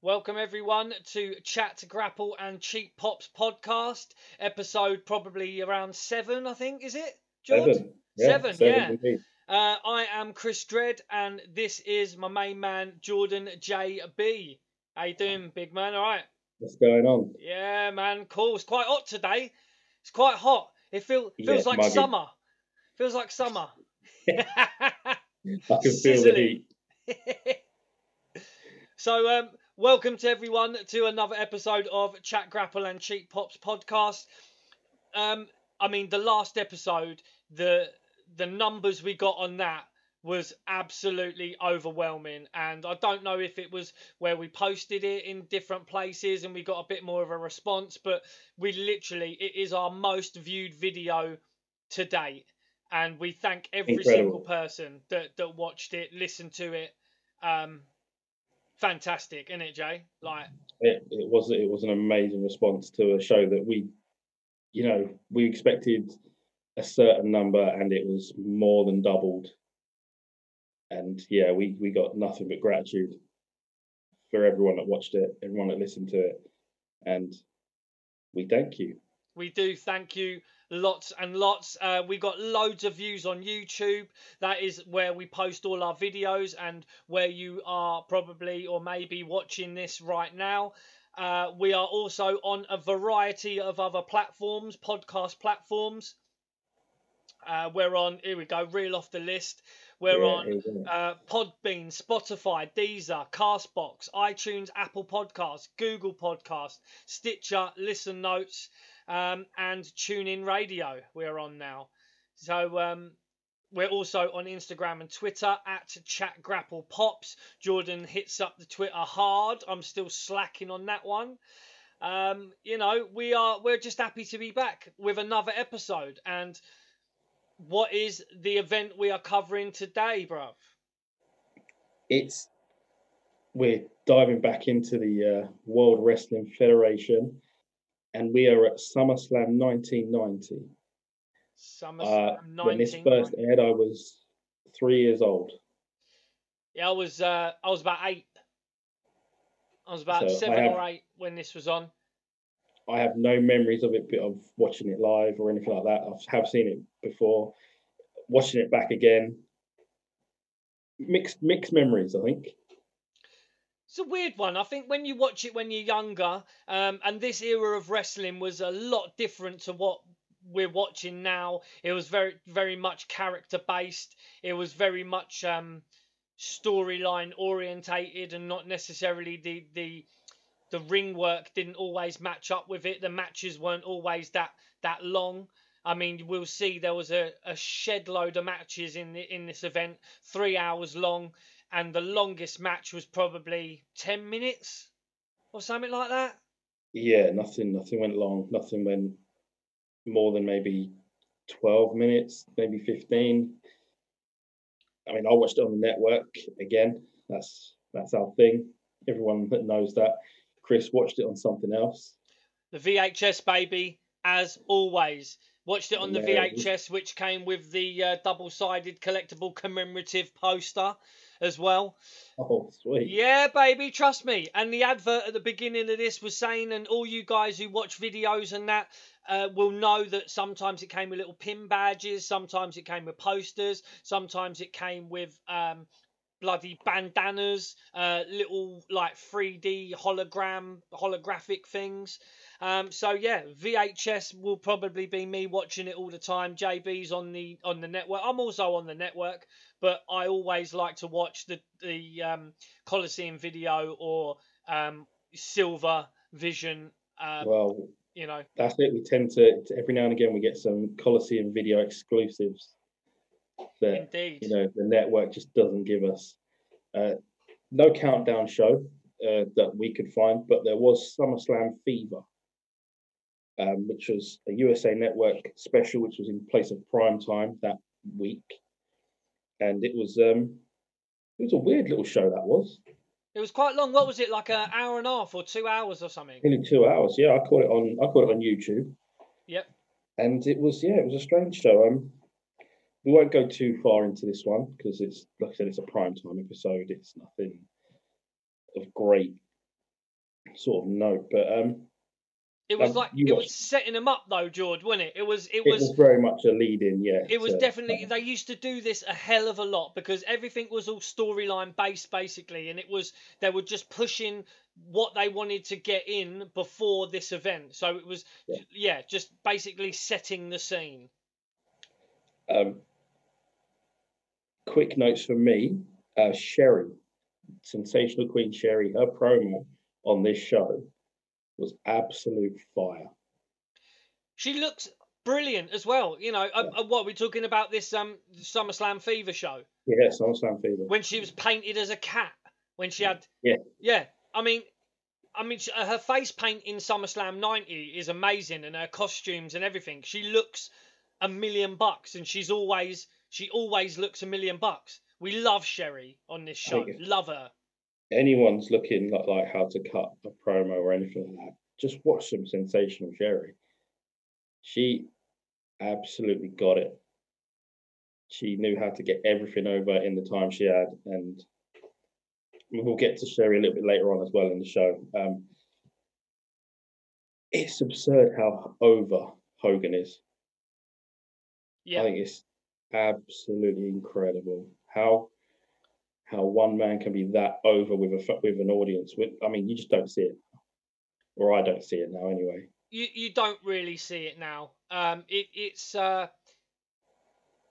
Welcome everyone to Chat, Grapple and Cheap Pops podcast, episode probably around seven, I think, is it? George? Seven. Yeah, Seven, yeah. Uh, I am Chris Dredd, and this is my main man Jordan JB. How you doing, big man? All right. What's going on? Yeah, man. Cool. It's quite hot today. It's quite hot. It feel, feels Yeah, like muggy. summer. Feels like summer. I can feel the heat. so, um, welcome to everyone to another episode of Chat Grapple and Cheap Pops podcast. Um, I mean, the last episode, the the numbers we got on that was absolutely overwhelming, and I don't know if it was where we posted it in different places and we got a bit more of a response, but we literally it is our most viewed video to date, and we thank every Incredible. single person that that watched it, listened to it. Um, fantastic, isn't it, Jay? Like, It, it was it was an amazing response to a show that we, you know, we expected a certain number and it was more than doubled. And yeah, we we got nothing but gratitude for everyone that watched it, everyone that listened to it, and we thank you. We do thank you lots and lots. Uh, we got loads of views on YouTube. That is where we post all our videos and where you are probably or maybe watching this right now. Uh, we are also on a variety of other platforms, podcast platforms. Uh, we're on, here we go, reel off the list. We're Yeah, on uh, Podbean, Spotify, Deezer, Castbox, iTunes, Apple Podcasts, Google Podcasts, Stitcher, Listen Notes, um, and TuneIn Radio. We're on now. So um, we're also on Instagram and Twitter at Chat Grapple Pops. Jordan hits up the Twitter hard. I'm still slacking on that one. Um, you know, we are we're just happy to be back with another episode. And what is the event we are covering today, bruv? it's we're diving back into the uh, World Wrestling Federation, and we are at SummerSlam 1990. SummerSlam Uh, when this first aired, I was three years old. Yeah, I was uh, I was about eight. I was about So seven have- or eight when this was on. I have no memories of it, of watching it live or anything like that. I have seen it before. Watching it back again, mixed mixed memories. I think. It's a weird one. I think when you watch it when you're younger, um, and this era of wrestling was a lot different to what we're watching now. It was very, very much character based. It was very much um, storyline orientated, and not necessarily the the the ring work didn't always match up with it. The matches weren't always that that long. I mean, we'll see there was a, a shed load of matches in the, in this event, three hours long, and the longest match was probably ten minutes or something like that. Yeah, nothing nothing went long. Nothing went more than maybe twelve minutes, maybe fifteen. I mean, I watched it on the network again. That's that's our thing. Everyone that knows that. Chris watched it on something else. The VHS baby, as always. Watched it on the Yeah. VHS, which came with the uh, double-sided collectible commemorative poster as well. Oh, sweet. Yeah, baby, trust me. And the advert at the beginning of this was saying, and all you guys who watch videos and that uh, will know that sometimes it came with little pin badges, sometimes it came with posters, sometimes it came with um, bloody bandanas, uh, little like 3D hologram, holographic things. Um, so yeah, VHS will probably be me watching it all the time. JB's on the on the network. I'm also on the network, but I always like to watch the the um, Coliseum video or um, Silver Vision. Um, Well, you know, that's it. We tend to, every now and again we get some Coliseum video exclusives that indeed. you know the network just doesn't give us. Uh, no countdown show uh, that we could find, but there was SummerSlam Fever, um, which was a USA Network special, which was in place of prime time that week, and it was um, it was a weird little show that was. It was quite long. What was it like? An hour and a half or two hours or something? Nearly two hours. Yeah, I caught it on I caught it on YouTube. Yep. And it was yeah, it was a strange show. Um, we won't go too far into this one because it's like I said, it's a prime time episode. It's nothing of great sort of note. But um, It was Um, like it watched- was setting them up though, George, wasn't it? It was it it was was very much a lead in. Yeah, it was to- definitely they used to do this a hell of a lot because everything was all storyline based basically and it was they were just pushing what they wanted to get in before this event so it was Yeah. yeah just basically setting the scene Um, quick notes for me: uh, Sherri, sensational Queen Sherri, her promo on this show was absolute fire. she looks brilliant as well you know uh, Yeah. uh, what we're talking about this um SummerSlam Fever show Yeah, SummerSlam fever. when she was painted as a cat when she had Yeah. yeah i mean i mean sh- her face paint in summerslam 90 is amazing and her costumes and everything she looks a million bucks and she's always she always looks a million bucks we love sherri on this show love her Anyone's looking like, like how to cut a promo or anything like that, just watch some sensational Sherri. She absolutely got it. She knew how to get everything over in the time she had, and we'll get to Sherri a little bit later on as well in the show. Um, it's absurd how over Hogan is. yeah I think it's absolutely incredible how how one man can be that over with a with an audience. With I mean, you just don't see it, or I don't see it now anyway. you you don't really see it now. Um, it it's uh,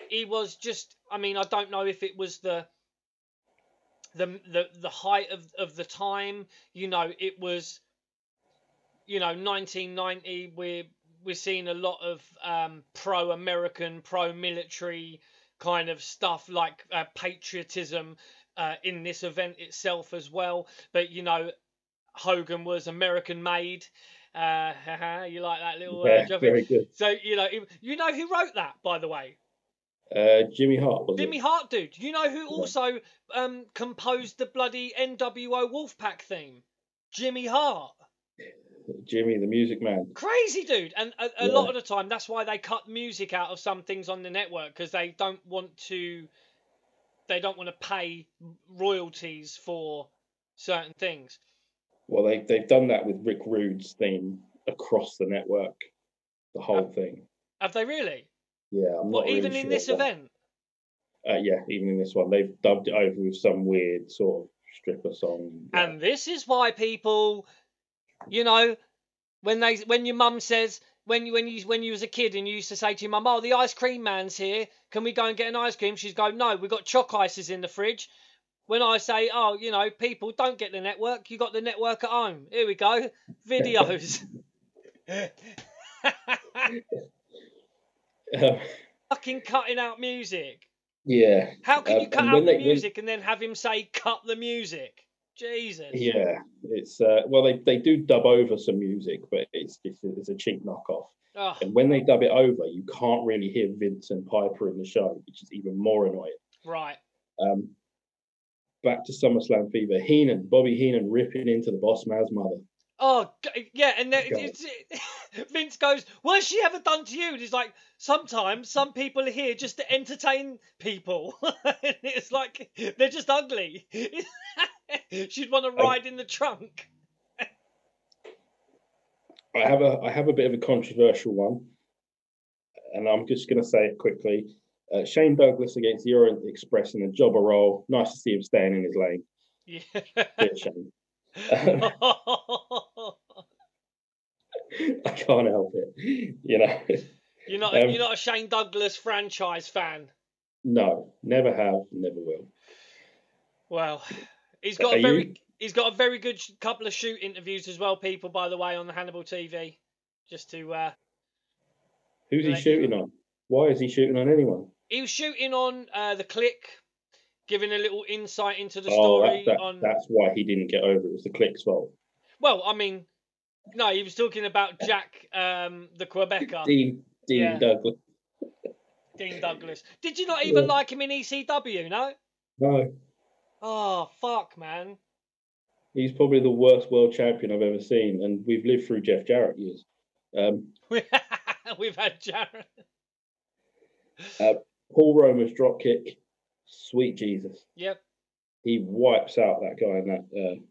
he was just. I mean, I don't know if it was the the the the height of of the time. You know, it was. You know, 1990. We're we're seeing a lot of um, pro-American, pro-military kind of stuff like uh, patriotism uh, in this event itself as well. But you know, Hogan was American made. Uh, you like that little uh, Yeah, joke? very good. So you know, you know who wrote that, by the way, Uh, Jimmy Hart was Jimmy it? Hart, dude. You know who also um, composed the bloody NWO Wolfpack theme? Jimmy Hart. Jimmy, the Music Man. Crazy dude, and a, a Yeah. lot of the time that's why they cut music out of some things on the network because they don't want to, they don't want to pay royalties for certain things. Well, they they've done that with Rick Rude's theme across the network, the whole thing. Have they really? Yeah, I'm Well, not really even in sure this event. Uh, yeah, even in this one, they've dubbed it over with some weird sort of stripper song. And this is why people, you know, when they when your mum says when you when you when you was a kid and you used to say to your mum, "Oh, the ice cream man's here. Can we go and get an ice cream?" She's going, "No, we've got choc ices in the fridge." When I say, "Oh, you know, people don't get the network. You got the network at home. Here we go, videos." Uh, Fucking cutting out music. yeah, How can Um, you cut out when the they- when- music and then have him say, "Cut the music"? Jesus. yeah. It's uh, well, they they do dub over some music, but it's it's, it's a cheap knockoff. Oh, And when they dub it over, you can't really hear Vince and Piper in the show, which is even more annoying. right. Um, back to SummerSlam Fever. Heenan, Bobby Heenan ripping into the boss man's mother. Oh yeah, and then it's, Vince goes, "What has she ever done to you?" And he's like, "Sometimes some people are here just to entertain people." and it's like they're just ugly. She'd want to ride in the trunk. I have a I have a bit of a controversial one, and I'm just going to say it quickly. Uh, Shane Douglas against the Orient Express in a jobber role. Nice to see him staying in his lane. Yeah. Bit Shane. I can't help it. You know, you're not Um, you're not a Shane Douglas franchise fan. no, never have, never will. Well, he's got Are a very you- he's got a very good sh- couple of shoot interviews as well. People, by the way, on the Hannibal TV, just to uh, Who's he Let you shooting on? Why is he shooting on anyone? he was shooting on uh, the Kliq, giving a little insight into the Oh, that, story that, on. that's why he didn't get over. It was the Kliq's fault. Well, I mean, no, he was talking about Jack, um, the Quebecer, Dean Dean Yeah. Douglas. Dean Douglas. Did you not even Yeah. like him in ECW? No. No, Oh fuck, man. he's probably the worst world champion I've ever seen, and we've lived through Jeff Jarrett years. Um, We've had Jarrett. Paul Roma's drop kick, sweet Jesus, Yep. he wipes out that guy in that. Uh,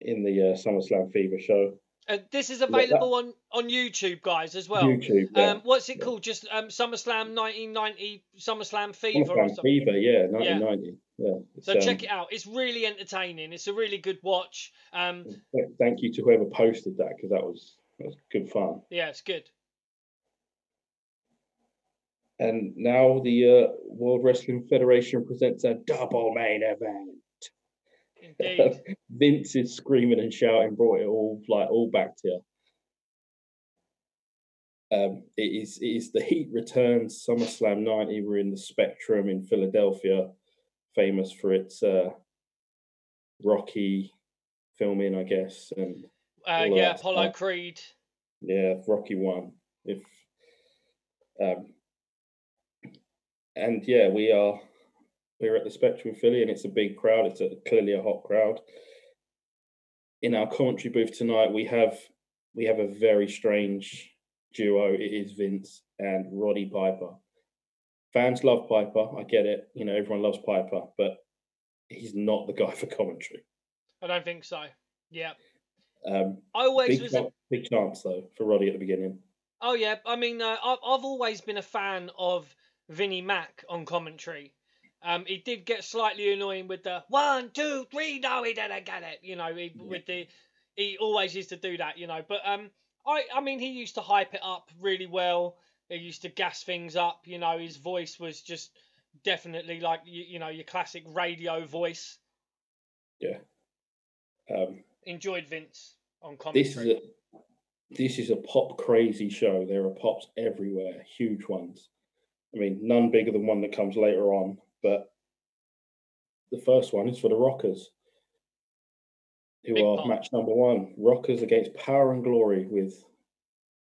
in the uh, SummerSlam Fever show. Uh, this is that- available on on YouTube, guys, as well. YouTube. Yeah. Um, what's it yeah. called? Just um, SummerSlam 1990, SummerSlam Fever or SummerSlam something. Fever, yeah, 1990. Yeah. So It's, check um, it out. It's really entertaining. It's a really good watch. Um, Thank you to whoever posted that because that was that was good fun. yeah, it's good. And now the uh, World Wrestling Federation presents a double main event. Indeed. Vince is screaming and shouting, brought it all like all back to you. Um, it is it is the Heat returns SummerSlam '90. We're in the Spectrum in Philadelphia, famous for its uh, Rocky filming, I guess, and Uh, yeah, Apollo stuff. Creed. yeah, Rocky one. If um, and yeah, we are we're at the Spectrum Philly, and it's a big crowd. It's a, clearly a hot crowd. In our commentary booth tonight, we have we have a very strange duo. It is Vince and Roddy Piper. Fans love Piper. I get it. You know, everyone loves Piper, but he's not the guy for commentary. I don't think so. Yeah. Um, I always big, was. A, big chance though for Roddy at the beginning. oh yeah. I mean, uh, I've I've always been a fan of Vinnie Mac on commentary. Um, he did get slightly annoying with the one, two, three. No, he didn't get it. You know, he, with the he always used to do that. You know, but um, I I mean, he used to hype it up really well. He used to gas things up. You know, his voice was just definitely like you, you know your classic radio voice. Yeah. Um, Enjoyed Vince on commentary. this is a this is a pop crazy show. There are pops everywhere, huge ones. I mean, none bigger than one that comes later on, but the first one is for the Rockers, who Big are match number one. Rockers against Power and Glory with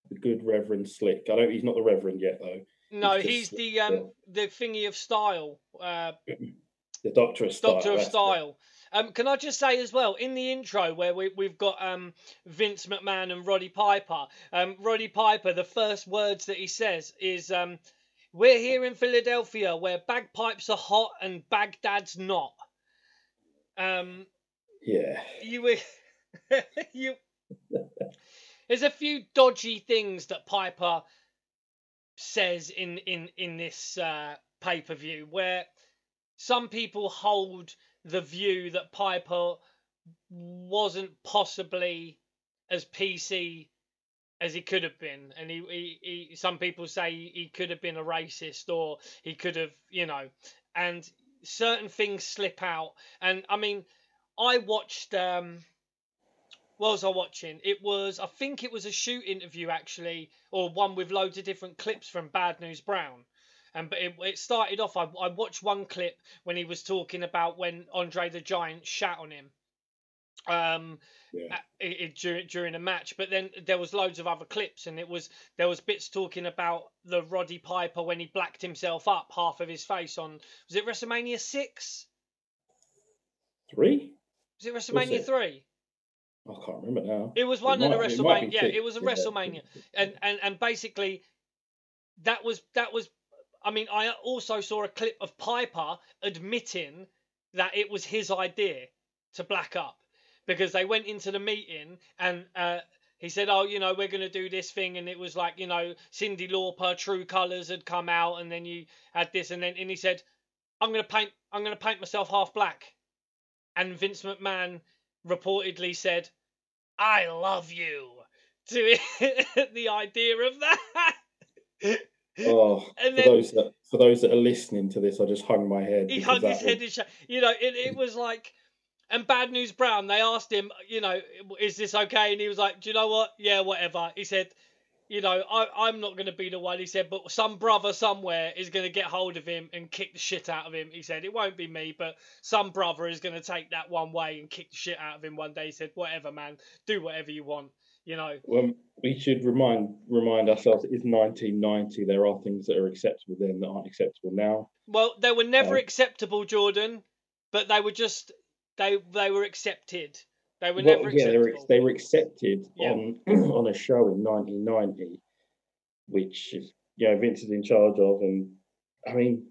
the good Reverend Slick. I don't. He's not the Reverend yet though. No, He's he's the um the thingy of style, uh, The Doctor of Style. Doctor of. Style. Um, can I just say as well in the intro where we we've got um Vince McMahon and Roddy Piper. Um, Roddy Piper, the first words that he says is um, "We're here in Philadelphia where bagpipes are hot and Baghdad's not." Um, Yeah. you were you there's a few dodgy things that piper says in in in this uh pay-per-view where some people hold the view that piper wasn't possibly as pc as he could have been and he, he, he some people say he could have been a racist or he could have you know and certain things slip out and i mean I watched um what was I watching? It was I think it was a shoot interview actually, or one with loads of different clips from Bad News Brown. And but it, it started off. I, I watched one clip when he was talking about when Andre the Giant shat on him. Um, Yeah. a- i- i- during during a match, but then there was loads of other clips, and it was there was bits talking about the Roddy Piper when he blacked himself up half of his face on was it WrestleMania six? Three? Was it WrestleMania it? three? I can't remember now. It was one of the might- it WrestleMania. Yeah, it was a yeah. WrestleMania, and and and basically, that was that was. I mean, I also saw a clip of Piper admitting that it was his idea to black up because they went into the meeting and uh, he said, "Oh, you know, we're going to do this thing," and it was like, you know, Cyndi Lauper, True Colors had come out, and then you had this, and then and he said, "I'm going to paint, I'm going to paint myself half black," and Vince McMahon reportedly said, "I love you." To the idea of that. Oh, And for then- those that for those that are listening to this, I just hung my head. he that his head was- and sh- you know it, it was like and bad news brown they asked him you know is this okay? And he was like do you know what? Yeah whatever. He said you know I, i'm not going to be the one. He said but some brother somewhere is going to get hold of him and kick the shit out of him. He said it won't be me but some brother is going to take that one way and kick the shit out of him one day. He said whatever man. Do whatever you want you know. Well, we should remind remind ourselves it is 1990. There are things that are acceptable then that aren't acceptable now. well they were never Um, acceptable jordan but they were just they they were accepted they were Well, never yeah, they were they were accepted Yeah. on on a show in 1990, which is you know Vince is in charge of, and I mean,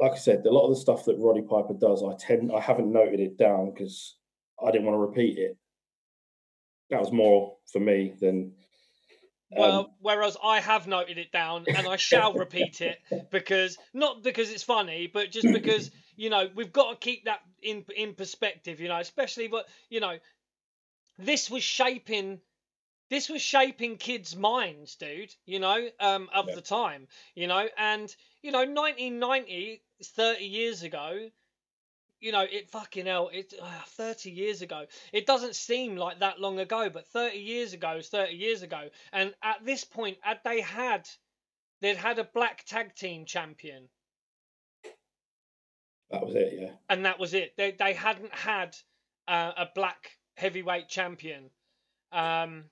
like I said, a lot of the stuff that Roddy Piper does, I tend I haven't noted it down because I didn't want to repeat it. That was more for me than. Well, Um, whereas I have noted it down and I shall repeat it because not because it's funny, but just because you know we've got to keep that in in perspective. You know, especially what you know. This was shaping. This was shaping kids' minds, dude. You know, um, of Yeah. the time. You know, and you know, 1990, is 30 years ago. You know, it fucking hell. It uh, 30 years ago. It doesn't seem like that long ago, but 30 years ago is 30 years ago. And at this point, had they had, they'd had a black tag team champion, that was it. Yeah. and that was it. They they hadn't had uh, a black heavyweight champion. Um,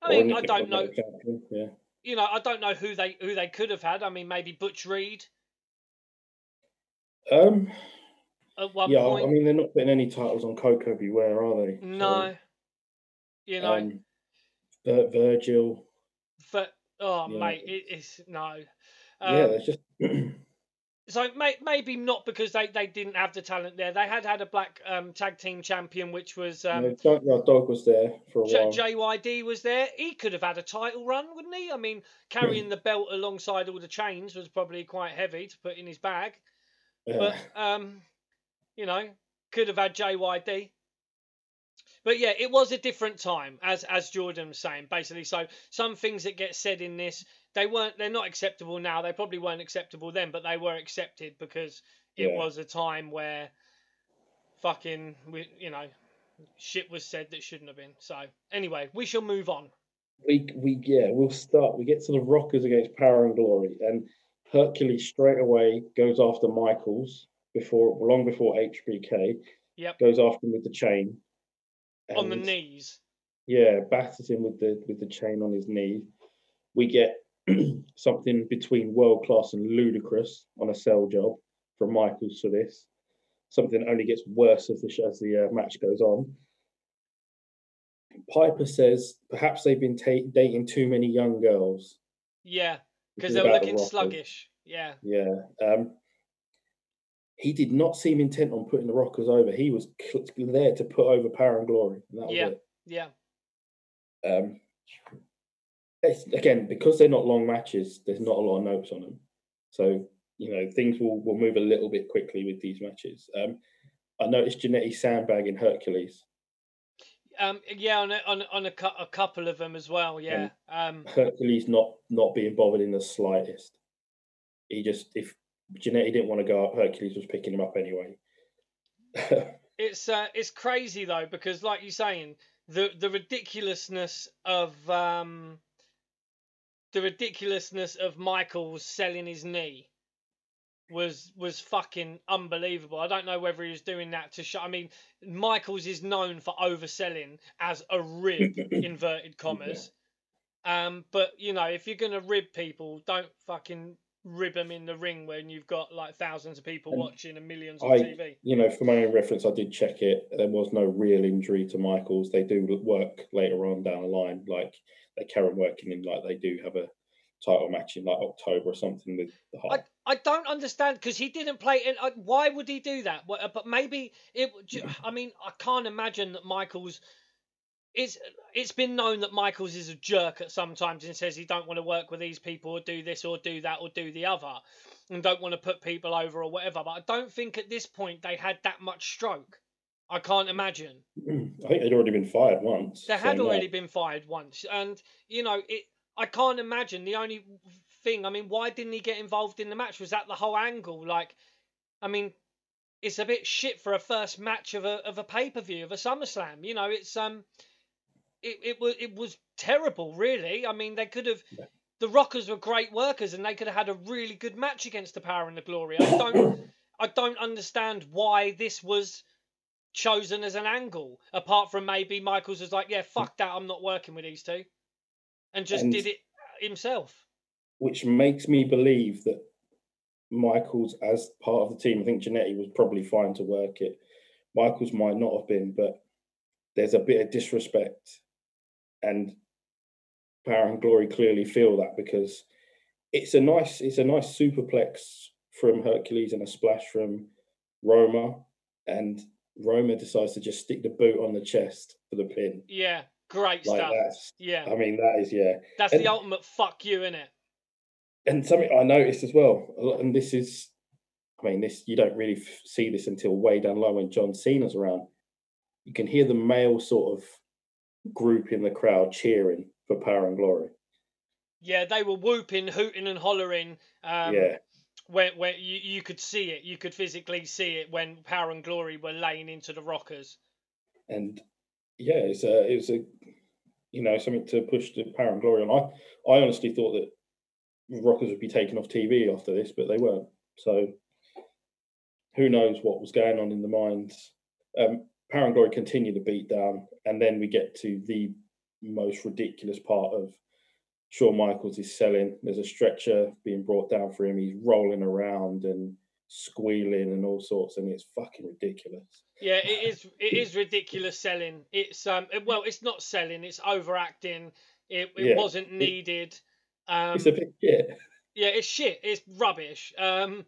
I mean, I don't know. Yeah. You know, I don't know who they who they could have had. I mean, maybe Butch Reed Um. At one yeah. point. I mean, they're not putting any titles on Koko B. Ware, are they? So, no, you know, um, Vir- Virgil. but oh yeah. mate, it, it's no. yeah. Um, There's just. So may, maybe not because they, they didn't have the talent there. They had had a black um, tag team champion, which was um, um, Junkyard Dog was there for a J- while. JYD was there. He could have had a title run, wouldn't he? I mean, carrying the belt alongside all the chains was probably quite heavy to put in his bag. Yeah. But um, you know, could have had JYD. But yeah, it was a different time, as as Jordan was saying, basically. So some things that get said in this, they weren't, they're not acceptable now. They probably weren't acceptable then, but they were accepted because it Yeah. was a time where fucking, we, you know, shit was said that shouldn't have been. So anyway, we shall move on. we we yeah we'll start we get to the rockers against power and glory and hercules straight away goes after michaels before long before hbk Yep. goes after him with the chain On the knees. yeah batters him with the with the chain on his knee we get something between world class and ludicrous on a cell job from michaels for this something that only gets worse as the as the uh, match goes on Piper says perhaps they've been ta- dating too many young girls. Yeah, because they were about the looking sluggish. Yeah. Yeah. Um, he did not seem intent on putting the Rockers over. He was cl- there to put over Power and Glory. And that was Yeah. it. Yeah. Um, again, because they're not long matches, there's not a lot of notes on them. So, you know, things will, will move a little bit quickly with these matches. Um, I noticed Jannetty sandbagging Hercules. Um. Yeah. On a, on a- on a, a couple of them as well. Yeah. Um. Hercules not not being bothered in the slightest. He just if Jannetty didn't want to go up, Hercules was picking him up anyway. It's uh, it's crazy though because like you're saying the the ridiculousness of um the ridiculousness of Michaels selling his knee was was fucking unbelievable. I don't know whether he was doing that to show. I mean, Michaels is known for overselling as a rib inverted commas. Um, but you know, if you're gonna rib people, don't fucking rib them in the ring when you've got like thousands of people And watching and millions on I, TV. you know, for my own reference, I did check it. There was no real injury to Michaels. They do work later on down the line, like they carry on working in, like they do have a title match in like October or something with the I, Heart. I don't understand because he didn't play it. I- uh, Why would he do that? Uh, but maybe it. I mean, I can't imagine that Michaels. It's it's been known that Michaels is a jerk at sometimes and says he don't want to work with these people or do this or do that or do the other, and don't want to put people over or whatever. But I don't think at this point they had that much stroke. I can't imagine. I think they'd already been fired once. They so had no. already been fired once, and you know it. I can't imagine the only thing. I mean, why didn't he get involved in the match? Was that the whole angle? Like, I mean, it's a bit shit for a first match of a of a pay per view of a SummerSlam. You know, it's um, it it was it was terrible, really. I mean, they could have. Yeah. The Rockers were great workers, and they could have had a really good match against the Power and the Glory. I don't, I don't understand why this was chosen as an angle, apart from maybe Michaels was like, yeah, fuck that, I'm not working with these two, and just And- did it himself. which makes me believe that Michaels, as part of the team, I think Jannetty was probably fine to work it. Michaels might not have been, but there's a bit of disrespect, and Power and Glory clearly feel that because it's a nice, it's a nice superplex from Hercules and a splash from Roma, and Roma decides to just stick the boot on the chest for the pin. Yeah, great Like stuff. Yeah, I mean, that is yeah. that's and- the ultimate fuck you, in it? And something I noticed as well, and this is, I mean, this you don't really f- see this until way down low when John Cena's around. You can hear the male sort of group in the crowd cheering for Power and Glory. Yeah, they were whooping, hooting, and hollering. Um, yeah, where where you, you could see it, you could physically see it when Power and Glory were laying into the rockers. and yeah, it's a it's a you know something to push the Power and Glory on. I I honestly thought that Rockers would be taken off TV after this, but they weren't. So who knows what was going on in the minds? Um, Power and Glory continue the beat down, and then we get to the most ridiculous part of Shawn Michaels is selling. There's a stretcher being brought down for him. He's rolling around and squealing and all sorts, and it's fucking ridiculous. Yeah, it is. It is ridiculous selling. It's um. well, it's not selling. It's overacting. It it Yeah, wasn't it- needed. Um, It's a bit shit. yeah, it's shit. It's rubbish. Um,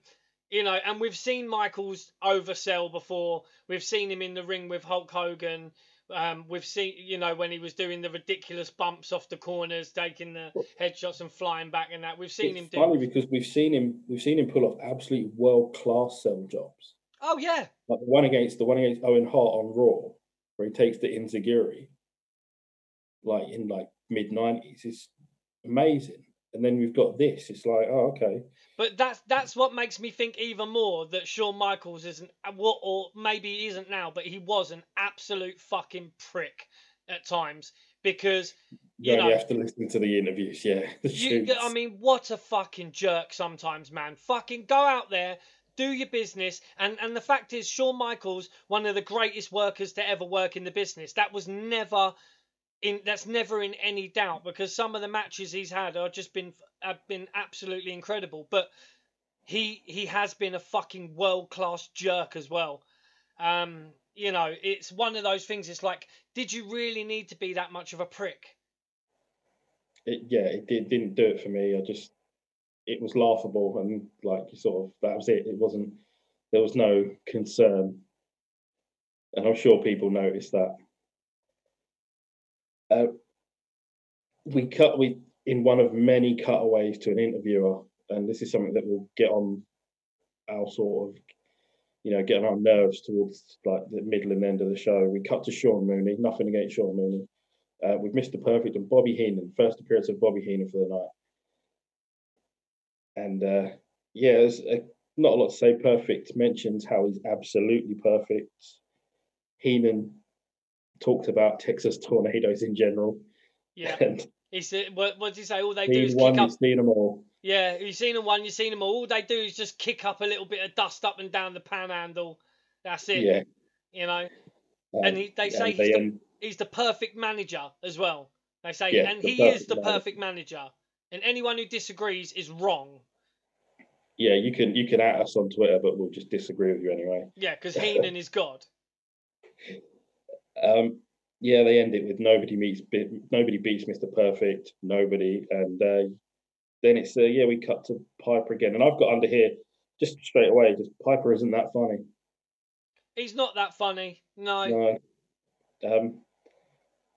you know, and we've seen Michaels oversell before. We've seen him in the ring with Hulk Hogan. Um, we've seen, you know, when he was doing the ridiculous bumps off the corners, taking the headshots and flying back and that. We've seen it's him funny do. because we've seen him we've seen him pull off absolutely world class sell jobs. Oh yeah, Like the one against the one against Owen Hart on Raw, where he takes the enzuigiri, like in like mid nineties, is amazing. And then we've got this. It's like, oh, okay. But that's that's what makes me think even more that Shawn Michaels isn't what, or maybe he isn't now, but he was an absolute fucking prick at times because You, You only know- have to listen to the interviews, yeah. The you. I mean, what a fucking jerk sometimes, man. Fucking go out there, do your business, and and the fact is, Shawn Michaels, one of the greatest workers to ever work in the business. That was never in. That's never in any doubt because some of the matches he's had are just been have been absolutely incredible. But he he has been a fucking world class jerk as well. Um, you know, it's one of those things. It's like, did you really need to be that much of a prick? it, yeah, it did, didn't do it for me. I just, it was laughable and like you sort of that was it. It wasn't, there was no concern, and I'm sure people noticed that. Uh, we cut we in one of many cutaways to an interviewer, and this is something that will get on our sort of, you know, get on our nerves towards like the middle and end of the show. We cut to Sean Mooney. Nothing against Sean Mooney uh, with Mr. Perfect and Bobby Heenan, first appearance of Bobby Heenan for the night. And uh, yeah, there's uh not a lot to say. Perfect mentions how he's absolutely perfect. Heenan talked about Texas tornadoes in general. Yeah. And He said, what, what did you say? All they do is one, kick up. seen them all. Yeah, you've seen them one, you've seen them all. All they do is just kick up a little bit of dust up and down the panhandle. That's it. Yeah. You know, um, and he, they say and he's, they, the, um, he's the perfect manager as well. They say, Yeah, and the he is perfect the manager. perfect manager. And anyone who disagrees is wrong. yeah, you can you can at us on Twitter, but we'll just disagree with you anyway. Yeah, because Heenan is God. Um, yeah, they end it with nobody meets nobody beats Mr. Perfect, nobody, and uh, then it's uh, yeah we cut to Piper again, and I've got under here just straight away, just Piper isn't that funny. He's not that funny. No. No. Um,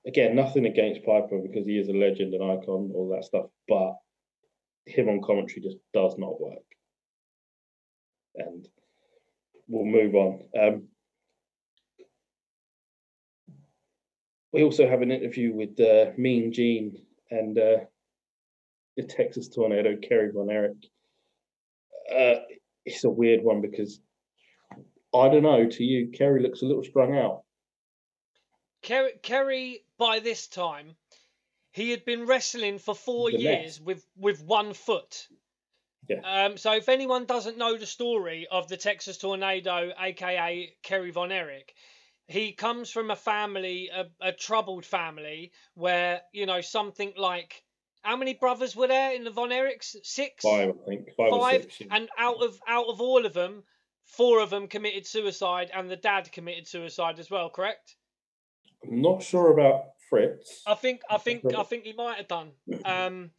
again, nothing against Piper because he is a legend, an icon, all that stuff, but him on commentary just does not work. And we'll move on. Um, we also have an interview with uh, Mean Gene and uh, the Texas Tornado, Kerry Von Erich. Uh, it's a weird one because I don't know. To you, Kerry looks a little strung out. Kerry, Kerry, by this time, he had been wrestling for four The years with, with one foot. Yeah. Um, so if anyone doesn't know the story of the Texas Tornado, aka Kerry Von Erich, he comes from a family, a, a troubled family, where you know something like how many brothers were there in the Von Erichs? Six. Five, I think. Five, Five, six. yeah. and out of out of all of them, four of them committed suicide, and the dad committed suicide as well. Correct? I'm not sure about Fritz. I think I think I think he might have done. Um,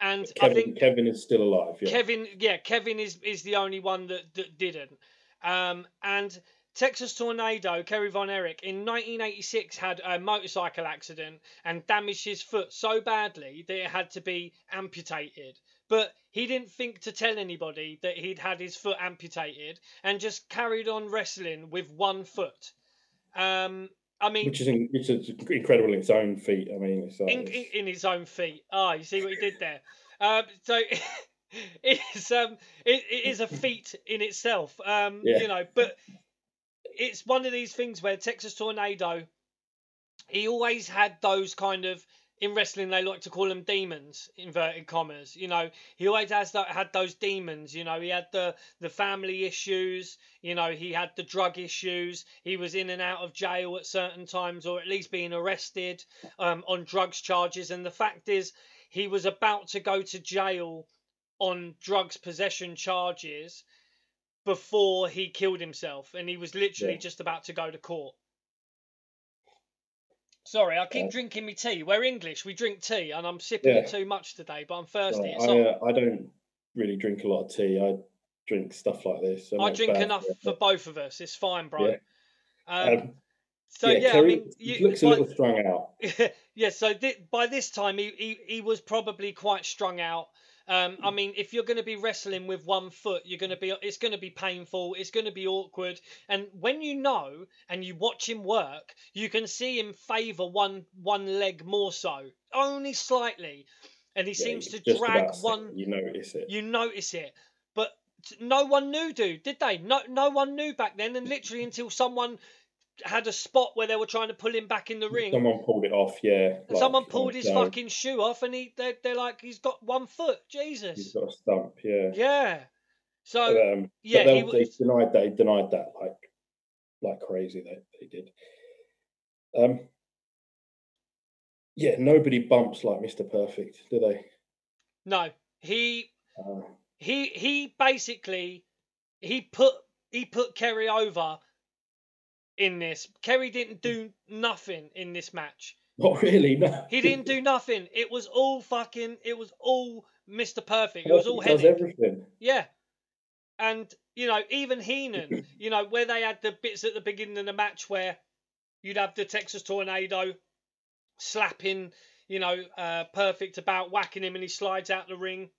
and I Kevin, think Kevin is still alive. Yeah. Kevin, yeah, Kevin is is the only one that that didn't. Um, and Texas Tornado, Kerry Von Erich, in 1986 had a motorcycle accident and damaged his foot so badly that it had to be amputated. But he didn't think to tell anybody that he'd had his foot amputated and just carried on wrestling with one foot. Um, I mean, which is in, which is incredible in its own feat. I mean, it's like, in, in, in his own feet. Ah, you see what he did there. Um, so it's um, it, it is a feat in itself. Um, Yeah. you know, but it's one of these things where Texas Tornado, he always had those kind of in wrestling they like to call them demons inverted commas you know? He always has that had those demons you know? He had the the family issues you know? He had the drug issues. He was in and out of jail at certain times or at least being arrested um, on drugs charges. And the fact is he was about to go to jail on drugs possession charges before he killed himself and he was literally Yeah. just about to go to court Sorry, I keep Uh, drinking me tea. We're English. We drink tea, and I'm sipping it too much today. But I'm thirsty. It's I, uh, I don't really drink a lot of tea. I drink stuff like this. and I drink bad enough for both of us. It's fine, bro. Yeah. Um, um, so yeah, I Kerry mean, he you, looks a little strung out. yeah. So thi- by this time, he, he he was probably quite strung out. Um, I mean, if you're going to be wrestling with one foot, you're going to be it's going to be painful. It's going to be awkward. And when you know and you watch him work, you can see him favour one one leg more so, only slightly, and he Yeah, seems to drag one. You notice it. you notice it but no one knew dude did they no no one knew back then and literally until someone had a spot where they were trying to pull him back in the ring Someone pulled it off. Yeah. and someone pulled his no, fucking shoe off and he they're, they're like he's got one foot He's jesus got a stump. Yeah. yeah so But, um, yeah, but he they, they denied they denied that like like crazy. They they did. Um. Yeah, nobody bumps like Mr. Perfect, do they? no he Uh, he he basically he put he put Kerry over in this Kerry didn't do nothing in this match not really. No. He didn't do nothing. It was all fucking. It was all Mr. Perfect. It was all does everything. Yeah. And you know, even Heenan, you know, where they had the bits at the beginning of the match where you'd have the Texas Tornado slapping, you know, uh, Perfect about whacking him, and he slides out the ring.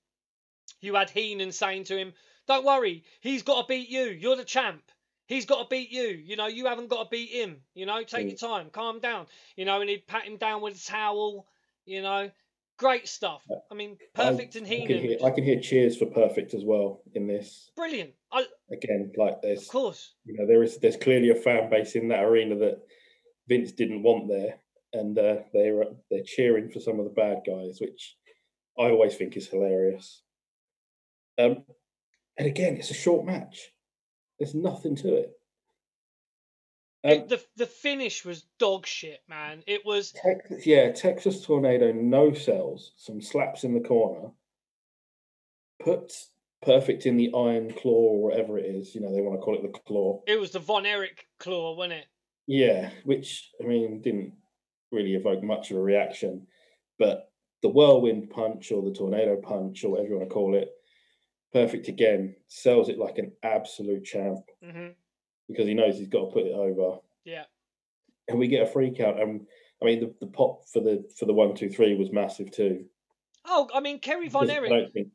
You had Heenan saying to him, "Don't worry, he's got to beat you. You're the champ." He's got to beat you. You know, you haven't got to beat him. You know, take Mm. your time, calm down. You know, and he'd pat him down with a towel. You know, great stuff. I mean, perfect and I can, hear, I can hear cheers for perfect as well in this. brilliant. I, Again, like this. of course, you know there is there's clearly a fan base in that arena that Vince didn't want there, and uh, they're they're cheering for some of the bad guys, which I always think is hilarious. Um, and again, it's a short match. There's nothing to it. It- Um, the the finish was dog shit, man. It was Texas, yeah, Texas Tornado, no cells, some slaps in the corner, puts perfect in the iron claw or whatever it is. You know, they want to call it the claw. it was the Von Erich claw, wasn't it? Yeah, which I mean didn't really evoke much of a reaction, but the whirlwind punch or the tornado punch or whatever you want to call it, perfect again sells it like an absolute champ hmm because he knows he's got to put it over. Yeah. and we get a free count. And I mean the, the pop for the for the one two three was massive too. Oh, I mean, Kerry Von Erich. don't think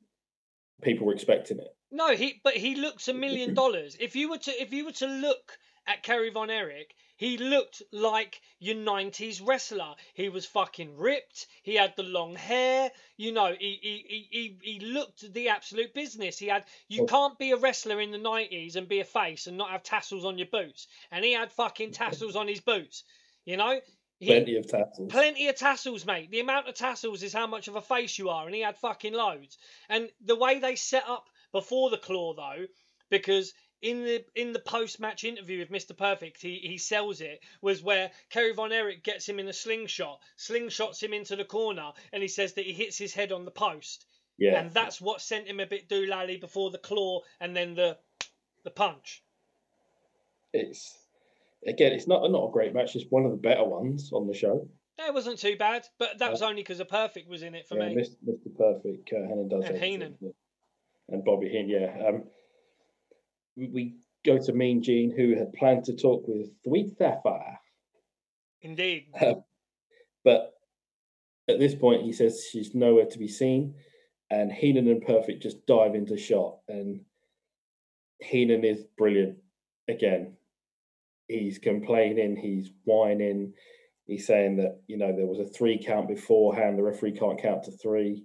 people were expecting it. No, he but he looks a million dollars. If you were to if you were to look at Kerry Von Erich, he looked like your nineties wrestler. He was fucking ripped. He had the long hair. You know, he he, he, he, he looked the absolute business. He had you can't be a wrestler in the nineties and be a face and not have tassels on your boots. And he had fucking tassels on his boots. You know? He, Plenty of tassels. Plenty of tassels, mate. The amount of tassels is how much of a face you are, and he had fucking loads. And the way they set up before the claw, though, because in the in the post match interview with Mr. Perfect, he, he sells it, was where Kerry Von Erich gets him in a slingshot, slingshots him into the corner, and he says that he hits his head on the post. yeah, And that's what sent him a bit doolally before the claw and then the the punch. it's again, it's not not a great match. It's one of the better ones on the show. That wasn't too bad, but that was only because the Perfect was in it for yeah, me. Mr. Perfect, Curt Hennig does it. And Heenan. and Bobby Heenan. Yeah, um, we, go to Mean Gene, who had planned to talk with Sweet Sapphire. Indeed. Um, but at this point, he says she's nowhere to be seen, and Heenan and Perfect just dive into shot, and Heenan is brilliant again. He's complaining, he's whining, he's saying that you know there was a three count beforehand, the referee can't count to three.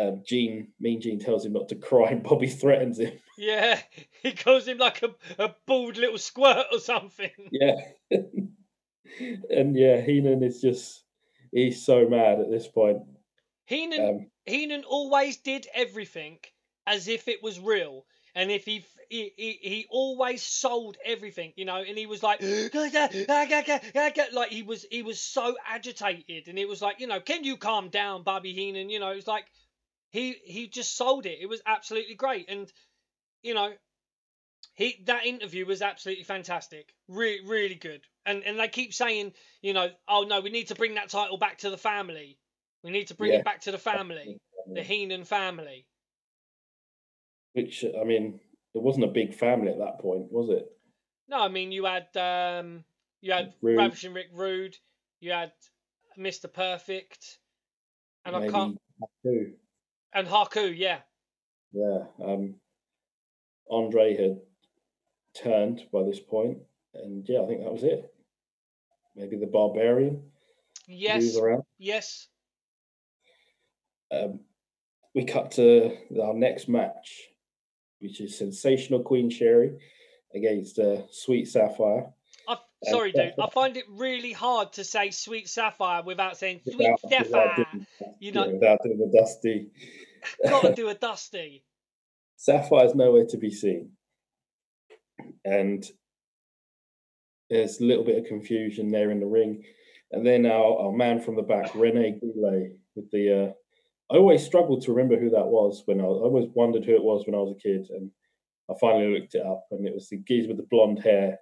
Um, Gene, Mean Gene tells him not to cry, and Bobby threatens him. Yeah, he calls him like a, a bald little squirt or something. Yeah. and yeah, Heenan is just he's so mad at this point. Heenan Um, Heenan always did everything as if it was real. And if he, he he he always sold everything, you know, and he was like, like he was he was so agitated, and it was like, you know, can you calm down, Bobby Heenan? You know, it's like he he just sold it. It was absolutely great, and you know, he that interview was absolutely fantastic, really really good. And and they keep saying, you know, oh no, we need to bring that title back to the family. We need to bring Yeah. it back to the family, the Heenan family. which I mean, it wasn't a big family at that point, was it? No, I mean you had um you had Rude. Ravishing Rick Rude, you had Mr. Perfect, and I can't? And Haku, yeah. Yeah. Um, Andre had turned by this point, and yeah, I think that was it. Maybe the Barbarian. Yes, yes. Um, we cut to our next match, which is Sensational Queen Sherri against uh, Sweet Sapphire. Sorry, dude. I find it really hard to say Sweet Sapphire without saying Sweet without- Sapphire. You know, without doing the dusty. gotta do a dusty. Sapphire's nowhere to be seen. And there's a little bit of confusion there in the ring. And then our, our man from the back, Rene Goulet, with the. Uh, I always struggled to remember who that was when I, was, I always wondered who it was when I was a kid. And I finally looked it up, and it was the geezer with the blonde hair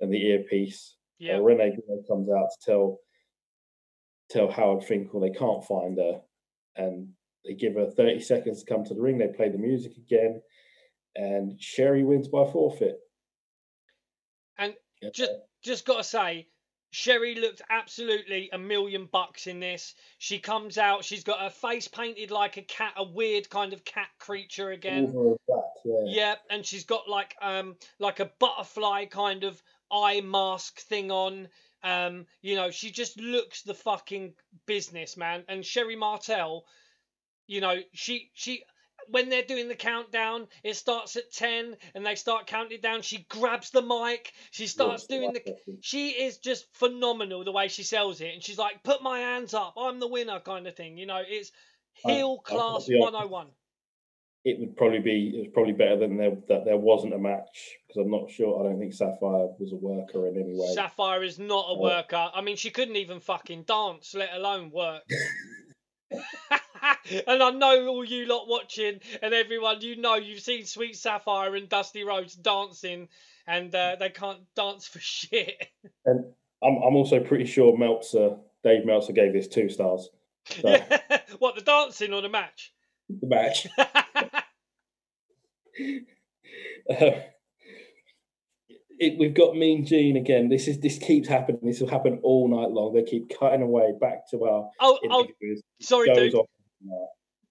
and the earpiece. Yeah. Uh, Rene Goulet comes out to tell tell Howard Finkel they can't find her, and they give her 30 seconds to come to the ring. They play the music again, and Sherri wins by forfeit. And Yeah. just just gotta say, Sherri looked absolutely a million bucks in this. She comes out, she's got her face painted like a cat, a weird kind of cat creature again. Yeah. Yeah, and she's got like um like a butterfly kind of eye mask thing on. Um, you know, she just looks the fucking business, man. And Sherri Martel, you know, she she when they're doing the countdown, it starts at ten and they start counting down. She grabs the mic, she starts doing the she is just phenomenal the way she sells it. And she's like put my hands up. I'm the winner kind of thing. You know it's heel class the 101 It would probably be it was probably better than there that there wasn't a match because I'm not sure. I don't think Sapphire was a worker in any way. sapphire is not a worker i mean she couldn't even fucking dance let alone work and I know all you lot watching and everyone, you know you've seen Sweet Sapphire and Dusty Rhodes dancing, and uh, they can't dance for shit. and I'm I'm also pretty sure Meltzer, Dave Meltzer, gave this two stars. So, what the dancing or the match? The match. Uh, it, we've got Mean Gene again. This is this keeps happening. This will happen all night long. They keep cutting away back to our oh, oh, sorry, dude.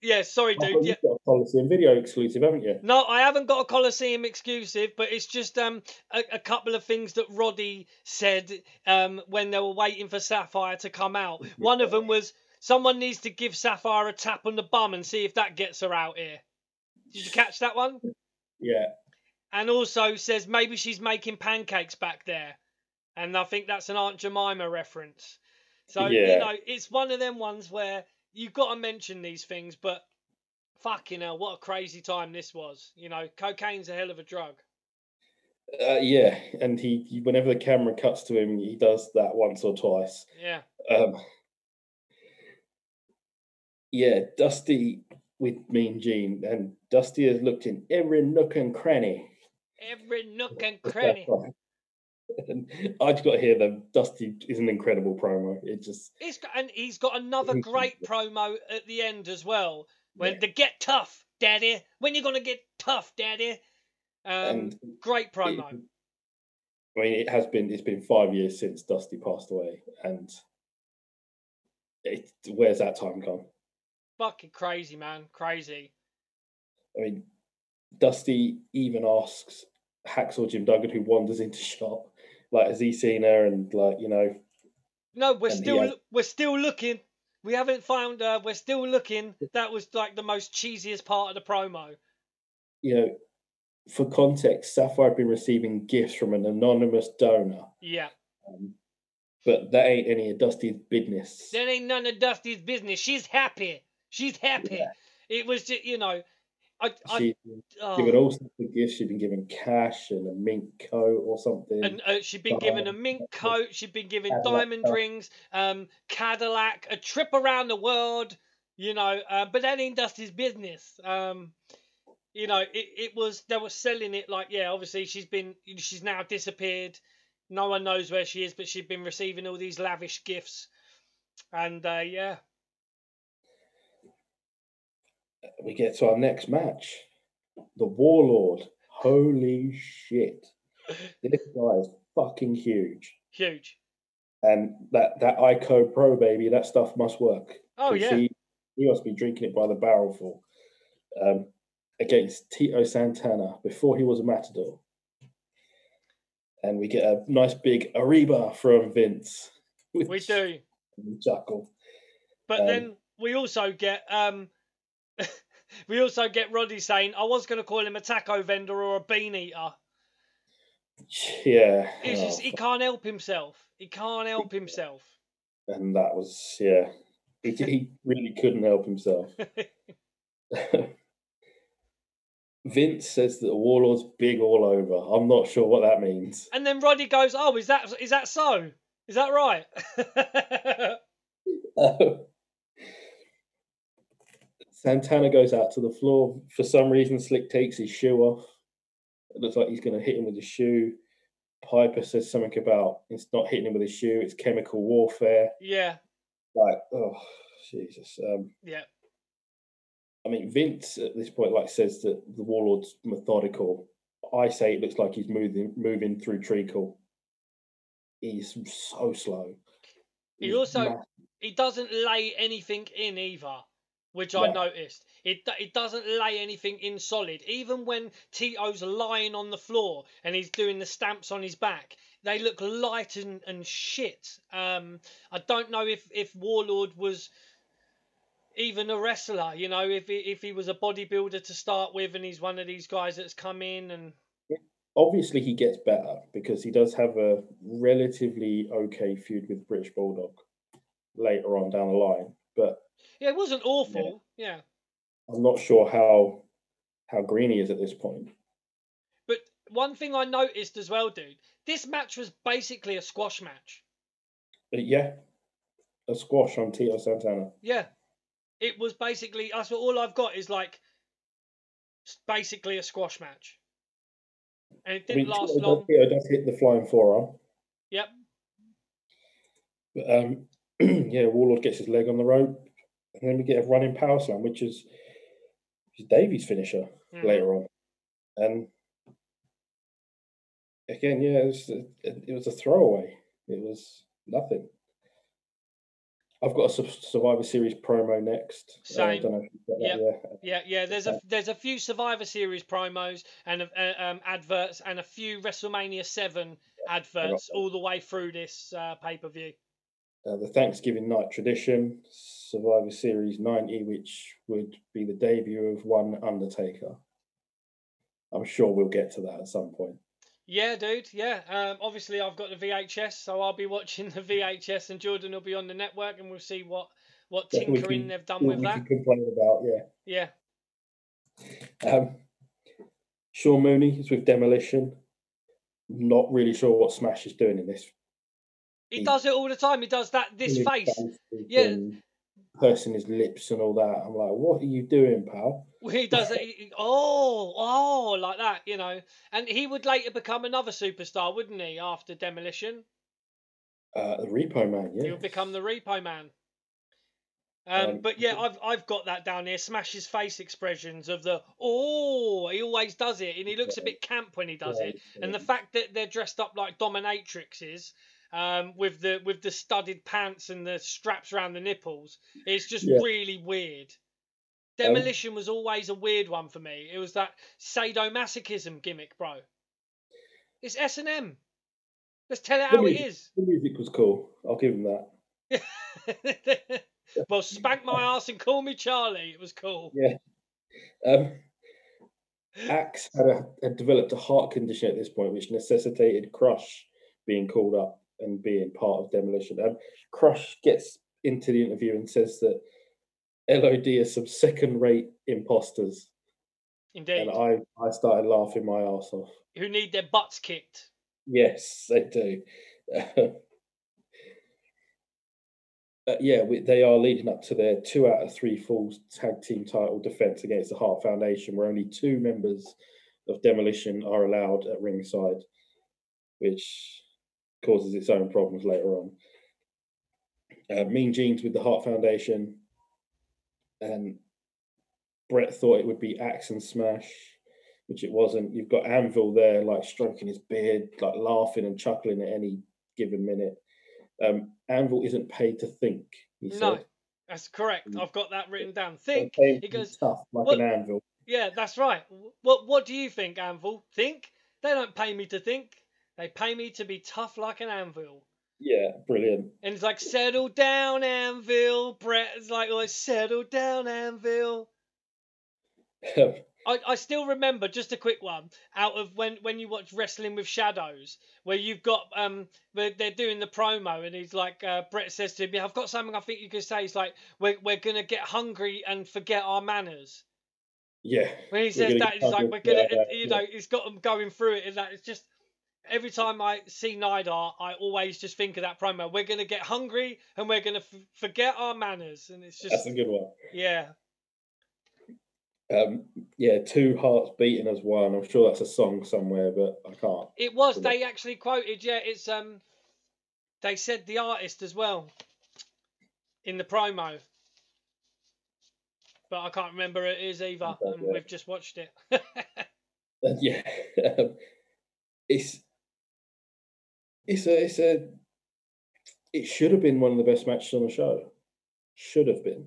Yeah, sorry, Oh, dude. Yeah. You've got a and video exclusive, haven't you? No, I haven't got a Coliseum exclusive, but it's just um a, a couple of things that Roddy said um when they were waiting for Sapphire to come out. One of them was someone needs to give Sapphire a tap on the bum and see if that gets her out here. Did you catch that one? Yeah. And also says maybe she's making pancakes back there, and I think that's an Aunt Jemima reference. So you know, it's one of them ones where you've got to mention these things, but fucking hell, what a crazy time this was. You know, cocaine's a hell of a drug. Uh, yeah, and he, he whenever the camera cuts to him, he does that once or twice. Yeah. Um, yeah, Dusty with Mean Gene, and Dusty has looked in every nook and cranny. Every nook and cranny. and I just got to hear that Dusty is an incredible promo. It just He's got, and he's got another great promo at the end as well. When Yeah. the get tough, daddy. When you're gonna get tough, daddy? Um, and great it- promo. I mean, it has been. It's been five years since Dusty passed away, and it where's that time gone? Fucking crazy, man. Crazy. I mean, Dusty even asks Hacksaw Jim Duggan, who wanders into shot, like, has he seen her? And like, you know, No, we're still we're still looking. We haven't found her. We're still looking. That was like the most cheesiest part of the promo. you know, for context, Sapphire had been receiving gifts from an anonymous donor, Yeah. um, but that ain't any of Dusty's business. That ain't none of Dusty's business. She's happy. She's happy. Yeah. It was just, you know, I, I She's been oh, given all sorts of gifts. She'd been given cash and a mink coat or something. and uh, she'd been given a mink coat. She'd been given diamond rings, um, Cadillac, a trip around the world. You know, uh, but that ain't Dusty's business. Um, you know, it, it was they were selling it like, yeah, obviously she's been she's now disappeared. No one knows where she is, but she'd been receiving all these lavish gifts, and uh, yeah, we get to our next match. The Warlord. Holy shit. This guy is fucking huge. huge. And that, that ICO Pro, baby, that stuff must work. Oh yeah, He, he must be drinking it by the barrelful. Um, against Tito Santana before he was a matador. And we get a nice big Arriba from Vince. we do. we Chuckle. But Um, then we also get um we also get Roddy saying I was going to call him a taco vendor or a bean eater. Yeah. He's oh, just, he can't help himself. He can't help himself. and that was yeah. He, he really couldn't help himself. Vince says that the Warlord's big all over. I'm not sure what that means. And then Roddy goes, "Oh, is that is that so? Is that right?" Oh. Santana goes out to the floor. For some reason, Slick takes his shoe off. It looks like he's going to hit him with his shoe. Piper says something about it's not hitting him with his shoe, it's chemical warfare. yeah, Like, oh, Jesus. Um, yeah, I mean, Vince at this point, like, says that the Warlord's methodical. I say it looks like he's moving moving through treacle. He's so slow. He also- massive. he doesn't lay anything in either, which I noticed. It it doesn't lay anything in solid. Even when Tito's lying on the floor and he's doing the stamps on his back, they look light and, and shit. Um, I don't know if if Warlord was even a wrestler. You know, if he, if he was a bodybuilder to start with, and he's one of these guys that's come in and obviously he gets better because he does have a relatively okay feud with British Bulldog later on down the line. But yeah, it wasn't awful. Yeah. I'm not sure how how green he is at this point. But one thing I noticed as well, dude, this match was basically a squash match. But yeah, a squash on Tito Santana. Yeah. It was basically that's what all I've got is like basically a squash match. And it didn't mean, last Tito, long. Tito does hit the flying forearm. Yep. But um, yeah, Warlord gets his leg on the rope, and then we get a running power slam, which is, is Davey's finisher Mhm. later on. And again, yeah, it was, a, it was a throwaway. It was nothing. I've got a Survivor Series promo next. Uh, Same. don't know if you've got Yep. that, yeah. Yeah, yeah. There's a there's a few Survivor Series promos and uh, um, adverts and a few WrestleMania Seven adverts all the way through this uh, pay per view. Uh, the Thanksgiving night tradition, Survivor Series 90, which would be the debut of one Undertaker. I'm sure we'll get to that at some point. Yeah, dude. Yeah. Um, obviously, I've got the VHS, so I'll be watching the VHS, and Jordan will be on the network, and we'll see what what tinkering can- they've done with we that. can complain about, Yeah. yeah. Um, Sean Mooney is with Demolition. Not really sure what Smash is doing in this. He He- does it all the time. He does that. This face. Yeah. Pursing his lips and all that. I'm like, what are you doing, pal? He does it. he- Oh, oh, like that, you know. And he would later become another superstar, wouldn't he? After Demolition, Uh, the Repo Man, he yeah. would become the Repo Man. Um, Um, but yeah, I've I've got that down here. Smash's face expressions of the oh, he always does it, and he looks a bit camp when he does it. And the fact that they're dressed up like dominatrixes, um, with the with the studded pants and the straps around the nipples, it's just Yeah. really weird. Demolition was always a weird one for me. It was that sadomasochism gimmick, bro. It's S and M. Let's tell it how it is. The music was cool. I'll give him that. well, spank my ass and call me Charlie. It was cool. Yeah. Um, Axe had, a, had developed a heart condition at this point, which necessitated Crush being called up and being part of Demolition. Um, Crush gets into the interview and says that LOD are some second-rate imposters, Indeed. and I I started laughing my ass off. Who need their butts kicked. Yes, they do. Uh, yeah, we, they are leading up to their two out of three full tag team title defense against the Hart Foundation, where only two members of Demolition are allowed at ringside, which causes its own problems later on. Uh, mean Genes with the Hart Foundation, and Bret thought it would be Axe and Smash, which it wasn't. You've got Anvil there, like stroking his beard, like laughing and chuckling at any given minute. Um, Anvil isn't paid to think. He No, said. that's correct. Mm. I've got that written down. Think. He goes, tough like "What- an anvil. yeah, that's right. What What do you think, Anvil? Think? They don't pay me to think. They pay me to be tough like an anvil. Yeah, brilliant. And it's like, settle down, Anvil. Bret is like, oh, settle down, Anvil. I, I still remember just a quick one out of when when you watch Wrestling with Shadows, where you've got um where they're doing the promo and he's like uh, Bret says to him, yeah, I've got something I think you could say. He's like we're we're gonna get hungry and forget our manners. yeah, When he says that, he's like we're gonna yeah, you yeah. know he's got them going through it and that it's just. Every time I see Neidhart, I always just think of that promo. We're gonna get hungry and we're gonna f- forget our manners, and it's just that's a good one. yeah, Um, yeah, two hearts beating as one. I'm sure that's a song somewhere, but I can't. It was. They actually quoted. Yeah, it's um. They said the artist as well. In the promo. But I can't remember it is either, and yeah. we've just watched it. Yeah, um, it's it's a it's a it should have been one of the best matches on the show. Should have been.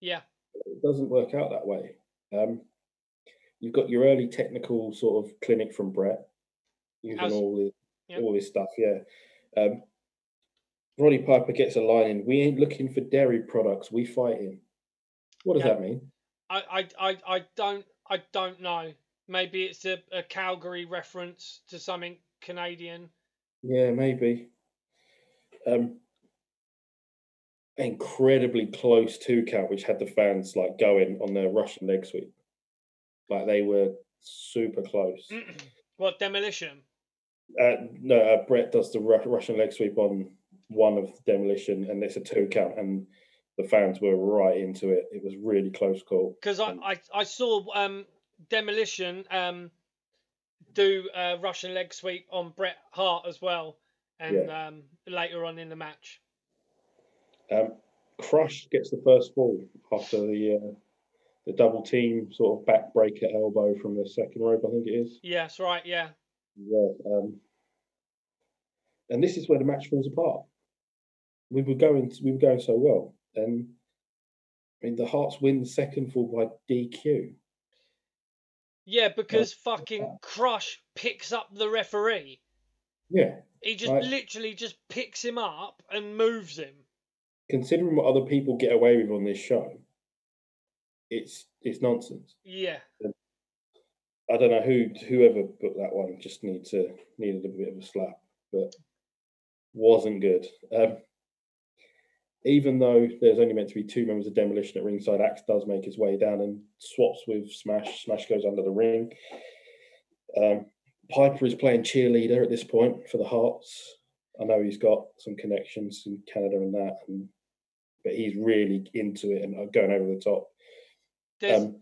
yeah, It doesn't work out that way. Um, you've got your early technical sort of clinic from Bret, using How's- all this all this stuff. Yeah. Um, Roddy Piper gets a line in. We ain't looking for dairy products. We fighting. What does Yeah. that mean? I, I, I, I don't, I don't know. Maybe it's a, a Calgary reference to something Canadian. Yeah, maybe. Um, incredibly close two count, which had the fans like going on their Russian leg sweep. Like they were super close. what demolition? Uh, no, uh, Bret does the Ru- Russian leg sweep on one of the demolition, and it's a two count, and the fans were right into it. It was really close call. Because I, Um, I, I saw um demolition um do a Russian leg sweep on Bret Hart as well, and um later on in the match. Um, Crush gets the first fall after the uh, the double team sort of backbreaker elbow from the second rope, I think it is. Yes, right, yeah. Yeah. Um, and this is where the match falls apart. We were going, we were going so well, and I mean the Harts win the second fall by DQ. Yeah, because fucking Crush picks up the referee. Yeah, He just literally just picks him up and moves him. considering what other people get away with on this show, it's it's nonsense. Yeah. I don't know who whoever booked that one just need to needed a bit of a slap, but wasn't good. Um, even though there's only meant to be two members of demolition at ringside, Axe does make his way down and swaps with Smash. Smash goes under the ring. Um, Piper is playing cheerleader at this point for the Harts. I know he's got some connections in Canada and that, and, but he's really into it and uh, going over the top. Um,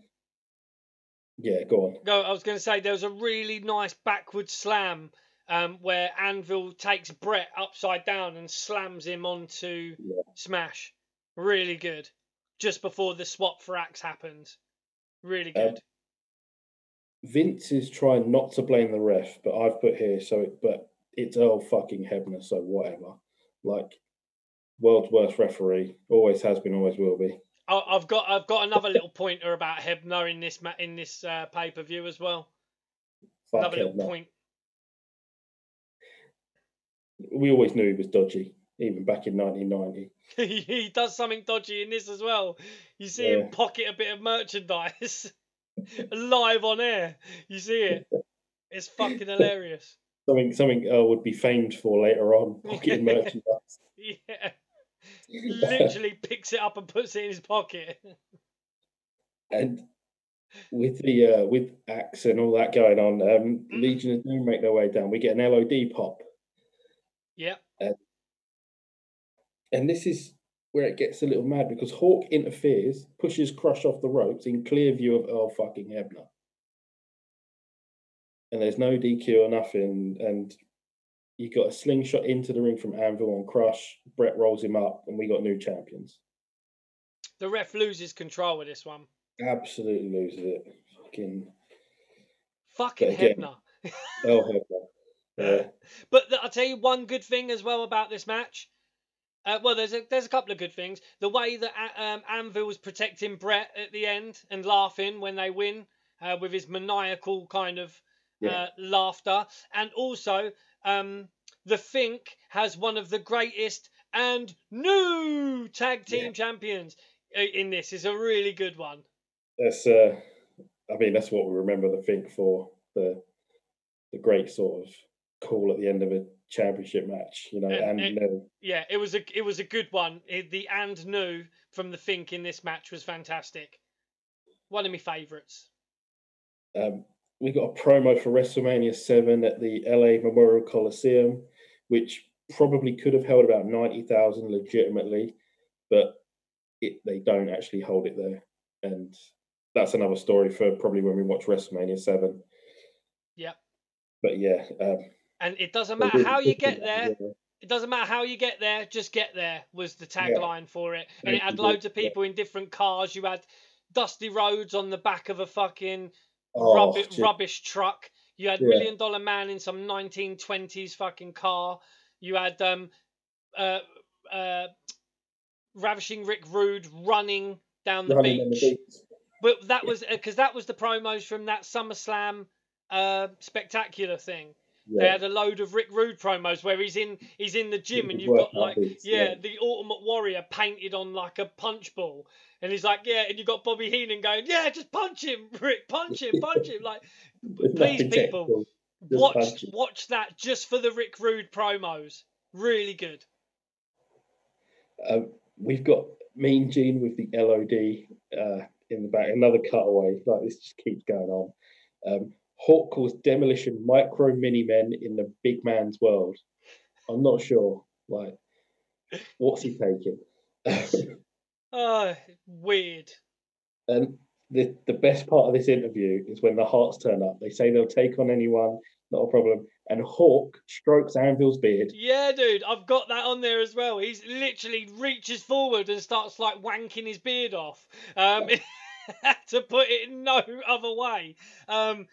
yeah, go on. no, I was going to say there was a really nice backward slam um, where Anvil takes Bret upside down and slams him onto Yeah. Smash. Really good. just before the swap for Axe happens. Really Um, good. Vince is trying not to blame the ref, but I've put here so it, but it's Earl fucking Hebner, so whatever. Like world's worst referee, always has been, always will be. I've got I've got another little pointer about Hebner in this in this uh, pay per view as well. Fuck Another little point. We always knew he was dodgy, even back in 1990. he does something dodgy in this as well. You see Yeah. him pocket a bit of merchandise live on air. You see it. It's fucking hilarious. Something something Earl would be famed for later on, pocketing merchandise. Yeah. Literally picks it up and puts it in his pocket. And with the uh, with Axe and all that going on, um, Mm. Legion of Doom make their way down. We get an LOD pop, Yeah. Um, and this is where it gets a little mad because Hawk interferes, pushes Crush off the ropes in clear view of Earl fucking Hebner, and there's no DQ or nothing. And you got a slingshot into the ring from Anvil on Crush. Bret rolls him up, and we got new champions. The ref loses control with this one. Absolutely loses it. Fucking Fucking again- Hebner. Earl Hebner. Yeah. But th- I'll tell you one good thing as well about this match. Uh, well, there's a there's a couple of good things. The way that um, Anvil was protecting Bret at the end and laughing when they win uh, with his maniacal kind of Yeah. uh, laughter, and also um, the Fink has one of the greatest and new tag team Yeah. champions uh, in this. is a really good one. that's uh I mean that's what we remember the Fink for the the great sort of call at the end of a championship match, you know, And- and, and- Neville. Yeah, it was a it was a good one. It- the and new from the Fink in this match was fantastic. One of my favourites. Um, we got a promo for WrestleMania seven at the LA Memorial Coliseum, which probably could have held about ninety thousand legitimately, but it, they don't actually hold it there, and that's another story for probably when we watch WrestleMania seven. Yep. But yeah, um, And it doesn't matter how you get there. It doesn't matter how you get there. Just get there was the tagline for it. And it had loads of yeah. people in different cars. You had Dusty Rhodes on the back of a fucking Oh, rubbish, rubbish truck. You had Yeah. Million Dollar Man in some 1920s fucking car. You had um, uh, uh, Ravishing Rick Rude running down the running on the beach. beach. But that Yeah. was because that was the promos from that SummerSlam uh, spectacular thing. They had a load of Rick Rude promos where he's in he's in the gym and you've got like yeah, yeah. the Ultimate Warrior painted on like a punch ball. And he's like, yeah, and you got Bobby Heenan going, yeah, just punch him, Rick, punch him, punch him. Like, please, people, just watch watch that just for the Rick Rude promos. Really good. Um, we've got Mean Gene with the LOD uh, in the back. Another cutaway. Like this just keeps going on. Um, Hawk calls demolition micro mini men in the big man's world. I'm not sure. Like, what's he taking? Oh, weird. and the the best part of this interview is when the Harts turn up. They say they'll take on anyone, not a problem. And Hawk strokes Anvil's beard. Yeah, dude, I've got that on there as well. He's literally reaches forward and starts like wanking his beard off. Um, to put it in no other way. Um,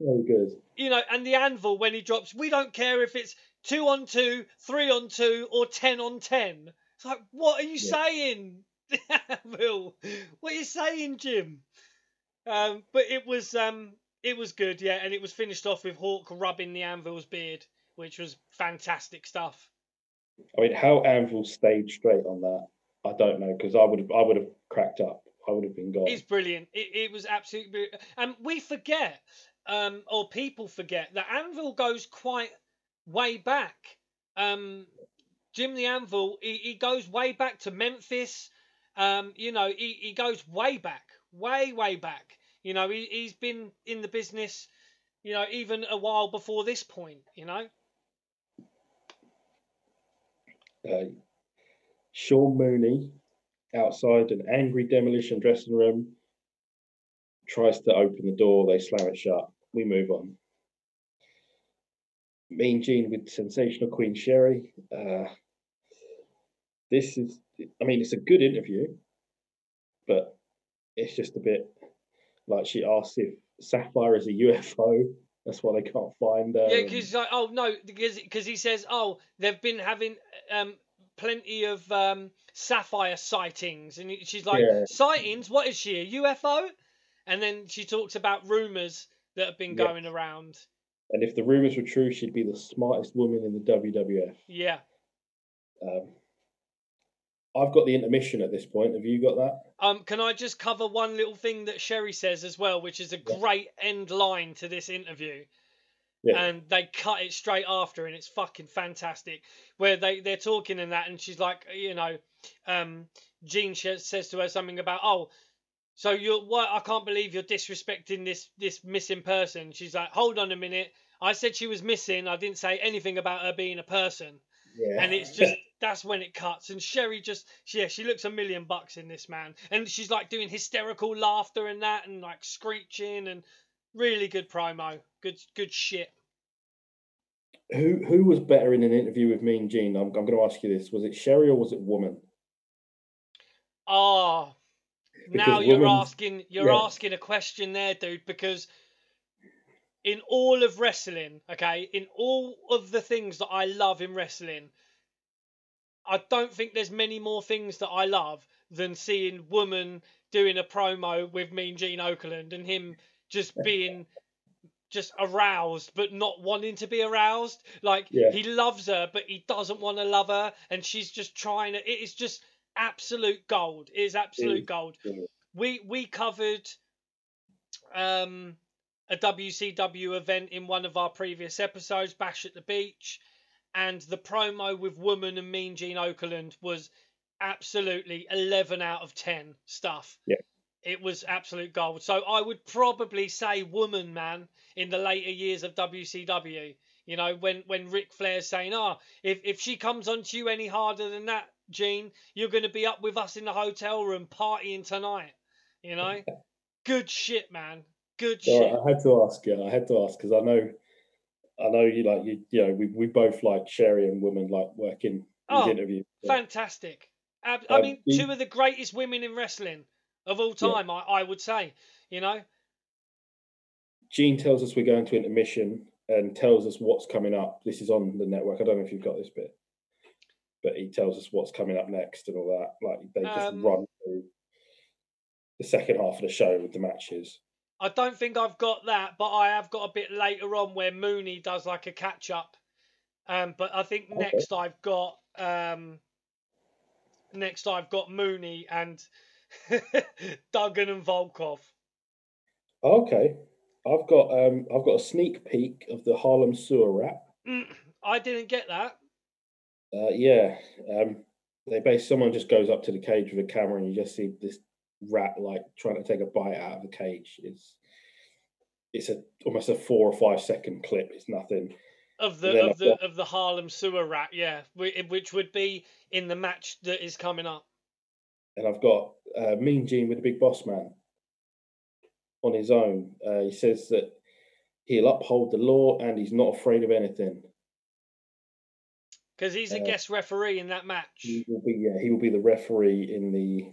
Very good. you know, and the anvil when he drops, we don't care if it's two on two, three on two, or ten on ten. It's like, what are you Yeah. saying, Will? What are you saying, Jim? Um, but it was um, it was good, yeah, and it was finished off with Hawk rubbing the anvil's beard, which was fantastic stuff. I mean, how Anvil stayed straight on that, I don't know because I would I would have cracked up. I would have been gone. It's brilliant. It, it was absolutely brilliant. And we forget, um, or people forget, that Anvil goes quite way back. Um, Jim the Anvil, he, he goes way back to Memphis. Um, you know, he, he goes way back, way, way back. You know, he, he's been in the business, you know, even a while before this point, you know? uh, Sean Mooney outside an angry demolition dressing room tries to open the door. They slam it shut. We move on. Mean Gene with sensational Queen Sherri. Uh, this is, I mean, it's a good interview. but it's just a bit like she asks if Sapphire is a UFO. That's why they can't find her. Yeah, because like, oh no, because because he says, oh, they've been having um plenty of um sapphire sightings, and she's like, Yeah. sightings? What is she, a UFO? And then she talks about rumors that have been Yeah. going around. and if the rumors were true, she'd be the smartest woman in the WWF. Yeah. Um, I've got the intermission at this point. Have you got that? Um, can I just cover one little thing that Sherri says as well, which is a Yeah. great end line to this interview? Yeah. and they cut it straight after and it's fucking fantastic. Where they they're talking and that and she's like you know um jean says to her something about oh so you're what i can't believe you're disrespecting this this missing person. She's like hold on a minute. I said she was missing. I didn't say anything about her being a person. Yeah. and it's just that's when it cuts and sherri just yeah she looks a million bucks in this man. And she's like doing hysterical laughter and that and like screeching and really good promo good good shit who who was better in an interview with me and Gene? I'm, I'm going to ask you this: was it Sherri or was it Woman? Oh, now you're asking you're yeah. asking a question there, dude, because in all of wrestling, okay, in all of the things that I love in wrestling, I don't think there's many more things that I love than seeing woman doing a promo with Mean Gene Okerlund and him just being just aroused but not wanting to be aroused. Like Yeah. he loves her but he doesn't want to love her and she's just trying to it is just absolute gold. It is absolute gold. We we covered um a WCW event in one of our previous episodes, Bash at the Beach, and the promo with Woman and Mean Gene Okerlund was absolutely 11 out of 10 stuff. Yeah. It was absolute gold. So I would probably say Woman, man, in the later years of WCW. You know, when when Ric Flair's saying, "Oh, if if she comes onto you any harder than that, Gene, you're going to be up with us in the hotel room partying tonight." You know, good shit, man. Good So shit. I had to ask you. I had to ask because I know, I know you like you. You know, we we both like Sherri and Woman like working Oh, interviews. so- Fantastic. Ab- I Um, mean, two of the greatest women in wrestling of all Yeah. time, I, I would say. You know, Gene tells us we're going to intermission and tells us what's coming up. This is on the network. I don't know if you've got this bit, but he tells us what's coming up next and all that. Like they just Um, run through the second half of the show with the matches. I don't think I've got that, but I have got a bit later on where Mooney does like a catch up. Um, but I think Okay. next I've got um, next I've got Mooney and Duggan and Volkov. Okay, I've got um I've got a sneak peek of the Harlem Sewer Rat. Mm, I didn't get that. Uh, yeah, um, they base someone just goes up to the cage with a camera and you just see this rat like trying to take a bite out of the cage. It's it's a almost a four or five second clip. It's nothing. Of the of I've the got- of the Harlem Sewer Rat, yeah, which would be in the match that is coming up. And I've got uh, Mean Gene with the Big Boss Man on his own. Uh, he says that he'll uphold the law and he's not afraid of anything. Because he's a Uh, guest referee in that match. He will be yeah, he will be the referee in the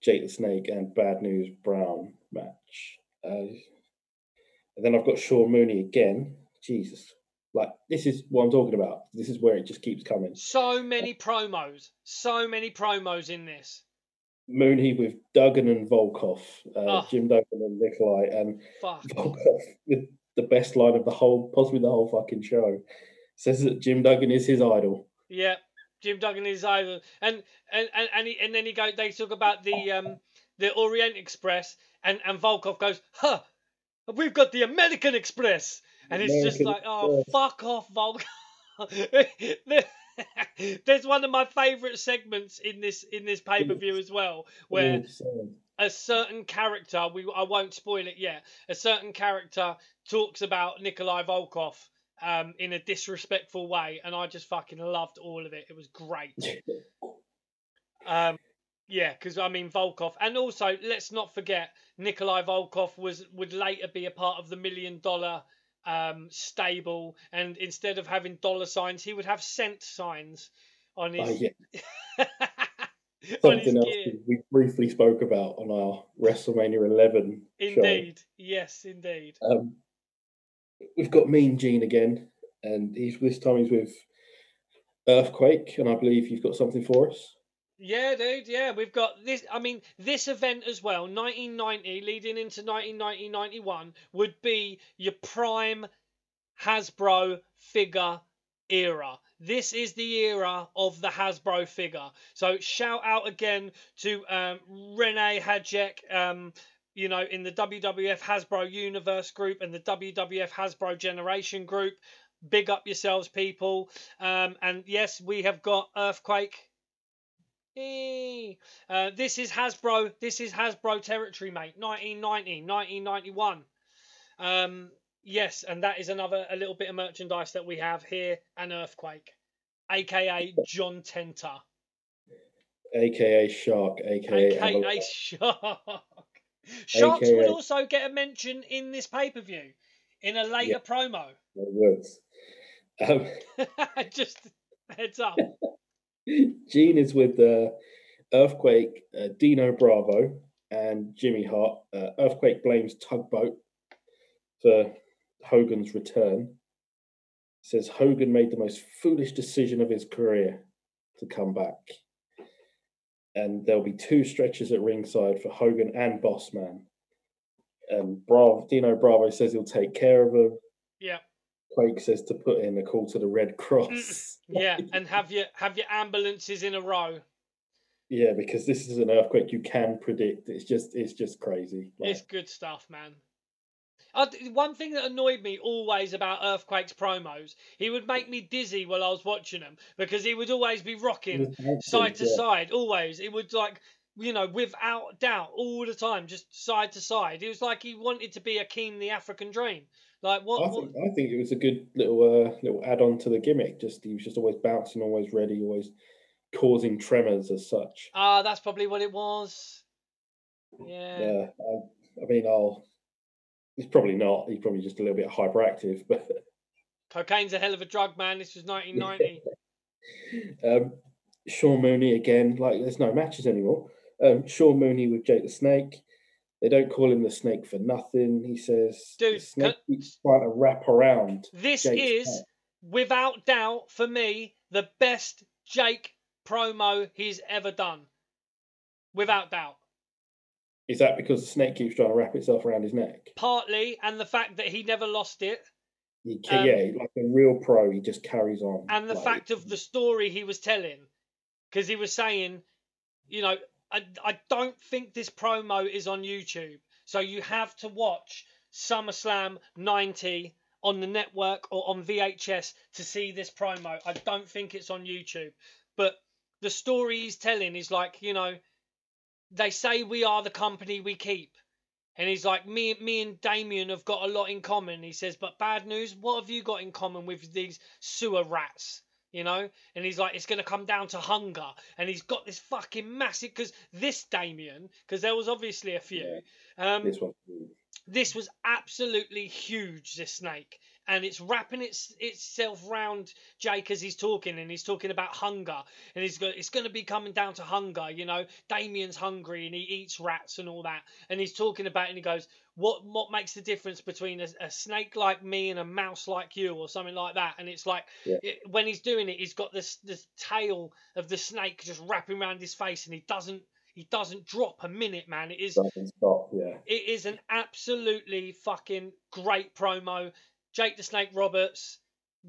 Jake the Snake and Bad News Brown match. Uh, and then I've got Sean Mooney again. Jesus, like this is what I'm talking about. This is where it just keeps coming. So many promos, so many promos in this. Mooney with Duggan and Volkov, uh, Oh. Jim Duggan and Nikolai, and Fuck. Volkov with the best line of the whole, possibly the whole fucking show. Says that Jim Duggan is his idol. Yeah, Jim Duggan is over, and and and and, he, and then he go. They talk about the um the Orient Express, and and Volkov goes, "Huh, we've got the American Express," and it's just like, "Oh, fuck off, Volkov." There's one of my favourite segments in this in this pay per view as well, where Insane. a certain character we I won't spoil it yet. A certain character talks about Nikolai Volkov um, in a disrespectful way, and I just fucking loved all of it. It was great. Um, yeah, because I mean Volkov, and also let's not forget Nikolai Volkov was would later be a part of the Million Dollar um, stable, and instead of having dollar signs, he would have cent signs on his. Oh, yeah. something else we briefly spoke about on our WrestleMania 11 Indeed, show. yes, indeed. Um, we've got Mean Gene again, and he's this time he's with Earthquake, and I believe you've got something for us. Yeah, dude. Yeah, we've got this. I mean, this event as well, 1990 leading into 1990 91, would be your prime Hasbro figure era. This is the era of the Hasbro figure. So shout out again to um, Renee Hajek, um, you know, in the WWF Hasbro Universe group and the WWF Hasbro Generation group. Big up yourselves, people. Um, and yes, we have got Earthquake uh, this is Hasbro. This is Hasbro territory, mate. 1990, 1991. Um, yes, and that is another a little bit of merchandise that we have here. An earthquake, aka John Tenta, aka Shark, aka, AKA Shark. Sharks AKA... would also get a mention in this pay per view in a later yeah, promo. It would. Um... Just heads up. Gene is with uh, Earthquake, uh, Dino Bravo, and Jimmy Hart. Uh, Earthquake blames Tugboat for Hogan's return. Says Hogan made the most foolish decision of his career to come back. And there'll be two stretches at ringside for Hogan and Bossman. And Bravo, Dino Bravo says he'll take care of them. Yeah. Quake says to put in a call to the Red Cross. Mm, yeah, and have your have your ambulances in a row. Yeah, because this is an earthquake you can predict. It's just it's just crazy. Like, it's good stuff, man. One thing that annoyed me always about Earthquake's promos, he would make me dizzy while I was watching them because he would always be rocking side to yeah. side. Always, it would like you know, without doubt, all the time, just side to side. It was like he wanted to be Akeem the African Dream. Like what? I think, what? I think it was a good little uh, little add on to the gimmick. Just he was just always bouncing, always ready, always causing tremors as such. Ah, that's probably what it was. Yeah. Yeah. I, I mean, I'll. He's probably not. He's probably just a little bit hyperactive, but. Cocaine's a hell of a drug, man. This was 1990. um, Sean Mooney again. Like, there's no matches anymore. Um, Sean Mooney with Jake the Snake. They don't call him the snake for nothing. He says Dude, the snake can... keeps trying to wrap around. This Jake's is, head. without doubt, for me, the best Jake promo he's ever done. Without doubt. Is that because the snake keeps trying to wrap itself around his neck? Partly, and the fact that he never lost it. He, um, yeah, like a real pro, he just carries on. And the like, fact of the story he was telling, because he was saying, you know, I, don't think this promo is on YouTube. So you have to watch SummerSlam 90 on the network or on VHS to see this promo. I don't think it's on YouTube. But the story he's telling is like, you know, they say we are the company we keep. And he's like, me, me and Damien have got a lot in common. He says, but bad news, what have you got in common with these sewer rats? You know? And he's like, it's going to come down to hunger. And he's got this fucking massive, because this Damien, because there was obviously a few. Yeah. Um, this one. This was absolutely huge, this snake. And it's wrapping its, itself round Jake as he's talking, and he's talking about hunger. And he's got, it's going to be coming down to hunger, you know? Damien's hungry and he eats rats and all that. And he's talking about and he goes, what what makes the difference between a, a, snake like me and a mouse like you or something like that and it's like yeah. it, when he's doing it he's got this this tail of the snake just wrapping around his face and he doesn't he doesn't drop a minute man it is stop, yeah. it is an absolutely fucking great promo jake the snake roberts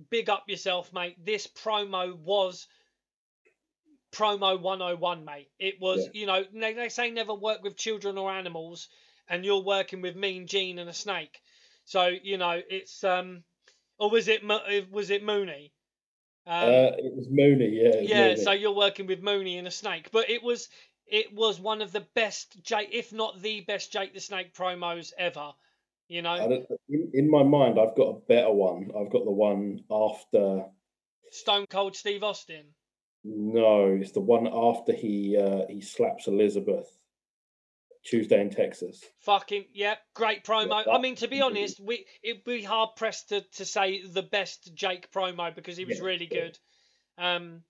big up yourself mate this promo was promo 101 mate it was yeah. you know they, they say never work with children or animals and you're working with Mean Gene and a snake. So you know it's um, or was it was it Mooney? Um, uh, it was Mooney, yeah. Yeah, Mooney. so you're working with Mooney and a snake, but it was it was one of the best Jake, if not the best Jake the Snake promos ever. You know, in, in my mind, I've got a better one. I've got the one after Stone Cold Steve Austin. No, it's the one after he uh, he slaps Elizabeth. Tuesday in Texas. Fucking yeah, great promo. Yeah, I mean, to be honest, we it'd be hard pressed to, to say the best Jake promo because he was yeah, really good. Um,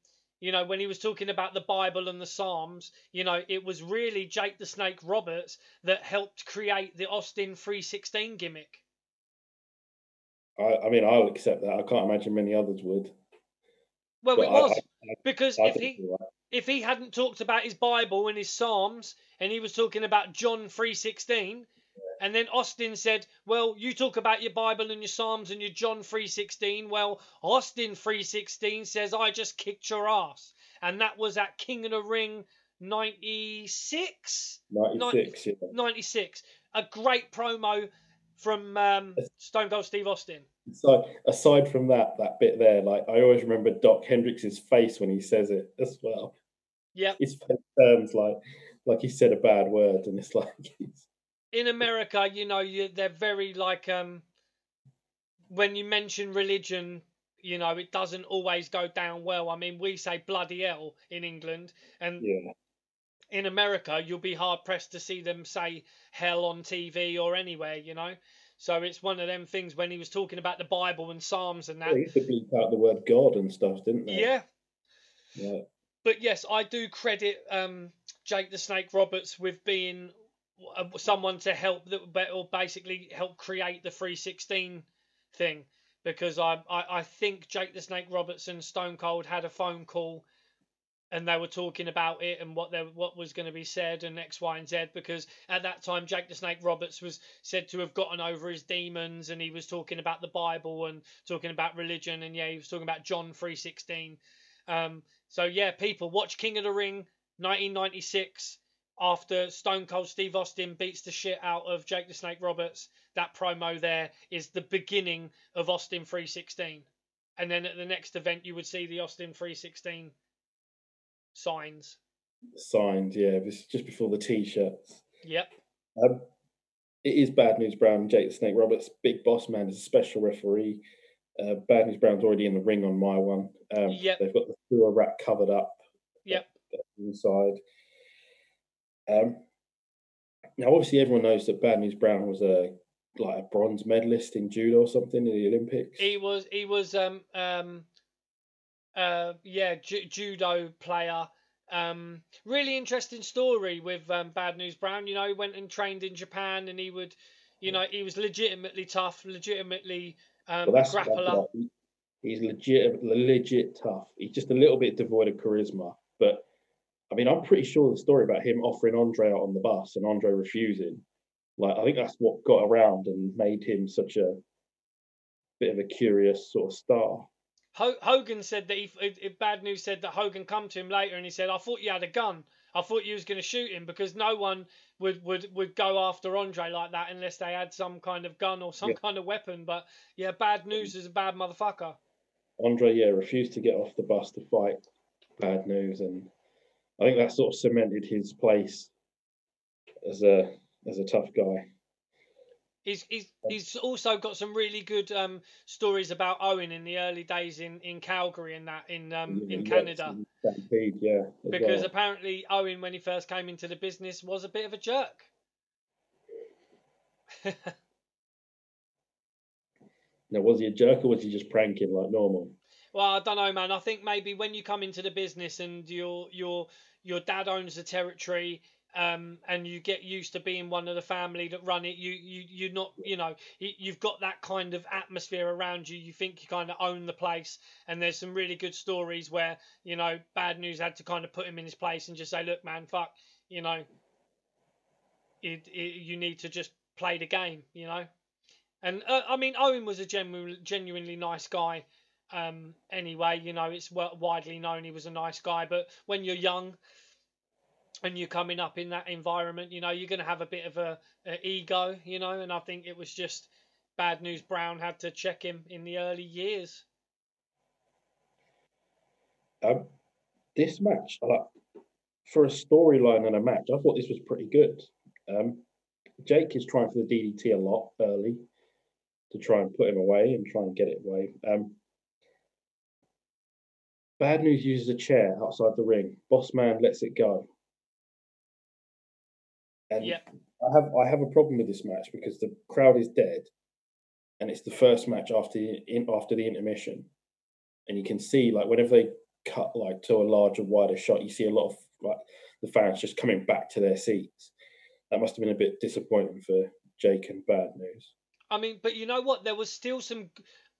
You know, when he was talking about the Bible and the Psalms, you know, it was really Jake the Snake Roberts that helped create the Austin 316 gimmick. I, I mean, I'll accept that. I can't imagine many others would. Well, But it was I- because I if he right. if he hadn't talked about his Bible and his Psalms, and he was talking about John three sixteen, and then Austin said, "Well, you talk about your Bible and your Psalms and your John three sixteen. Well, Austin three sixteen says I just kicked your ass, and that was at King of the Ring ninety six. 96, yeah. 96. A great promo from um, Stone Cold Steve Austin. So aside from that, that bit there, like I always remember Doc Hendrix's face when he says it as well. Yeah, His face turns like like he said a bad word, and it's like he's- in America, you know, you, they're very like um, when you mention religion, you know, it doesn't always go down well. I mean, we say bloody hell in England, and yeah, in America, you'll be hard pressed to see them say hell on TV or anywhere, you know. So it's one of them things when he was talking about the Bible and Psalms and that. they used to bleep out the word God and stuff, didn't they? Yeah, yeah. but yes, I do credit um, Jake the Snake Roberts with being someone to help that, or basically help create the 316 thing, because I, I I think Jake the Snake Robertson Stone Cold had a phone call, and they were talking about it and what there what was going to be said and X, Y, and Z. Because at that time, Jake the Snake Roberts was said to have gotten over his demons, and he was talking about the Bible and talking about religion, and yeah, he was talking about John 316. Um, so yeah, people watch King of the Ring 1996 after Stone Cold Steve Austin beats the shit out of Jake the Snake Roberts. That promo there is the beginning of Austin 316. And then at the next event you would see the Austin 316 signs. Signed, yeah. This is just before the t-shirts. Yep. Um, it is Bad News Brown, Jake the Snake Roberts. Big Boss Man is a special referee. Uh, Bad News Brown's already in the ring on my one. Um, Yep. They've got the sewer rat covered up Yep. inside. Um, now, obviously, everyone knows that Bad News Brown was a like a bronze medalist in judo or something in the Olympics. He was he was um um uh yeah ju- judo player. Um, really interesting story with um, Bad News Brown. You know, he went and trained in Japan, and he would, you know, he was legitimately tough, legitimately um, Well, that's, grappler. He's legit, legit tough. He's just a little bit devoid of charisma. But I mean, I'm pretty sure the story about him offering Andre out on the bus and Andre refusing, like I think that's what got around and made him such a bit of a curious sort of star. Ho- Hogan said that he, if, if Bad News said that Hogan come to him later and he said, "I thought you had a gun. I thought you was going to shoot him because no one would, would would go after Andre like that unless they had some kind of gun or some Yeah. kind of weapon." But yeah, Bad News is a bad motherfucker. Andre, yeah, refused to get off the bus to fight bad news, and I think that sort of cemented his place as a as a tough guy. He's he's he's also got some really good um stories about Owen in the early days in in Calgary and that in um in Canada. Stampede, yeah, because well. apparently Owen, when he first came into the business, was a bit of a jerk. now was he a jerk or was he just pranking like normal? Well, I don't know, man. I think maybe when you come into the business and your your your dad owns the territory, um, and you get used to being one of the family that run it, you you you're not, you know, you, you've got that kind of atmosphere around you. You think you kind of own the place, and there's some really good stories where you know bad news had to kind of put him in his place and just say, look, man, fuck, you know, it, it you need to just play the game, you know. And uh, I mean, Owen was a genu- genuinely nice guy. Um, anyway, you know, it's widely known he was a nice guy. But when you're young and you're coming up in that environment, you know, you're going to have a bit of a, a ego, you know. And I think it was just bad news. Brown had to check him in the early years. Um, this match, like for a storyline and a match, I thought this was pretty good. Um, Jake is trying for the DDT a lot early to try and put him away and try and get it away. Um, Bad News uses a chair outside the ring. Boss Man lets it go. And Yeah. I have I have a problem with this match because the crowd is dead, and it's the first match after in, after the intermission, and you can see like whenever they cut like to a larger, wider shot, you see a lot of like the fans just coming back to their seats. That must have been a bit disappointing for Jake and Bad News. I mean, but you know what? There was still some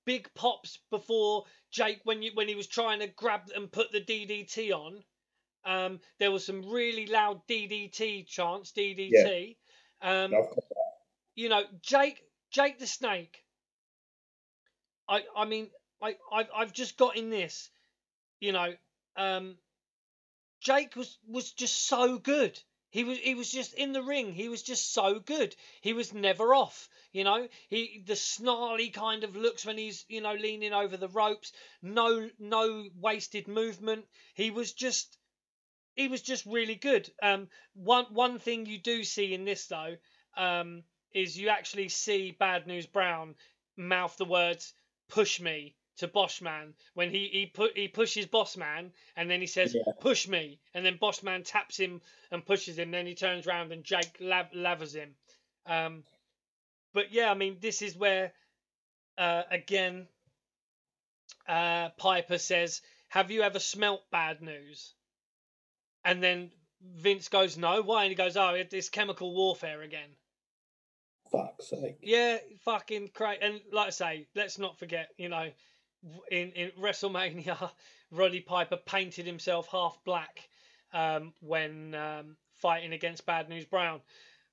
big pops before Jake when you when he was trying to grab and put the DDT on. Um, there was some really loud DDT chants, DDT. Yeah. Um, you know, Jake Jake the Snake. I I mean, I I've, I've just got in this. You know, um, Jake was was just so good. He was he was just in the ring. He was just so good. He was never off. You know, he the snarly kind of looks when he's you know leaning over the ropes. No no wasted movement. He was just he was just really good. Um, one one thing you do see in this though, um, is you actually see Bad News Brown mouth the words "push me" to Bossman when he he put he pushes Bossman and then he says yeah. push me and then Bossman taps him and pushes him. Then he turns around and Jake lav- lavers him. Um, but yeah, I mean this is where uh, again uh, Piper says, "Have you ever smelt bad news?" And then Vince goes, "No, why?" And he goes, "Oh, it's chemical warfare again." Fuck's sake. Yeah, fucking crazy. And like I say, let's not forget, you know, in, in WrestleMania, Roddy Piper painted himself half black um, when um, fighting against Bad News Brown.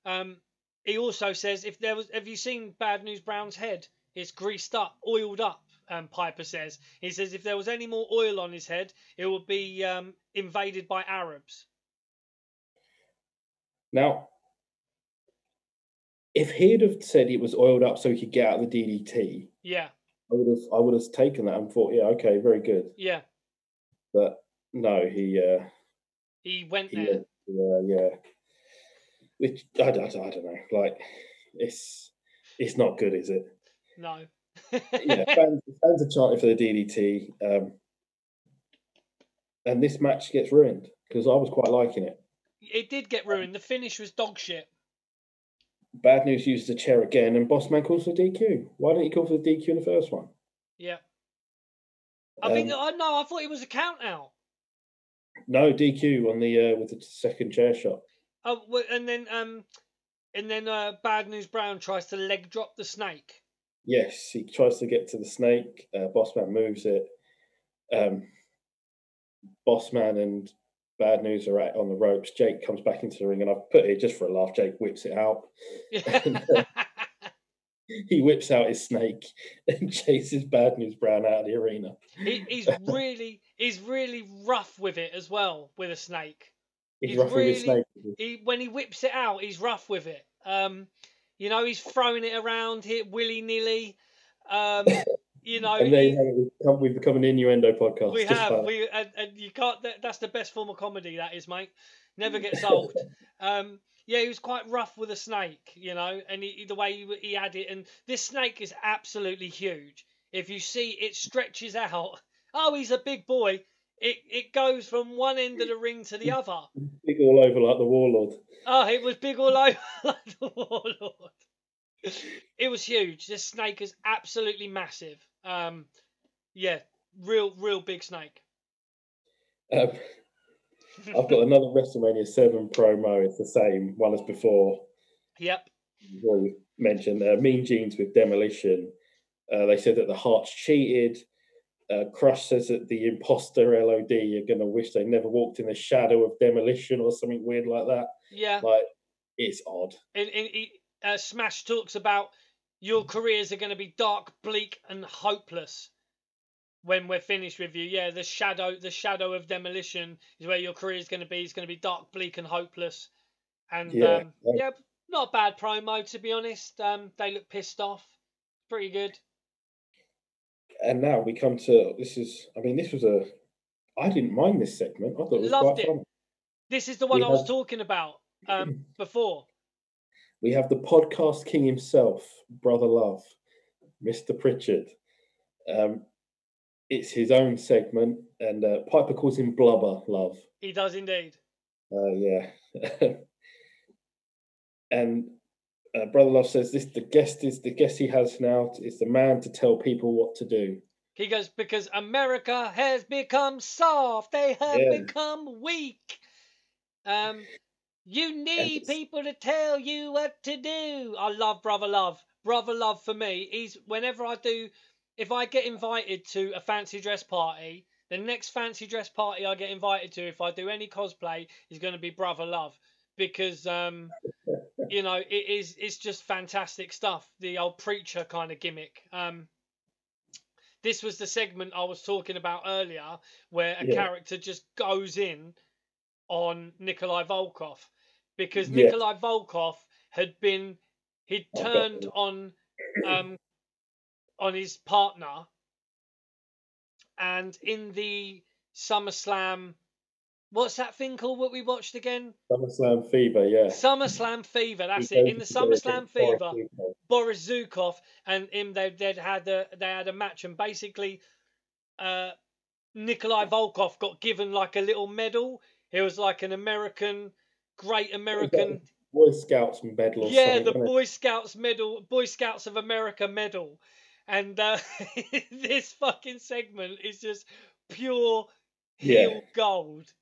Um, he also says, if there was, have you seen Bad News Brown's head? It's greased up, oiled up. Um, Piper says. He says if there was any more oil on his head, it would be um, invaded by Arabs. Now, if he'd have said it was oiled up so he could get out of the DDT, yeah, I would have I would have taken that and thought, yeah, okay, very good. Yeah. But no, he uh he went he there. yeah, yeah. Which I, I, I don't know. Like it's it's not good, is it? No. yeah, fans, fans are chanting for the DDT, um, and this match gets ruined because I was quite liking it. It did get ruined. The finish was dog shit. Bad News uses the chair again, and Bossman calls for DQ. Why didn't he call for the DQ in the first one? Yeah. I um, think I know. I thought it was a count out. No DQ on the uh, with the second chair shot. Oh, and then um, and then uh, Bad News Brown tries to leg drop the snake. Yes, he tries to get to the snake. Uh, Bossman moves it. Um, Bossman and bad news are at, on the ropes. Jake comes back into the ring, and I've put it just for a laugh. Jake whips it out. and, uh, he whips out his snake and chases Bad News Brown out of the arena. He, he's really, he's really rough with it as well with a snake. He's, he's rough really, with his snake. He, when he whips it out, he's rough with it. Um, you know, he's throwing it around here willy nilly. Um, you know, and they have, we've become an innuendo podcast. We have, we and, and, you can't. That, that's the best form of comedy. That is, mate. Never gets old. um, yeah, he was quite rough with a snake, you know, and he, the way he, he had it. And this snake is absolutely huge. If you see, it stretches out. Oh, he's a big boy. It it goes from one end of the ring to the other. Big all over like the warlord. Oh, it was big all over like the warlord. It was huge. This snake is absolutely massive. Um, yeah, real, real big snake. Um, I've got another WrestleMania 7 promo. It's the same one as before. Yep. you mentioned uh, Mean Genes with Demolition. Uh, they said that the Harts cheated. Uh, Crush says that the imposter LOD are going to wish they never walked in the shadow of demolition or something weird like that. Yeah. Like, it's odd. And, and uh, Smash talks about your careers are going to be dark, bleak, and hopeless when we're finished with you. Yeah, the shadow, the shadow of demolition is where your career is going to be. It's going to be dark, bleak, and hopeless. And yeah, um, yeah not a bad promo to be honest. Um, they look pissed off. Pretty good. And now we come to this is. I mean, this was a. I didn't mind this segment. I thought it was Loved quite it. fun. This is the one I was talking about um, before we have the podcast king himself, Brother Love, Mr. Prichard. Um, it's his own segment, and uh, Piper calls him Blubber Love. He does indeed. Uh, yeah. and uh, Brother Love says this: the guest is the guest he has now is the man to tell people what to do. He goes, because America has become soft. They have Yeah. become weak. Um, you need people to tell you what to do. I love Brother Love. Brother Love for me, he's whenever I do, if I get invited to a fancy dress party, the next fancy dress party I get invited to, if I do any cosplay, is going to be Brother Love because um, you know it is it's just fantastic stuff. The old preacher kind of gimmick. Um, this was the segment I was talking about earlier, where a Yeah. character just goes in on Nikolai Volkov because Yeah. Nikolai Volkov had been he'd turned you. on um on his partner and in the SummerSlam what's that thing called what we watched again? SummerSlam Fever, yeah. SummerSlam Fever, that's He it. In the to go against SummerSlam Fever, Boris Zhukov and him they they'd had a they had a match and basically uh Nikolai Volkov got given like a little medal. It was like an American great American Boy Scouts medal yeah, the? Boy Scouts medal, Boy Scouts of America medal, and uh, this fucking segment is just pure Yeah. heel gold.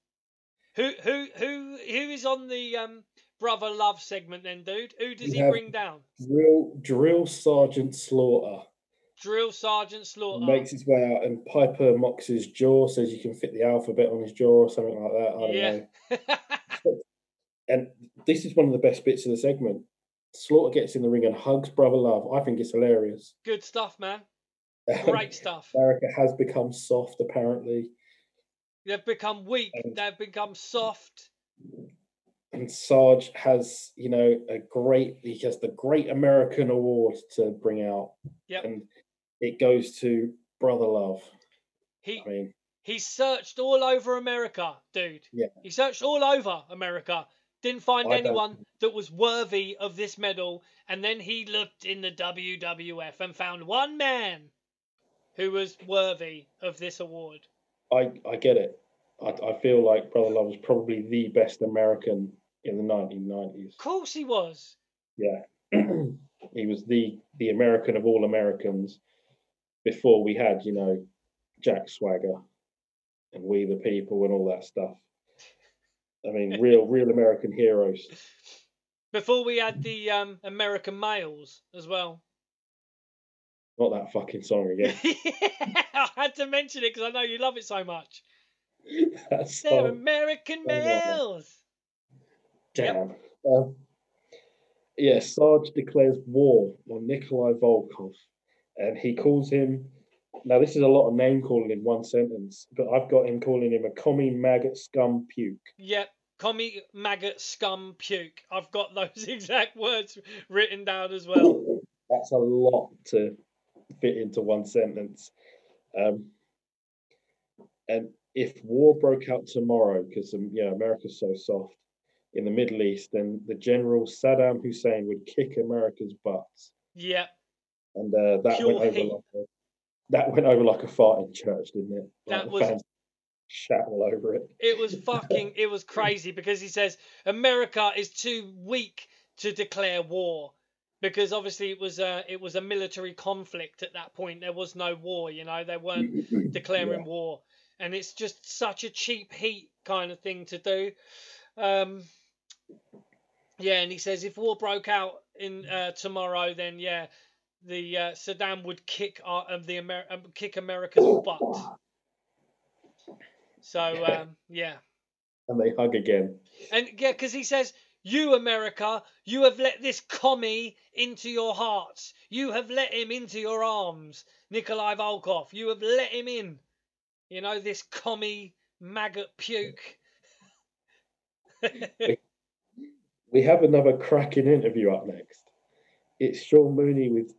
Who who who who is on the um brother love segment then, dude? Who does You he bring down? Drill, Drill Sergeant Slaughter Drill Sergeant Slaughter. makes his way out, and Piper mocks his jaw, says you can fit the alphabet on his jaw or something like that. I don't Yeah. know. And this is one of the best bits of the segment. Slaughter gets in the ring and hugs Brother Love. I think it's hilarious. Good stuff, man. Great stuff. America has become soft, apparently. They've become weak. And- They've become soft. And Sarge has, you know, a great, he has the Great American Award to bring out. Yep. And it goes to Brother Love. He I mean, He searched all over America, dude. Yeah. He searched all over America. Didn't find I don't- anyone that was worthy of this medal. And then he looked in the WWF and found one man who was worthy of this award. I, I get it. I, I feel like Brother Love was probably the best American in the 1990s. Of course he was. Yeah. he was the the American of all Americans before we had, you know, Jack Swagger and We the People and all that stuff. I mean, real real American heroes. Before we had the um, American males as well. Not that fucking song again. I had to mention it because I know you love it so much. that They're. American males. Damn. Um, yeah, Sarge declares war on Nikolai Volkov, and he calls him. Now, this is a lot of name calling in one sentence, but I've got him calling him a commie maggot scum puke. Yep. Commie, maggot, scum, puke. I've got those exact words written down as well. That's a lot to fit into one sentence. Um, and if war broke out tomorrow, because um, yeah, America's so soft in the Middle East, then the General Saddam Hussein would kick America's butts. Yep. And uh, that Pure went over hate. like a, that went over like a fart in church, didn't it? Like That was- shat all over it. It was fucking, it was crazy because he says America is too weak to declare war because obviously it was a, it was a military conflict at that point. There was no war, you know, they weren't declaring war, and it's just such a cheap heat kind of thing to do. Um, yeah, and he says if war broke out in uh, tomorrow, then yeah, the uh, Saddam would kick our, uh, the Amer- um, kick America's butt. So um, yeah, and they hug again. and yeah, because he says. You, America, you have let this commie into your hearts. You have let him into your arms. Nikolai Volkov, you have let him in. You know, this commie maggot puke. We have another cracking interview up next. It's Sean Mooney with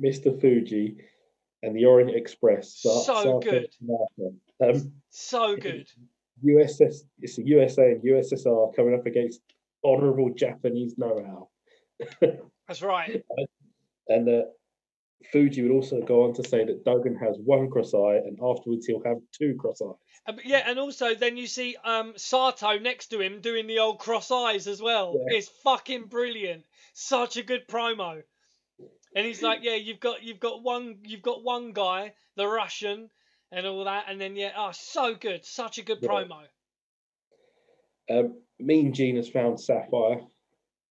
Mr. Fuji and the Orient Express. Sa- So good. Um, so good. USS, it's the USA and USSR coming up against honourable Japanese know-how. That's right. And uh, Fuji would also go on to say that Duggan has one cross eye, and afterwards he'll have two cross eyes. Uh, yeah, and also then you see um Sato next to him doing the old cross eyes as well. Yeah. It's fucking brilliant. Such a good promo. And he's like, yeah, you've got you've got one you've got one guy, the Russian, and all that, and then yeah, oh, so good, such a good Yeah. promo. Um, mean Gene has found Sapphire,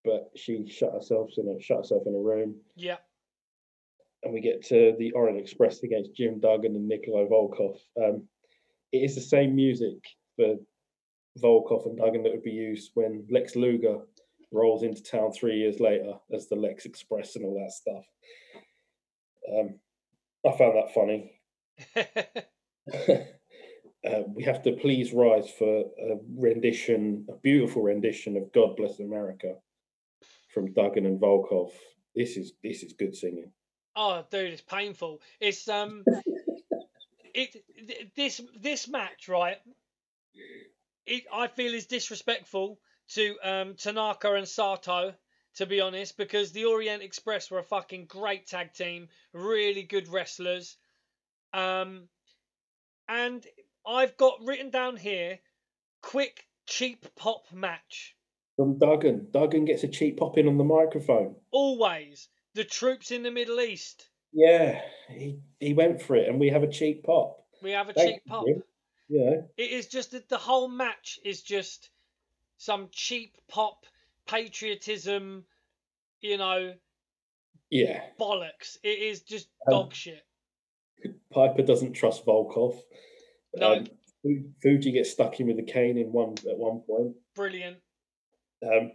but she shut herself in a shut herself in a room, Yeah, and we get to the Orient Express against Jim Duggan and Nikolai Volkov. Um, it is the same music for Volkov and Duggan that would be used when Lex Luger rolls into town three years later as the Lex Express and all that stuff. Um, I found that funny. uh, we have to please rise for a rendition, a beautiful rendition of "God Bless America" from Duggan and Volkov. This is this is good singing. oh, dude, it's painful. It's um, it th- this this match right. It I feel is disrespectful to um Tanaka and Sato. To be honest, because the Orient Express were a fucking great tag team, really good wrestlers. Um, and I've got written down here, quick cheap pop match. From Duggan, Duggan gets a cheap pop in on the microphone. Always the troops in the Middle East. Yeah, he he went for it, and we have a cheap pop. We have a Thank cheap pop. you. Yeah, It is just that the whole match is just some cheap pop patriotism, you know, yeah. bollocks. It is just Um, dog shit. Piper doesn't trust Volkov. No. Um, Fuji gets stuck in with the cane in one at one point. Brilliant. Um,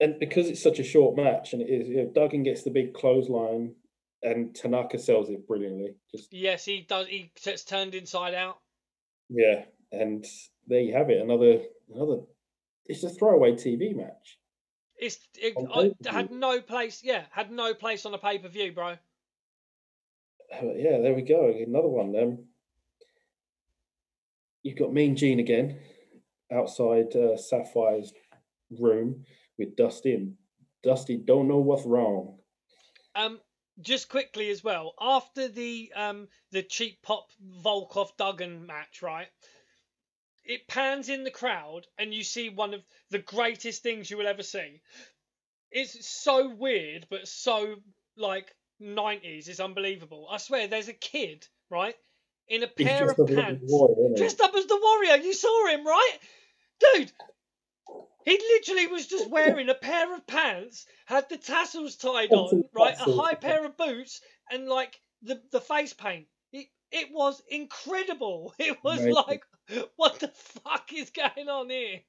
and because it's such a short match, and it is, you know, Duggan gets the big clothesline, and Tanaka sells it brilliantly. Just Yes, he does. He gets turned inside out. yeah, and there you have it. Another another. It's a throwaway TV match. It's it, I, had no place. Yeah, had no place on a pay per view, bro. Uh, yeah, there we go. Another one. Um, you've got Mean Gene again outside uh, Sapphire's room with Dusty, and Dusty don't know what's wrong. Um, just quickly as well. After the um the cheap pop Volkov Duggan match, right? It pans in the crowd, and you see one of the greatest things you will ever see. It's so weird, but so like nineties. It's unbelievable. I swear, there's a kid right in a pair of pants, boy, dressed up as the warrior. You saw him, right, dude? He literally was just wearing a pair of pants, had the tassels tied on, right, a high pair of boots, and like the the face paint. It it was incredible. It was Amazing. like, what the fuck is going on here,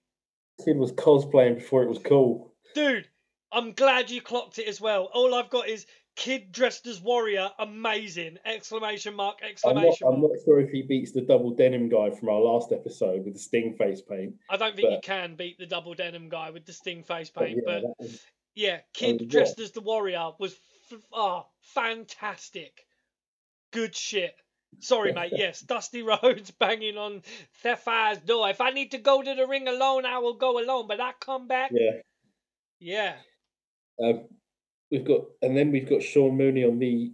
Kid was cosplaying before it was cool. dude? I'm glad you clocked it as well. All I've got is kid dressed as warrior, amazing! Exclamation mark! I'm not, Exclamation I'm not sure if he beats the double denim guy from our last episode with the sting face paint. I don't think you can beat the double denim guy with the sting face But paint, yeah, but that was- Yeah, kid yeah. dressed as the warrior was f- ah fantastic. Good shit. Sorry, mate. Yes, Dusty Rhodes banging on Sapphire's door. If I need to go to the ring alone, I will go alone. But I come back. yeah. Yeah. Um, we've got, and then we've got Sean Mooney on the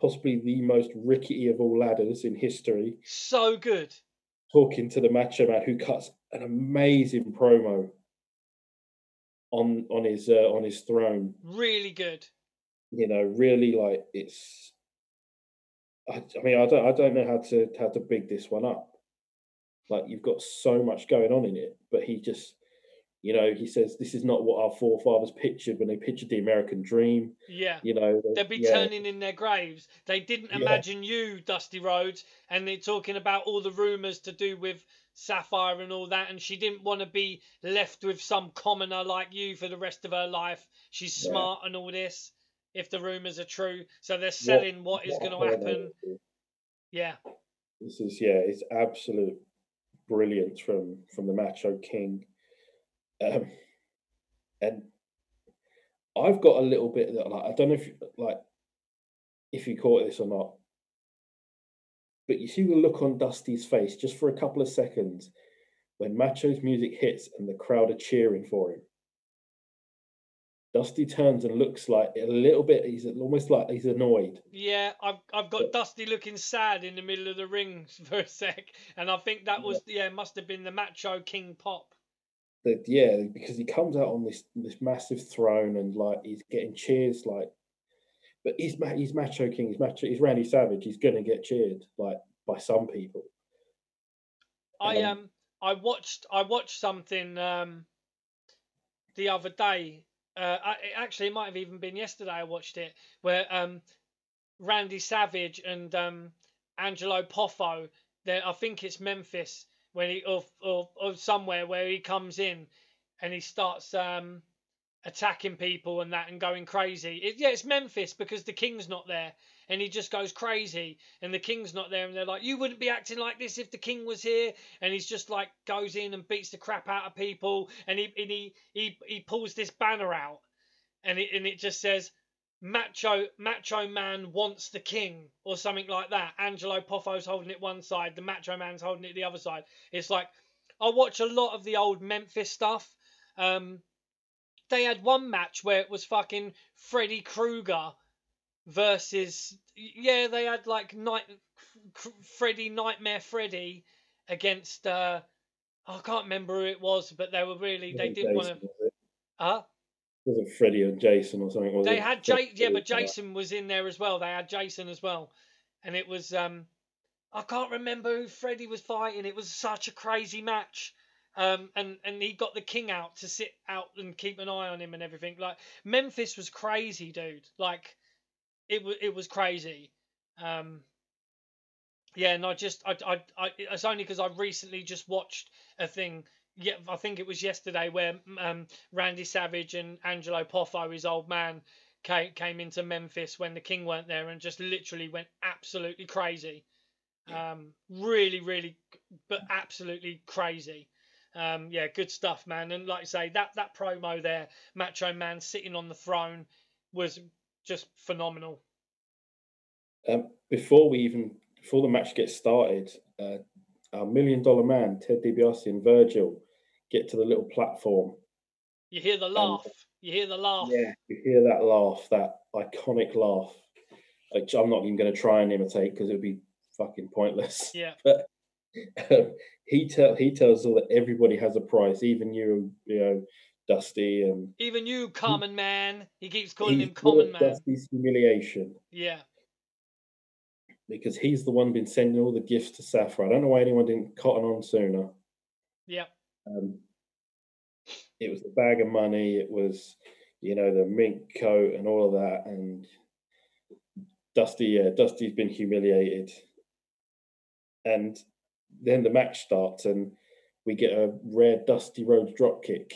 possibly the most rickety of all ladders in history, So good. talking to the Macho Man, who cuts an amazing promo on on his uh, on his throne. Really good. You know, really like it's. I, I mean, I don't, I don't know how to how to big this one up. Like you've got so much going on in it, but he just, you know, he says this is not what our forefathers pictured when they pictured the American dream. Yeah. You know, They'd be yeah. turning in their graves. They didn't Yeah. imagine you, Dusty Rhodes, and they're talking about all the rumours to do with Sapphire and all that, and she didn't want to be left with some commoner like you for the rest of her life. She's Yeah. smart and all this, if the rumours are true. So they're selling what is going to happen. Yeah. This is yeah, it's absolute brilliance from from the Macho King. Um, and I've got a little bit that like I don't know if like if you caught this or not, but you see the look on Dusty's face just for a couple of seconds when Macho's music hits and the crowd are cheering for him. Dusty turns and looks like a little bit. He's almost like he's annoyed. Yeah, I've I've got Dusty looking sad in the middle of the ring for a sec, and I think that was yeah, must have been the Macho King pop. that yeah, because he comes out on this this massive throne and like he's getting cheers like but he's he's Macho King. He's Macho. He's Randy Savage. He's gonna get cheered like by some people. I Um, um I watched I watched something um the other day. Uh, I, actually, it might have even been yesterday. I watched it where um Randy Savage and um Angelo Poffo. I think it's Memphis when he or, or or somewhere where he comes in and he starts um attacking people and that and going crazy. It, yeah, it's Memphis because the king's not there and he just goes crazy and the king's not there and they're like you wouldn't be acting like this if the king was here. And he's just like goes in and beats the crap out of people and he and he he, he pulls this banner out and it and it just says macho macho man wants the king or something like that. Angelo poffo's holding it one side the macho man's holding it the other side. It's like i watch a lot of the old memphis stuff. Um they had one match where it was fucking freddy krueger versus yeah they had like night freddy nightmare freddy against uh i can't remember who it was but they were really they didn't want to Jason, was it? huh Wasn't Freddy or Jason or something? They it? had Jay, yeah, but Jason was in there as well. They had Jason as well, and it was um, I can't remember who Freddy was fighting. It was such a crazy match, um, and and he got the king out to sit out and keep an eye on him and everything. Like Memphis was crazy, dude. Like it was it was crazy. Um, yeah, and I just I I, I it's only because I recently just watched a thing. Yeah, I think it was yesterday where um, Randy Savage and Angelo Poffo, his old man, came came into Memphis when the King weren't there and just literally went absolutely crazy. Um, really, really, but absolutely crazy. Um, yeah, good stuff, man. And like I say, that that promo there, Macho Man sitting on the throne, was just phenomenal. Um, before we even before the match gets started, uh, our million dollar man Ted DiBiase and Virgil get to the little platform. You hear the laugh. You hear the laugh. Yeah, you hear that laugh, that iconic laugh, which I'm not even going to try and imitate because it would be fucking pointless. Yeah. But um, he tell he tells all that everybody has a price, even you, you know, Dusty, and Even you, common man. He keeps calling him common man. Dusty's humiliation Yeah. because he's the one been sending all the gifts to Sapphire. I don't know why anyone didn't cotton on sooner. Yeah. Um, it was the bag of money. It was, you know, the mink coat and all of that. And Dusty, yeah, Dusty's been humiliated. And then the match starts, and we get a rare Dusty Rhodes drop kick.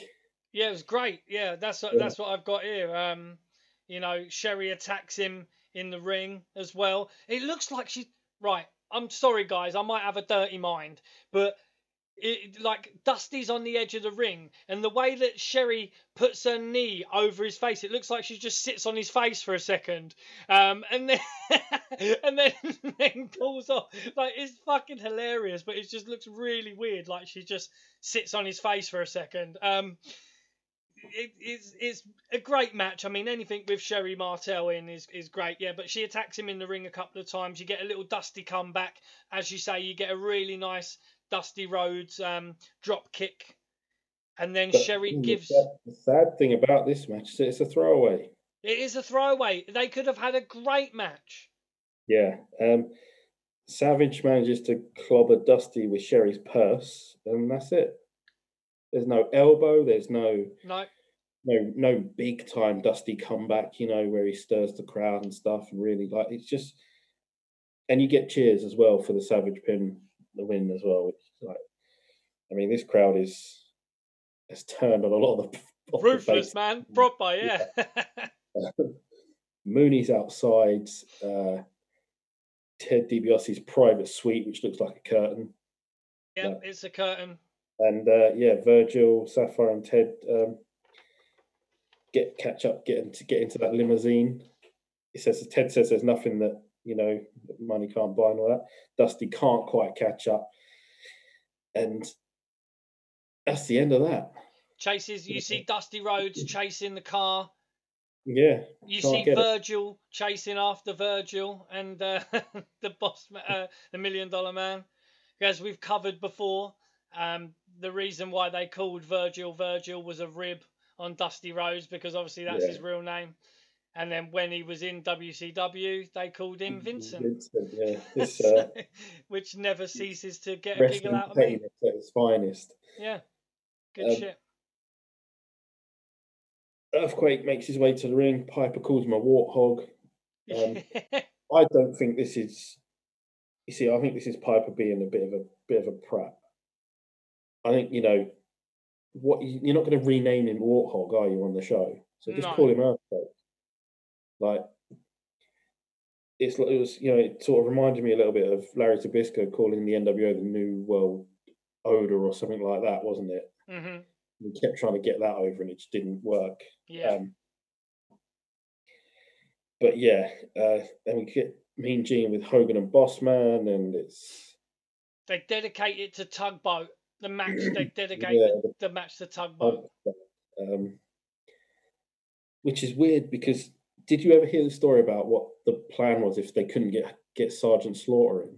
Yeah, it was great. Yeah, that's what Yeah. that's what I've got here. Um, you know, Sherri attacks him in the ring as well. It looks like she right. I'm sorry, guys. I might have a dirty mind, but it like Dusty's on the edge of the ring, and the way that Sherri puts her knee over his face, it looks like she just sits on his face for a second, um, and then and then then pulls off. Like it's fucking hilarious, but it just looks really weird. Like she just sits on his face for a second. Um, it, it's it's a great match. I mean, anything with Sherri Martel in is, is great, yeah. But she attacks him in the ring a couple of times. You get a little Dusty comeback, as you say. You get a really nice Dusty Rhodes um, drop kick, and then But Sherri gives. The sad thing about this match is it's a throwaway. It is a throwaway. They could have had a great match. Yeah. Um, Savage manages to clobber Dusty with Sherri's purse, and that's it. There's no elbow. There's no No, no no big time Dusty comeback. You know where he stirs the crowd and stuff, and really like it's just. And you get cheers as well for the Savage pin, the win as well. Which is like, I mean, this crowd is has turned on a lot of the ruthless man, proper, yeah. Mooney's outside. Uh, Ted DiBiase's private suite, which looks like a curtain. yeah, Yeah. it's a curtain. And uh, yeah, Virgil, Sapphire, and Ted um, get catch up, get into get into that limousine. He says Ted says there's nothing that you know money can't buy and all that. Dusty can't quite catch up, and that's the end of that. Chases. You see Dusty Rhodes chasing the car. Yeah, You see get it. Virgil chasing after Virgil and uh, the boss, uh, the million dollar man. As we've covered before, um, the reason why they called Virgil Virgil was a rib on Dusty Rhodes because obviously that's Yeah. his real name. And then when he was in WCW, they called him Vincent, Vincent, yeah. This uh, which never ceases to get a giggle out of me. at its finest. Yeah, good Um, shit. Earthquake makes his way to the ring. Piper calls him a warthog. um, I don't think this is. You see, I think this is Piper being a bit of a bit of a prat. I think you know what you- you're not going to rename him Warthog, are you, on the show? So just No. call him Earthquake. Like it's it was, you know, it sort of reminded me a little bit of Larry Zbyszko calling the NWO the New World Order or something like that, wasn't it? hmm We kept trying to get that over, and it just didn't work. Yeah. Um, but yeah, uh, then we get Mean Gene with Hogan and Bossman, and it's they dedicate it to Tugboat. The match they dedicate Yeah, the, the match to Tugboat. um, which is weird because did you ever hear the story about what the plan was if they couldn't get get Sergeant Slaughter in?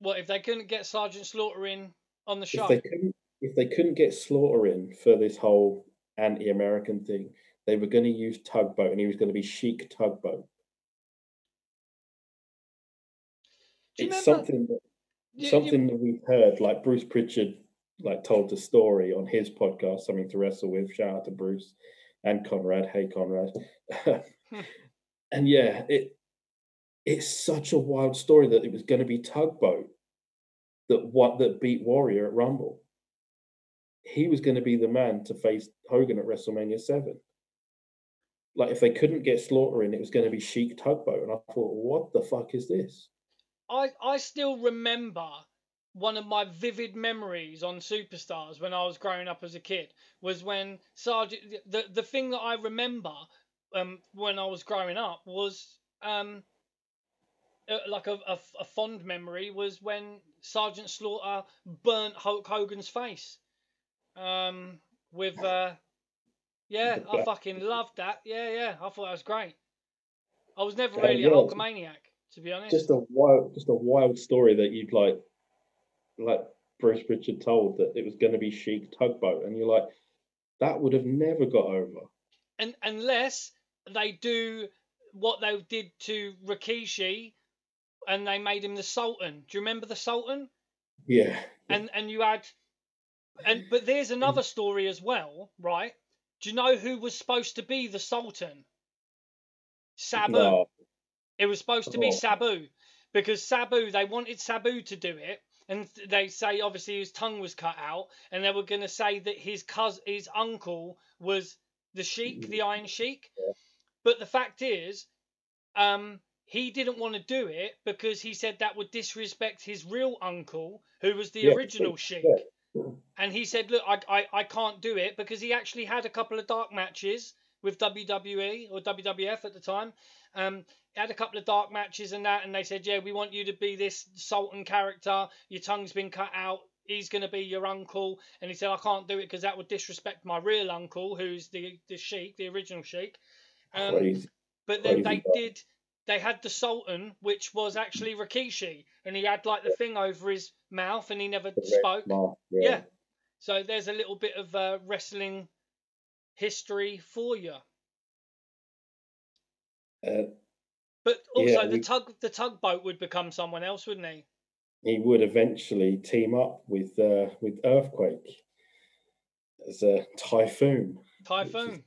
What if they couldn't get Sergeant Slaughter in on the show? If they couldn't, if they couldn't get Slaughter in for this whole anti-American thing, they were going to use Tugboat, and he was going to be Chic Tugboat. It's remember- something that You- you- something that we've heard, like Bruce Prichard, like told the story on his podcast, something to wrestle with. Shout out to Bruce and Conrad. Hey Conrad. Hmm. and yeah, it it's such a wild story that it was going to be Tugboat that what that beat Warrior at Rumble. He was going to be the man to face Hogan at WrestleMania Seven. Like if they couldn't get Slaughter in, it was going to be Chic Tugboat, and I thought, what the fuck is this? I I still remember one of my vivid memories on Superstars when I was growing up as a kid was when Sergeant the the thing that I remember um when I was growing up was um uh, like a, a, a fond memory was when Sergeant Slaughter burnt Hulk Hogan's face um with uh yeah I fucking loved that. Yeah yeah I thought that was great. I was never really a Hulkamaniac to be honest just a wild, just a wild story that you'd like, like Bruce Prichard told that it was going to be Chic Tugboat, and you're like, that would have never got over. and unless they do what they did to Rikishi and they made him the Sultan. Do you remember the Sultan? Yeah, And and you had and but there's another mm. story as well, right? Do you know who was supposed to be the Sultan? Sabu. no, It was supposed to be. Sabu because Sabu they wanted Sabu to do it, and they say obviously his tongue was cut out, and they were going to say that his cousin, his uncle was the Sheik, the Iron Sheik. Yeah. But the fact is, um, he didn't want to do it because he said that would disrespect his real uncle, who was the Yeah, original Sheik. yeah. And he said, "Look, I, I I can't do it because he actually had a couple of dark matches with WWE or WWF at the time. Um, had a couple of dark matches and that, and they said, yeah, we want you to be this Sultan character. Your tongue's been cut out. He's going to be your uncle. And he said, I can't do it because that would disrespect my real uncle, who's the the Sheik, the original Sheik. Um, crazy. but then crazy they did. They had the Sultan, which was actually Rikishi, and he had like the thing over his mouth, and he never spoke. mark, Yeah. So there's a little bit of uh, wrestling history for you. Uh, But also Yeah, the we- tug the tugboat would become someone else, wouldn't he? he would eventually team up with uh, with Earthquake as a typhoon. Typhoon.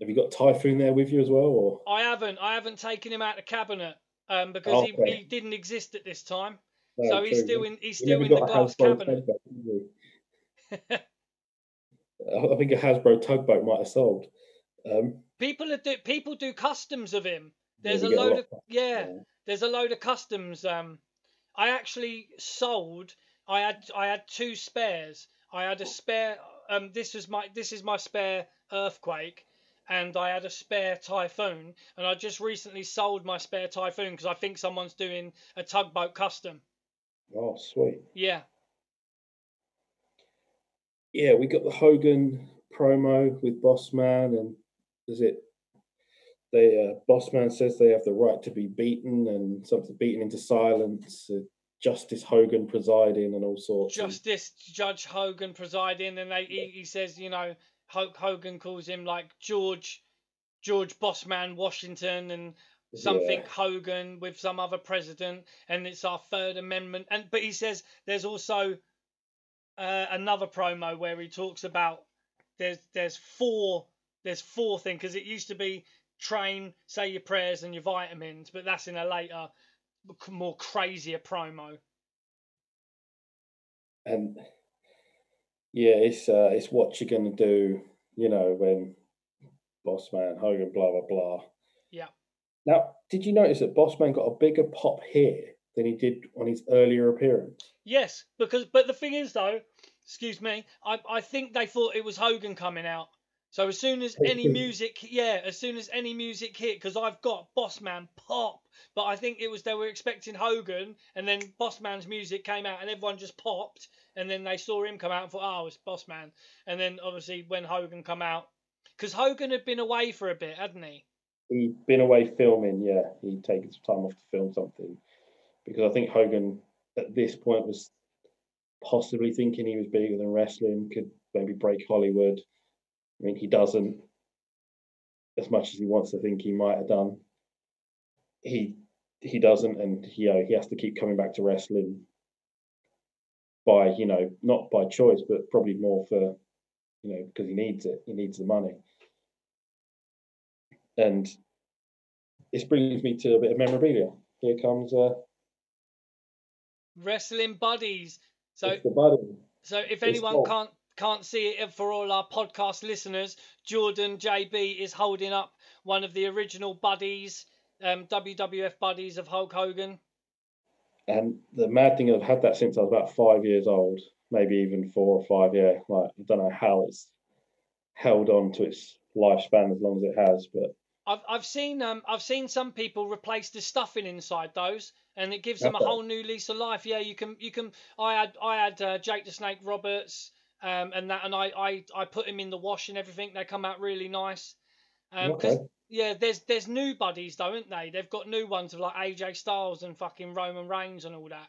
Have you got Typhoon there with you as well, or I haven't I haven't taken him out the cabinet um, because Oh, he, he didn't exist at this time. No, so he's still in he's still in the glass cabinet. tugboat, did you? I think a Hasbro tugboat might have sold. Um, People do people do customs of him. There's we a load lot of yeah. there's a load of customs. Um, I actually sold. I had I had two spares. I had a spare. Um, this is my this is my spare earthquake, and I had a spare typhoon. And I just recently sold my spare typhoon because I think someone's doing a tugboat custom. Oh, sweet. Yeah, Yeah, we got the Hogan promo with Bossman, and is it? They uh, Bossman says they have the right to be beaten and something beaten into silence. Uh, Justice Hogan presiding and all sorts. and- Justice Judge Hogan presiding, and they he, he says you know Hulk Hogan calls him like George George Bossman Washington and something Yeah. Hogan with some other president, and it's our Third Amendment. And but he says there's also uh, another promo where he talks about there's there's four there's four things because it used to be train, say your prayers and your vitamins, but that's in a later, more crazier promo. and yeah, it's uh, it's what you're gonna do, you know, when Bossman Hogan, blah blah blah. Yeah. Now, did you notice that Bossman got a bigger pop here than he did on his earlier appearance? Yes, because but the thing is though, excuse me, I I think they thought it was Hogan coming out. So as soon as any music, yeah, as soon as any music hit, because I've got Bossman pop, but I think it was they were expecting Hogan, and then Bossman's music came out, and everyone just popped, and then they saw him come out and thought, oh, it's Bossman, and then obviously when Hogan come out, because Hogan had been away for a bit, hadn't he? He'd been away filming, yeah. He'd taken some time off to film something because I think Hogan at this point was possibly thinking he was bigger than wrestling, could maybe break Hollywood. I mean, he doesn't as much as he wants to think he might have done. He he doesn't, and you know he has to keep coming back to wrestling by you know not by choice, but probably more for you know because he needs it. He needs the money. And this brings me to a bit of memorabilia. Here comes uh, Wrestling buddies. So it's the buddy. So if anyone can't can't see it for all our podcast listeners, Jordan JB is holding up one of the original buddies, um, WWF buddies of Hulk Hogan. And the mad thing, I've had that since I was about five years old, maybe even four or five. Yeah, like I don't know how it's held on to its lifespan as long as it has, but I've I've seen um I've seen some people replace the stuffing inside those, and it gives them a whole new lease of life. Yeah, you can you can. I had I had uh, Jake the Snake Roberts, um, and that and I I I put him in the wash and everything. They come out really nice. Um Okay. yeah, there's there's new buddies though, aren't they? They've got new ones of like AJ Styles and fucking Roman Reigns and all that.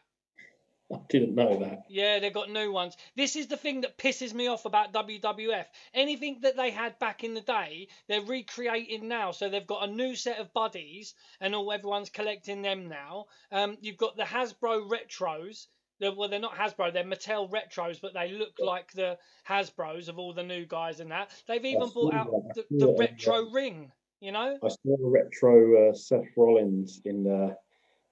I didn't know that. Yeah, they've got new ones. This is the thing that pisses me off about WWF. Anything that they had back in the day, they're recreating now. So they've got a new set of buddies, and all everyone's collecting them now. Um, you've got the Hasbro retros. Well, they're not Hasbro, they're Mattel retros, but they look like the Hasbros of all the new guys and that. They've even I've bought out that. the, the yeah. retro ring. You know? I saw a retro uh, Seth Rollins in the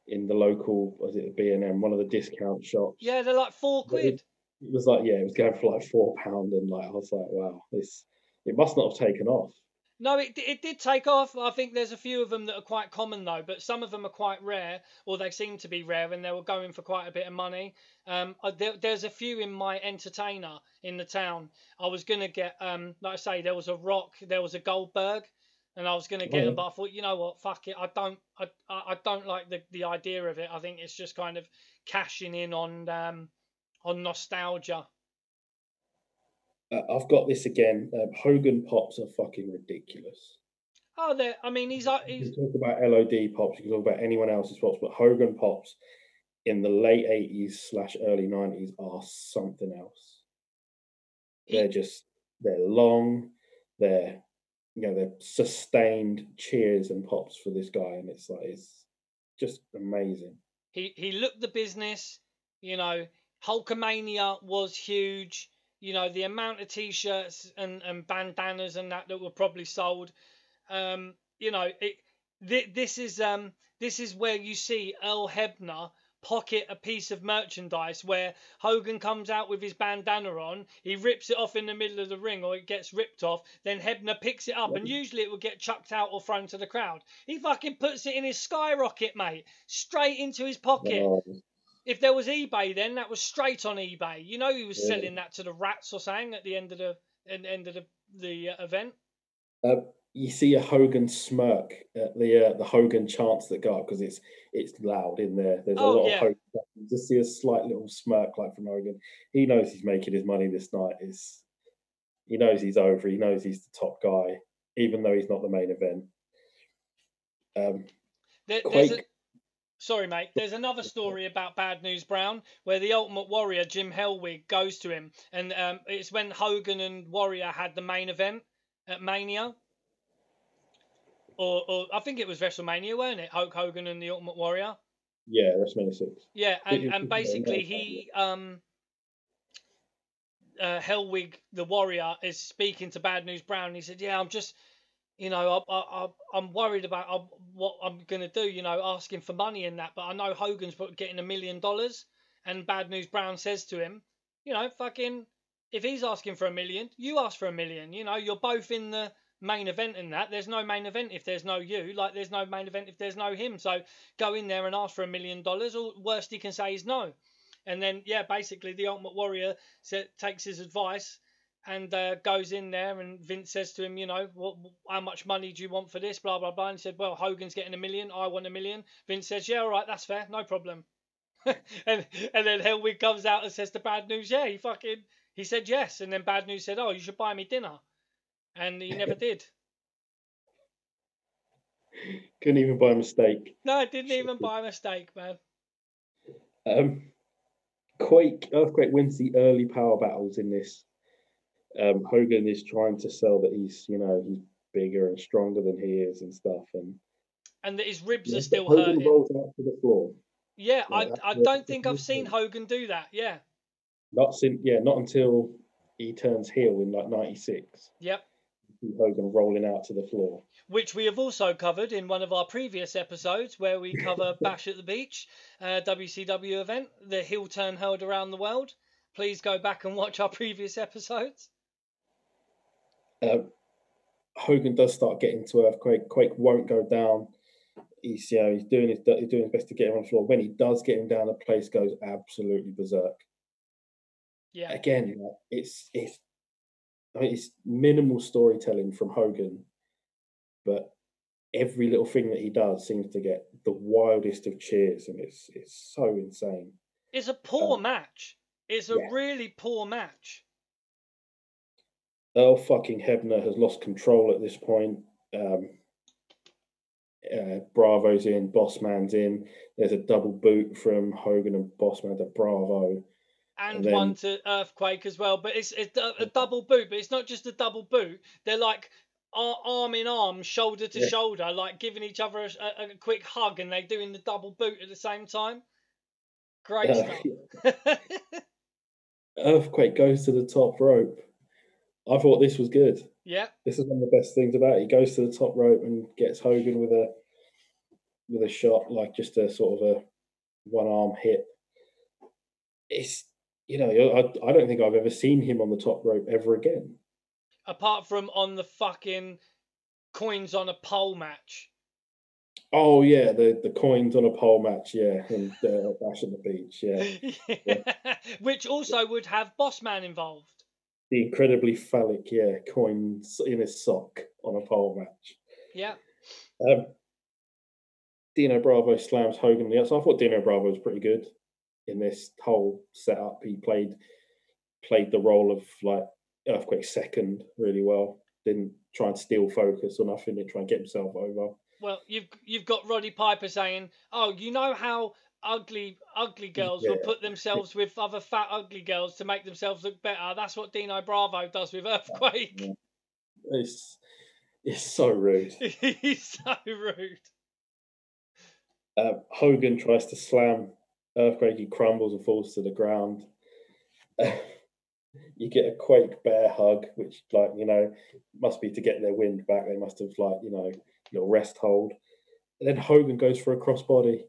in the local was it B and M, one of the discount shops. Yeah, they're like four But it- quid. It was like yeah, it was going for like four pound, and like I was like, wow, this it must not have taken off. No, it it did take off. I think there's a few of them that are quite common though, but some of them are quite rare, or they seem to be rare, and they were going for quite a bit of money. Um, there, there's a few in my entertainer in the town. I was gonna get, um, like I say, there was a Rock, there was a Goldberg, and I was gonna get Oh, them, but I thought, you know what, fuck it, I don't, I, I I don't like the the idea of it. I think it's just kind of cashing in on um on nostalgia. Uh, I've got this again. Um, Hogan pops are fucking ridiculous. Oh, there. I mean, he's uh, You can talk about LOD pops, you can talk about anyone else's pops, but Hogan pops in the late eighties slash early nineties are something else. They're just they're long, they're you know they're sustained cheers and pops for this guy, and it's like it's just amazing. he he looked the business. You know, Hulkamania was huge. You know, the amount of t-shirts and, and bandanas and that that were probably sold. Um, you know, it thi- this is um this is where you see Earl Hebner pocket a piece of merchandise where Hogan comes out with his bandana on, he rips it off in the middle of the ring or it gets ripped off, then Hebner picks it up and usually it would get chucked out or thrown to the crowd. He fucking puts it in his skyrocket, mate, straight into his pocket. If there was eBay then, that was straight on eBay. You know he was Yeah. selling that to the rats or something at the end of the en- end of the, the uh, event. uh, you see a Hogan smirk at the uh, the Hogan chants that go up because it's it's loud in there. There's a Oh, lot yeah. of Hogan. You just see a slight little smirk like from Hogan. He knows he's making his money this night. Is he knows he's over. He knows he's the top guy, even though he's not the main event. Um, There, there's a, sorry, mate. There's another story about Bad News Brown where the Ultimate Warrior Jim Hellwig goes to him, and um, it's when Hogan and Warrior had the main event at Mania. Or, or I think it was WrestleMania, weren't it? Hulk Hogan and the Ultimate Warrior. Yeah, WrestleMania six. Yeah, and, and basically he um uh Hellwig the Warrior is speaking to Bad News Brown. He said, "Yeah, I'm just, you know, I, I, I I'm worried about uh, what I'm gonna do. You know, asking for money and that. But I know Hogan's getting a million dollars." And Bad News Brown says to him, "You know, fucking, if he's asking for a million, you ask for a million. You know, you're both in the." Main event in that there's no main event if there's no you like there's no main event if there's no him. So go in there and ask for a million dollars or worst he can say is no. And then yeah basically the ultimate warrior takes his advice and uh, goes in there and vince says to him you know what how much money do you want for this? Blah blah blah. And he said well hogan's getting a million. I want a million. Vince says yeah all right that's fair. No problem. And and then Hellwig comes out and says the Bad News, yeah, he fucking he said yes, and then Bad News said, oh, you should buy me dinner, and he never did. Couldn't even by mistake. No, I didn't even Shocking. by mistake, man. Um, Quake Earthquake wins the early power battles in this. Um, Hogan is trying to sell that he's you know he's bigger and stronger than he is and stuff, and And that his ribs Yeah, are still Hogan hurting. rolls out to the floor. Yeah, I I don't think I've seen. Hogan do that. Yeah. Not since yeah, not until he turns heel in like '96. Yep. Hogan rolling out to the floor. which we have also covered in one of our previous episodes where we cover Bash at the Beach, uh, WCW event, the heel turn held around the world. Please go back and watch our previous episodes. Um, Hogan does start getting to Earthquake. Quake won't go down. He's you know he's doing his he's doing his best to get him on the floor. When he does get him down, the place goes absolutely berserk. Yeah, Again, it's it's I mean, it's minimal storytelling from Hogan, but every little thing that he does seems to get the wildest of cheers, and it's it's so insane. it's a poor Um, match. It's a yeah. really poor match. Earl fucking Hebner has lost control at this point. Um, uh, Bravo's in, Bossman's in. There's a double boot from Hogan and. Bossman to Bravo. And then- one to Earthquake as well, but it's, it's a, a double boot. But it's not just a double boot. They're like arm in arm, shoulder to Yeah. shoulder, like giving each other a, a, a quick hug, and they're doing the double boot at the same time. Great Uh, stuff. Earthquake goes to the top rope. I thought this was good. yeah, This is one of the best things about it. He goes to the top rope and gets Hogan with a with a shot, like just a sort of a one arm hit. It's you know I I don't think I've ever seen him on the top rope ever again. apart from on the fucking coins on a pole match. Oh yeah, the the coins on a pole match, yeah, and uh, Bash at the Beach, yeah. Which also would have Boss Man involved. The incredibly phallic, yeah, coins in his sock on a pole match. Yeah. Um, Dino Bravo slams Hogan in the outside. I thought Dino Bravo was pretty good in this whole setup. He played played the role of like Earthquake second really well. Didn't try and steal focus or nothing. Didn't try and get himself over. Well, you've you've got Roddy Piper saying, "Oh, you know how ugly ugly girls will put themselves with other fat ugly girls to make themselves look better. That's what Dino Bravo does with Earthquake. Yeah. It's it's so rude. He's so rude. Uh, Hogan tries to slam Earthquake. He crumbles and falls to the ground. you get a Quake bear hug, which, like, you know, must be to get their wind back. They must have, like, you know, little rest hold. And then Hogan goes for a crossbody.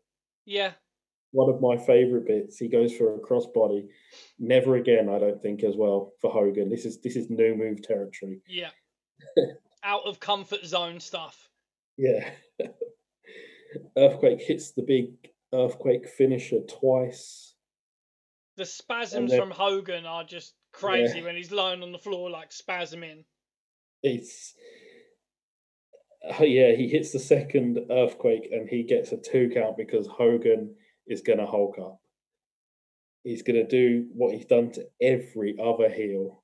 Yeah, One of my favourite bits. He goes for a crossbody. Never again, I don't think, as well for Hogan. This is this is new move territory. yeah. Out of comfort zone stuff. Yeah. Earthquake hits the big earthquake finisher twice. The spasms then- from Hogan are just crazy when he's lying on the floor like spasming. It's uh, yeah, he hits the second earthquake and he gets a two count because Hogan is going to Hulk up. He's going to do what he's done to every other heel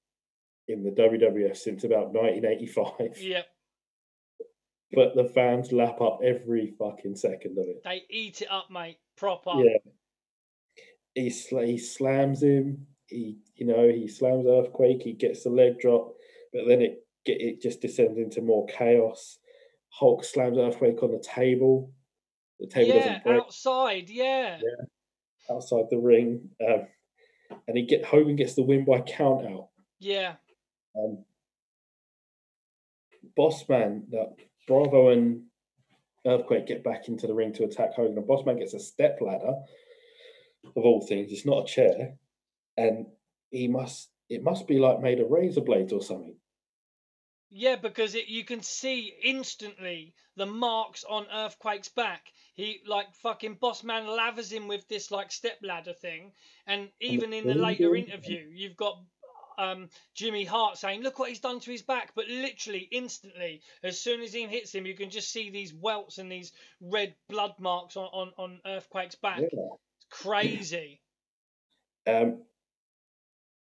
in the WWF since about 1985. Yep. But the fans lap up every fucking second of it. They eat it up, mate. Proper. Yeah. He, sl- he slams him. He, you know, he slams Earthquake. He gets the leg drop, but then it get, it just descends into more chaos. Hulk slams Earthquake on the table. The table yeah, doesn't break outside. Yeah. yeah. outside the ring, um, and he get Hogan gets the win by count out. Yeah. Um, Bossman, that Bravo and Earthquake get back into the ring to attack Hogan. And Bossman gets a step ladder, of all things. It's not a chair, and he must. It must be like made of razor blades or something. Yeah, because it, you can see instantly the marks on Earthquake's back. He like fucking Bossman lathers him with this like step ladder thing, and even in the later interview, you've got um, Jimmy Hart saying, "Look what he's done to his back," but literally instantly, as soon as he hits him, you can just see these welts and these red blood marks on on, on Earthquake's back. Yeah. It's crazy. Um,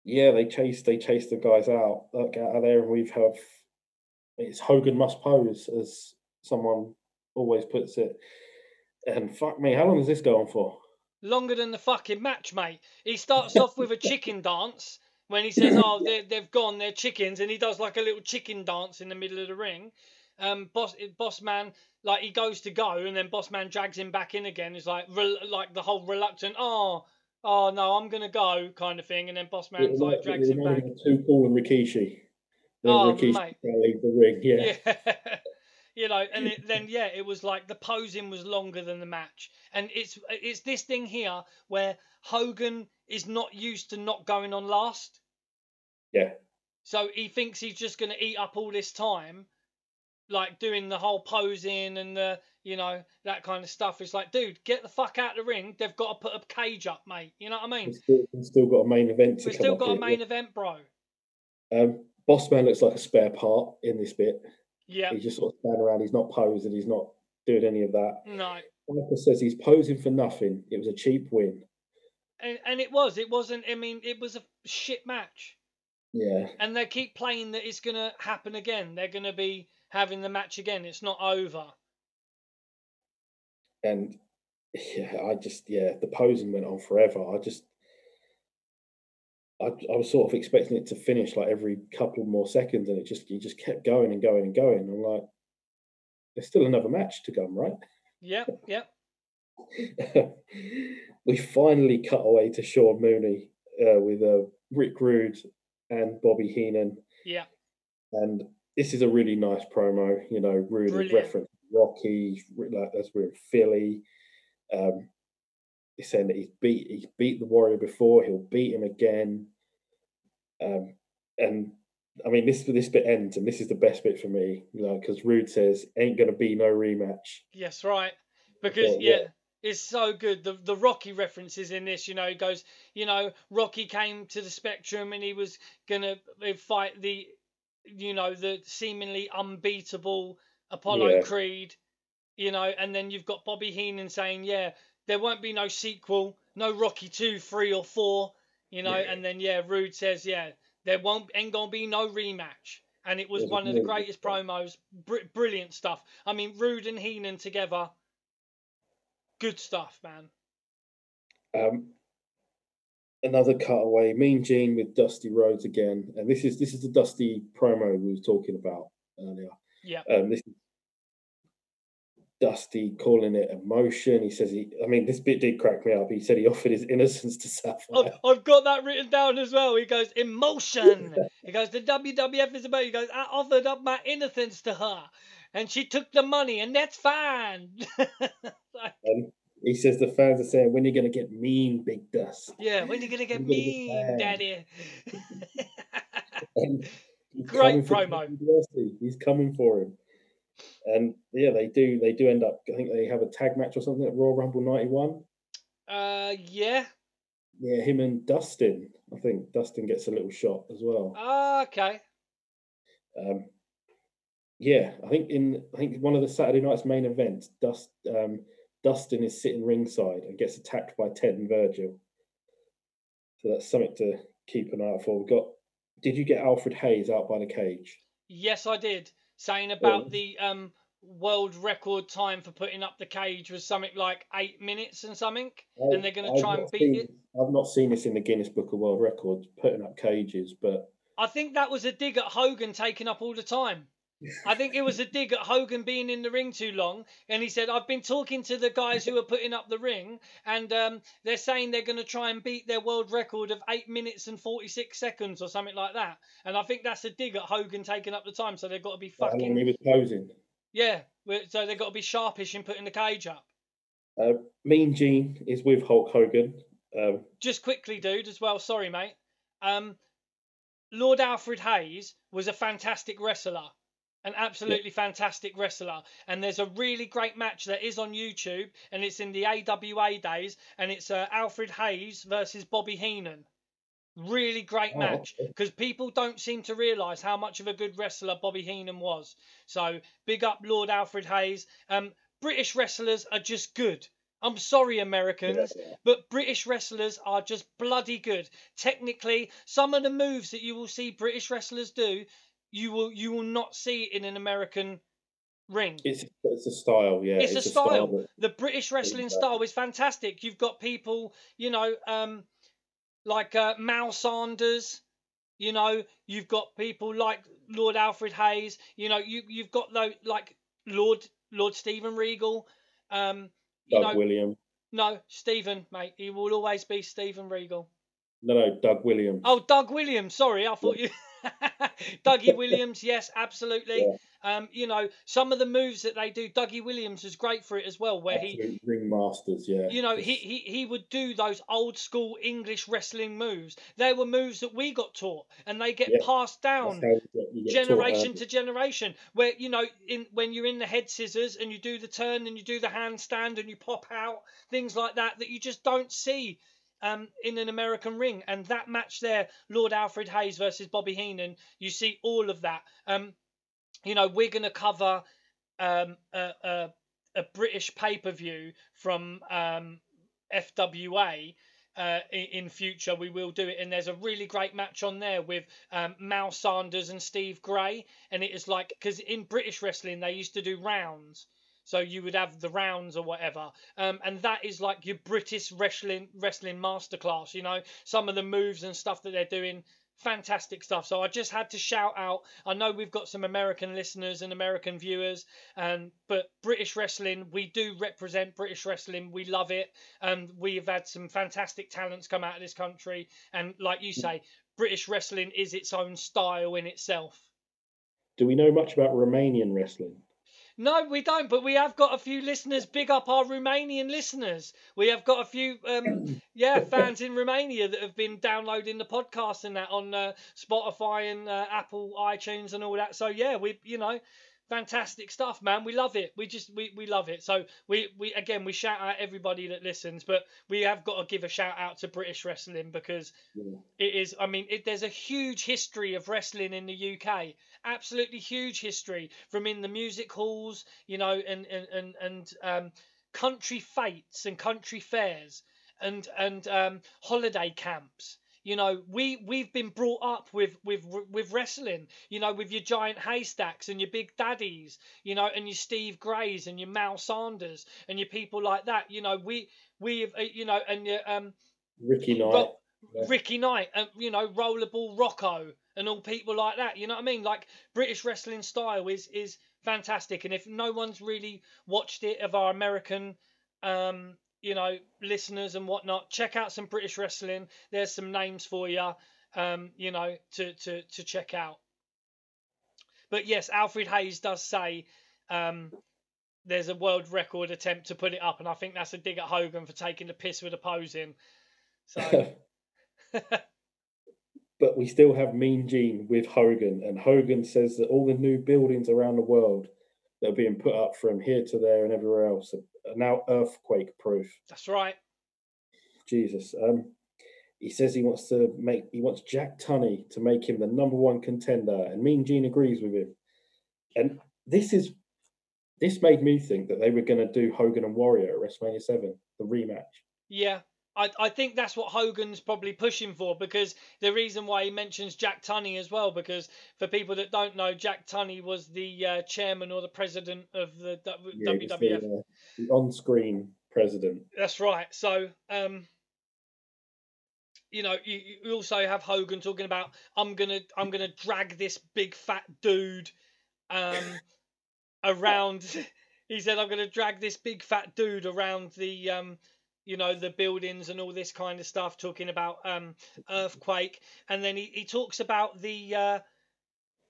yeah, they chase they chase the guys out like, out of there, and we've have it's Hogan must pose as someone always puts it. And fuck me, how long is this going for? longer than the fucking match, mate. He starts off with a chicken dance when he says, "Oh, they've gone, they're chickens," and he does like a little chicken dance in the middle of the ring. Um, boss, boss man, like he goes to go, and then boss man drags him back in again. It's like, rel- like the whole reluctant, oh, oh no, I'm gonna go kind of thing, and then boss man like drags it him back. Too cool and Rikishi. Then Oh, Rikishi mate. leave the ring. Yeah. Yeah. you know, and it, then yeah, it was like the posing was longer than the match, and it's it's this thing here where Hogan is not used to not going on last, Yeah. so he thinks he's just going to eat up all this time, like doing the whole posing and the you know that kind of stuff. It's like, dude, get the fuck out of the ring. They've got to put a cage up, mate. You know what I mean? We've still, we've still got a main event We've still got a here, main event, bro. yeah. Um, Bossman looks like a spare part in this bit. Yeah, He's just sort of standing around. He's not posing. He's not doing any of that. no. Michael says he's posing for nothing. It was a cheap win. And, and it was. It wasn't. I mean, it was a shit match. Yeah. and they keep playing that it's going to happen again. They're going to be having the match again. It's not over. and yeah, I just yeah, the posing went on forever. I just I, I was sort of expecting it to finish like every couple more seconds, and it just it just kept going and going and going. I'm like, there's still another match to come, right? Yep, yep. we finally cut away to Sean Mooney uh, with uh, Rick Rude and Bobby Heenan, Yeah, and this is a really nice promo. You know, Brilliant. referenced Rocky, like as we're in Philly. Um, he's saying that he's beat he's beat the Warrior before. He'll beat him again. Um, and I mean, this this bit ends, and this is the best bit for me. You know, because Rude says, "Ain't gonna be no rematch." yes, right. Because Yeah, yeah, it's so good. The the Rocky references in this, you know, goes, you know, Rocky came to the Spectrum and he was gonna fight the, you know, the seemingly unbeatable Apollo Yeah. Creed, you know, and then you've got Bobby Heenan saying, yeah, there won't be no sequel, no Rocky two, three, or four, you know, Yeah. and then yeah, Rude says, yeah, there won't ain't gonna be no rematch. And it was one of the greatest promos. Br- brilliant stuff. I mean, Rude and Heenan together. Good stuff, man. Um, another cutaway, Mean Gene with Dusty Rhodes again, and this is this is the Dusty promo we were talking about earlier. Yeah. Um, this is Dusty calling it emotion. He says he, I mean, this bit did crack me up. He said he offered his innocence to Sapphire. I've, I've got that written down as well. He goes, emotion. he goes, the WWF is about. He goes, I offered up my innocence to her, and she took the money, and that's fine. Like, And he says the fans are saying, "When are you going to get mean, Big Dust?" yeah, when are you gonna get mean, gonna get daddy? Great promo. He's coming for him. And yeah, they do. They do end up. I think they have a tag match or something at Royal Rumble '91. uh, yeah. Yeah, him and Dustin. I think Dustin gets a little shot as well. Ah, okay. Um, yeah, I think in I think one of the Saturday night's main events, Dust um, Dustin is sitting ringside and gets attacked by Ted and Virgil. So that's something to keep an eye out for. We've got. Did you get Alfred Hayes out by the cage? Yes, I did. Saying about Yeah. the um world record time for putting up the cage was something like eight minutes and something, and they're going to try and beat seen, it. I've not seen this in the Guinness Book of World Records putting up cages, but I think that was a dig at Hogan taking up all the time. I think it was a dig at Hogan being in the ring too long, and he said, "I've been talking to the guys who are putting up the ring, and um, they're saying they're going to try and beat their world record of eight minutes and forty six seconds or something like that." And I think that's a dig at Hogan taking up the time, so they've got to be How long fucking he was posing. yeah. So they've got to be sharpish in putting the cage up. Uh, mean Gene is with Hulk Hogan. Um, just quickly, dude, as well. Sorry, mate. Um, Lord Alfred Hayes was a fantastic wrestler, an absolutely fantastic wrestler. And there's a really great match that is on YouTube, and it's in the AWA days, and it's uh, Alfred Hayes versus Bobby Heenan. Really great Oh, match okay. because people don't seem to realise how much of a good wrestler Bobby Heenan was. So big up Lord Alfred Hayes. Um, British wrestlers are just good. I'm sorry, Americans, but British wrestlers are just bloody good. Technically, some of the moves that you will see British wrestlers do, you will you will not see it in an American ring. it's it's a style, yeah. It's a style. that- The British wrestling Exactly. style is fantastic. You've got people, you know, um, like uh, Mal Sanders. You know, you've got people like Lord Alfred Hayes. You know, you you've got though like Lord Lord Steven Regal. Um, you Doug know, Williams. no Steven, mate. He will always be Steven Regal. No, no, Doug Williams. Oh, Doug Williams. Sorry, I thought you. Dougie Williams, yes, absolutely. Yeah. Um, you know, some of the moves that they do, Dougie Williams is great for it as well, where he Absolute ring masters, yeah. you know, he, he he would do those old school English wrestling moves. They were moves that we got taught, and they get Yeah, passed down get- get generation early. to generation. Where you know, in when you're in the head scissors and you do the turn and you do the handstand and you pop out, things like that that you just don't see. Um, in an American ring, and that match there, Lord Alfred Hayes versus Bobby Heenan, you see all of that. Um, you know, we're going to cover um, a, a, a British pay per view from um, FWA. Uh, in, in future, we will do it, and there's a really great match on there with um, Mal Sanders and Steve Grey, and it is like because in British wrestling they used to do rounds, so you would have the rounds or whatever, um, and that is like your British wrestling wrestling masterclass. You know, some of the moves and stuff that they're doing, fantastic stuff. So I just had to shout out. I know we've got some American listeners and American viewers, and but British wrestling, we do represent British wrestling. We love it, and we've had some fantastic talents come out of this country. And like you say, British wrestling is its own style in itself. Do we know much about Romanian wrestling? No, we don't, but we have got a few listeners. Big up our Romanian listeners. We have got a few, um, yeah, fans in Romania that have been downloading the podcast and that on uh, Spotify and uh, Apple iTunes and all that. So yeah, we, you know, fantastic stuff, man. We love it. We just, we, we love it. So we, we again, we shout out everybody that listens, but we have got to give a shout out to British wrestling because Yeah. it is. I mean, it, there's a huge history of wrestling in the UK. Absolutely huge history from in the music halls, you know, and and and, and um, country fetes and country fairs and and um, holiday camps. You know, we we've been brought up with with with wrestling. You know, with your giant haystacks and your big daddies. You know, and your Steve Greys and your Mal Sanders and your people like that. You know, we we've uh, you know and your um Ricky Knight. Yeah. Ricky Knight, and you know, Rollerball Rocco, and all people like that. You know what I mean? Like British wrestling style is is fantastic, and if no one's really watched it of our American, um, you know, listeners and whatnot, check out some British wrestling. There's some names for you, um, you know, to to to check out. But yes, Alfred Hayes does say. Um, there's a world record attempt to put it up, and I think that's a dig at Hogan for taking the piss with the posing. So but we still have Mean Gene with Hogan, and Hogan says that all the new buildings around the world that are being put up from here to there and everywhere else are now earthquake proof. that's right. Jesus. Um, he says he wants to make he wants Jack Tunney to make him the number one contender, and Mean Gene agrees with him. And this is this made me think that they were going to do Hogan and Warrior at WrestleMania Seven, the rematch. Yeah, I, I think that's what Hogan's probably pushing for because the reason why he mentions Jack Tunney as well, because for people that don't know, Jack Tunney was the uh, chairman or the president of the W- Yeah, WWF. the, uh, the on-screen president. That's right. So, um, you know, you, you also have Hogan talking about I'm gonna I'm gonna drag this big fat dude um, around. He said, "I'm going to drag this big fat dude around the, um, you know, the buildings and all this kind of stuff." Talking about um, earthquake, and then he, he talks about the uh,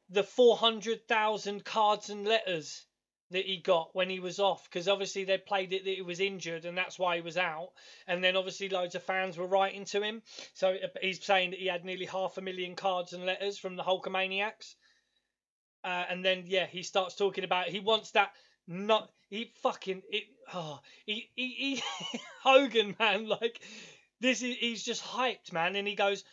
the four hundred thousand cards and letters that he got when he was off because obviously they played it that he was injured and that's why he was out. And then obviously loads of fans were writing to him. So uh, he's saying that he had nearly half a million cards and letters from the Hulkamaniacs. Uh, and then yeah he starts talking about he wants that not he fucking it oh he he, he Hogan man like this is he's just hyped man and he goes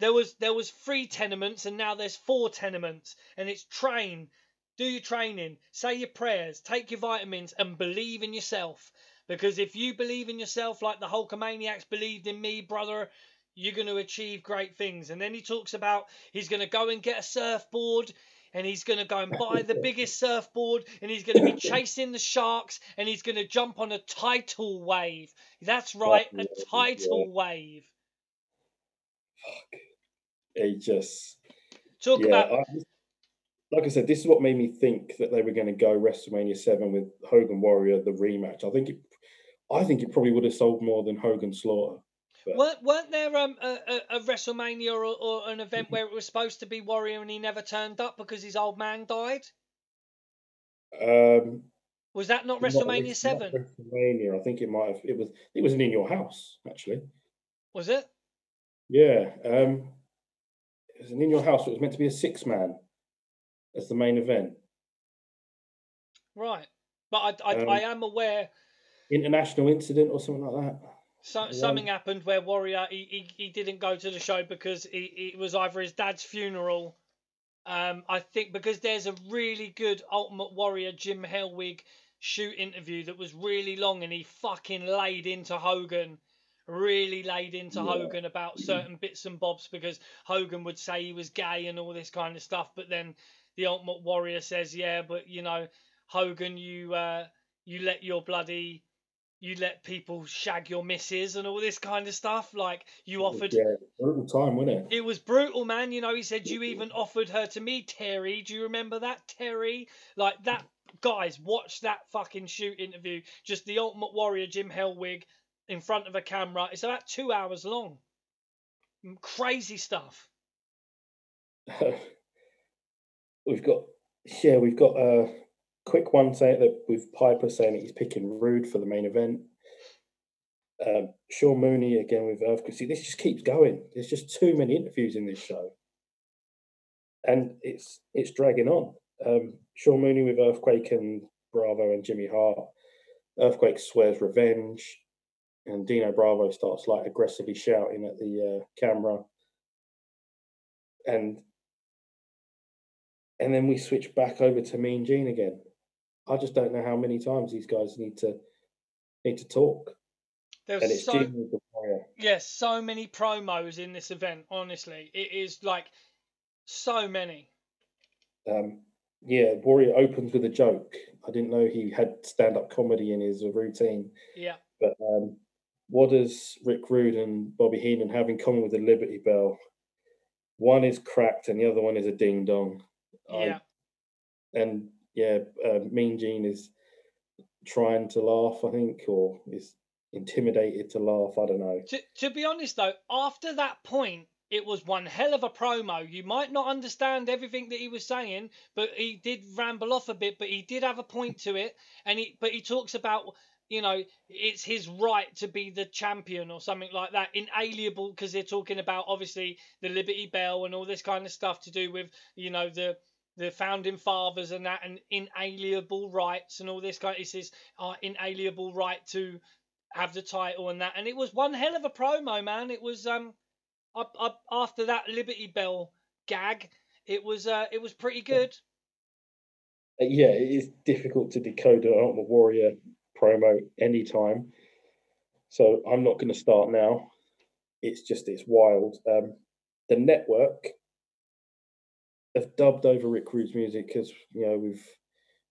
there was there was three demandments and now there's four demandments and it's train do your training, say your prayers, take your vitamins, and believe in yourself. Because if you believe in yourself like the Hulkamaniacs believed in me, brother, you're going to achieve great things. And then he talks about he's going to go and get a surfboard and he's going to go and buy the biggest surfboard and he's going to be chasing the sharks and he's going to jump on a tidal wave. That's right, a tidal wave. Fuck. He just talk yeah, about. I, like I said, this is what made me think that they were going to go WrestleMania Seven with Hogan Warrior the rematch. I think it, I think it probably would have sold more than Hogan Slaughter. But... Weren't, weren't there um, a, a, a WrestleMania or, or, an event where it was supposed to be Warrior and he never turned up because his old man died? Um, was that not WrestleMania Seven? WrestleMania, I think it might have. It was. It wasn't in your house actually. Was it? Yeah. Um, it was an in your house. It was meant to be a six man as the main event. Right, but I I, um, I am aware. International incident or something like that. So, something happened where Warrior he, he, he didn't go to the show because he, it was either his dad's funeral. Um, I think because there's a really good Ultimate Warrior Jim Hellwig shoot interview that was really long and he fucking laid into Hogan really laid into yeah. Hogan about certain bits and bobs because Hogan would say he was gay and all this kind of stuff, but then the Ultimate Warrior says, "Yeah, but you know, Hogan, you uh, you let your bloody you let people shag your misses and all this kind of stuff. Like you offered. Yeah, brutal time, wasn't it? It was brutal, man. You know, he said you even offered her to me, Terry. Do you remember that, Terry? Like that. Guys, watch that fucking shoot interview. Just the Ultimate Warrior, Jim Hellwig, in front of a camera. It's about two hours long. Crazy stuff. we've got yeah, we've got a quick one saying that with Piper saying that he's picking Rude for the main event. Um, Sean Mooney again with Earthquake. See, this just keeps going. There's just too many interviews in this show, and it's it's dragging on. Um, Sean Mooney with Earthquake and Bravo and Jimmy Hart. Earthquake swears revenge, and Dino Bravo starts like aggressively shouting at the uh, camera. And and then we switch back over to Mean Gene again. I just don't know how many times these guys need to need to talk. There's and it's so, yes, so many promos in this event. Honestly, it is like so many. Um, yeah, Warrior opens with a joke. I didn't know he had stand up comedy in his routine. Yeah. But um, what does Rick Rude and Bobby Heenan have in common with the Liberty Bell? One is cracked and the other one is a ding dong. Yeah. I, and yeah, uh, Mean Gene is trying to laugh, I think, or is intimidated to laugh. I don't know. To, to be honest, though, after that point, it was one hell of a promo. You might not understand everything that he was saying, but he did ramble off a bit. But he did have a point to it, and he but he talks about you know it's his right to be the champion or something like that inalienable because they're talking about obviously the liberty bell and all this kind of stuff to do with you know the the founding fathers and that and inalienable rights and all this kind of his uh, inalienable right to have the title and that. And it was one hell of a promo man. It was um up, up after that liberty bell gag it was uh it was pretty good. Uh, yeah it is difficult to decode an ultimate warrior promo anytime. So i'm not going to start now. It's just it's wild. Um the network have dubbed over Rick Rude's music because you know we've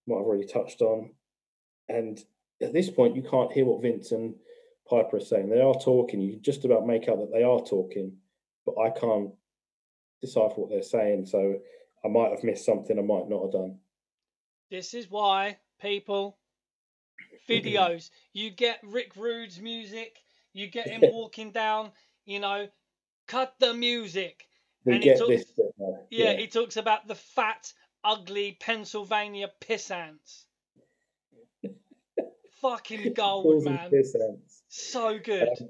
might have already touched on, and at this point you can't hear what Vince and Piper are saying. They are talking. You just about make out that they are talking, but I can't decipher what they're saying. So I might have missed something. I might not have done. This is why people videos. You get Rick Rude's music. You get him walking down. You know, cut the music. And get talks- this bit now. Yeah, he talks about the fat, ugly Pennsylvania pissants. Fucking gold, man. piss ants. So good. Um,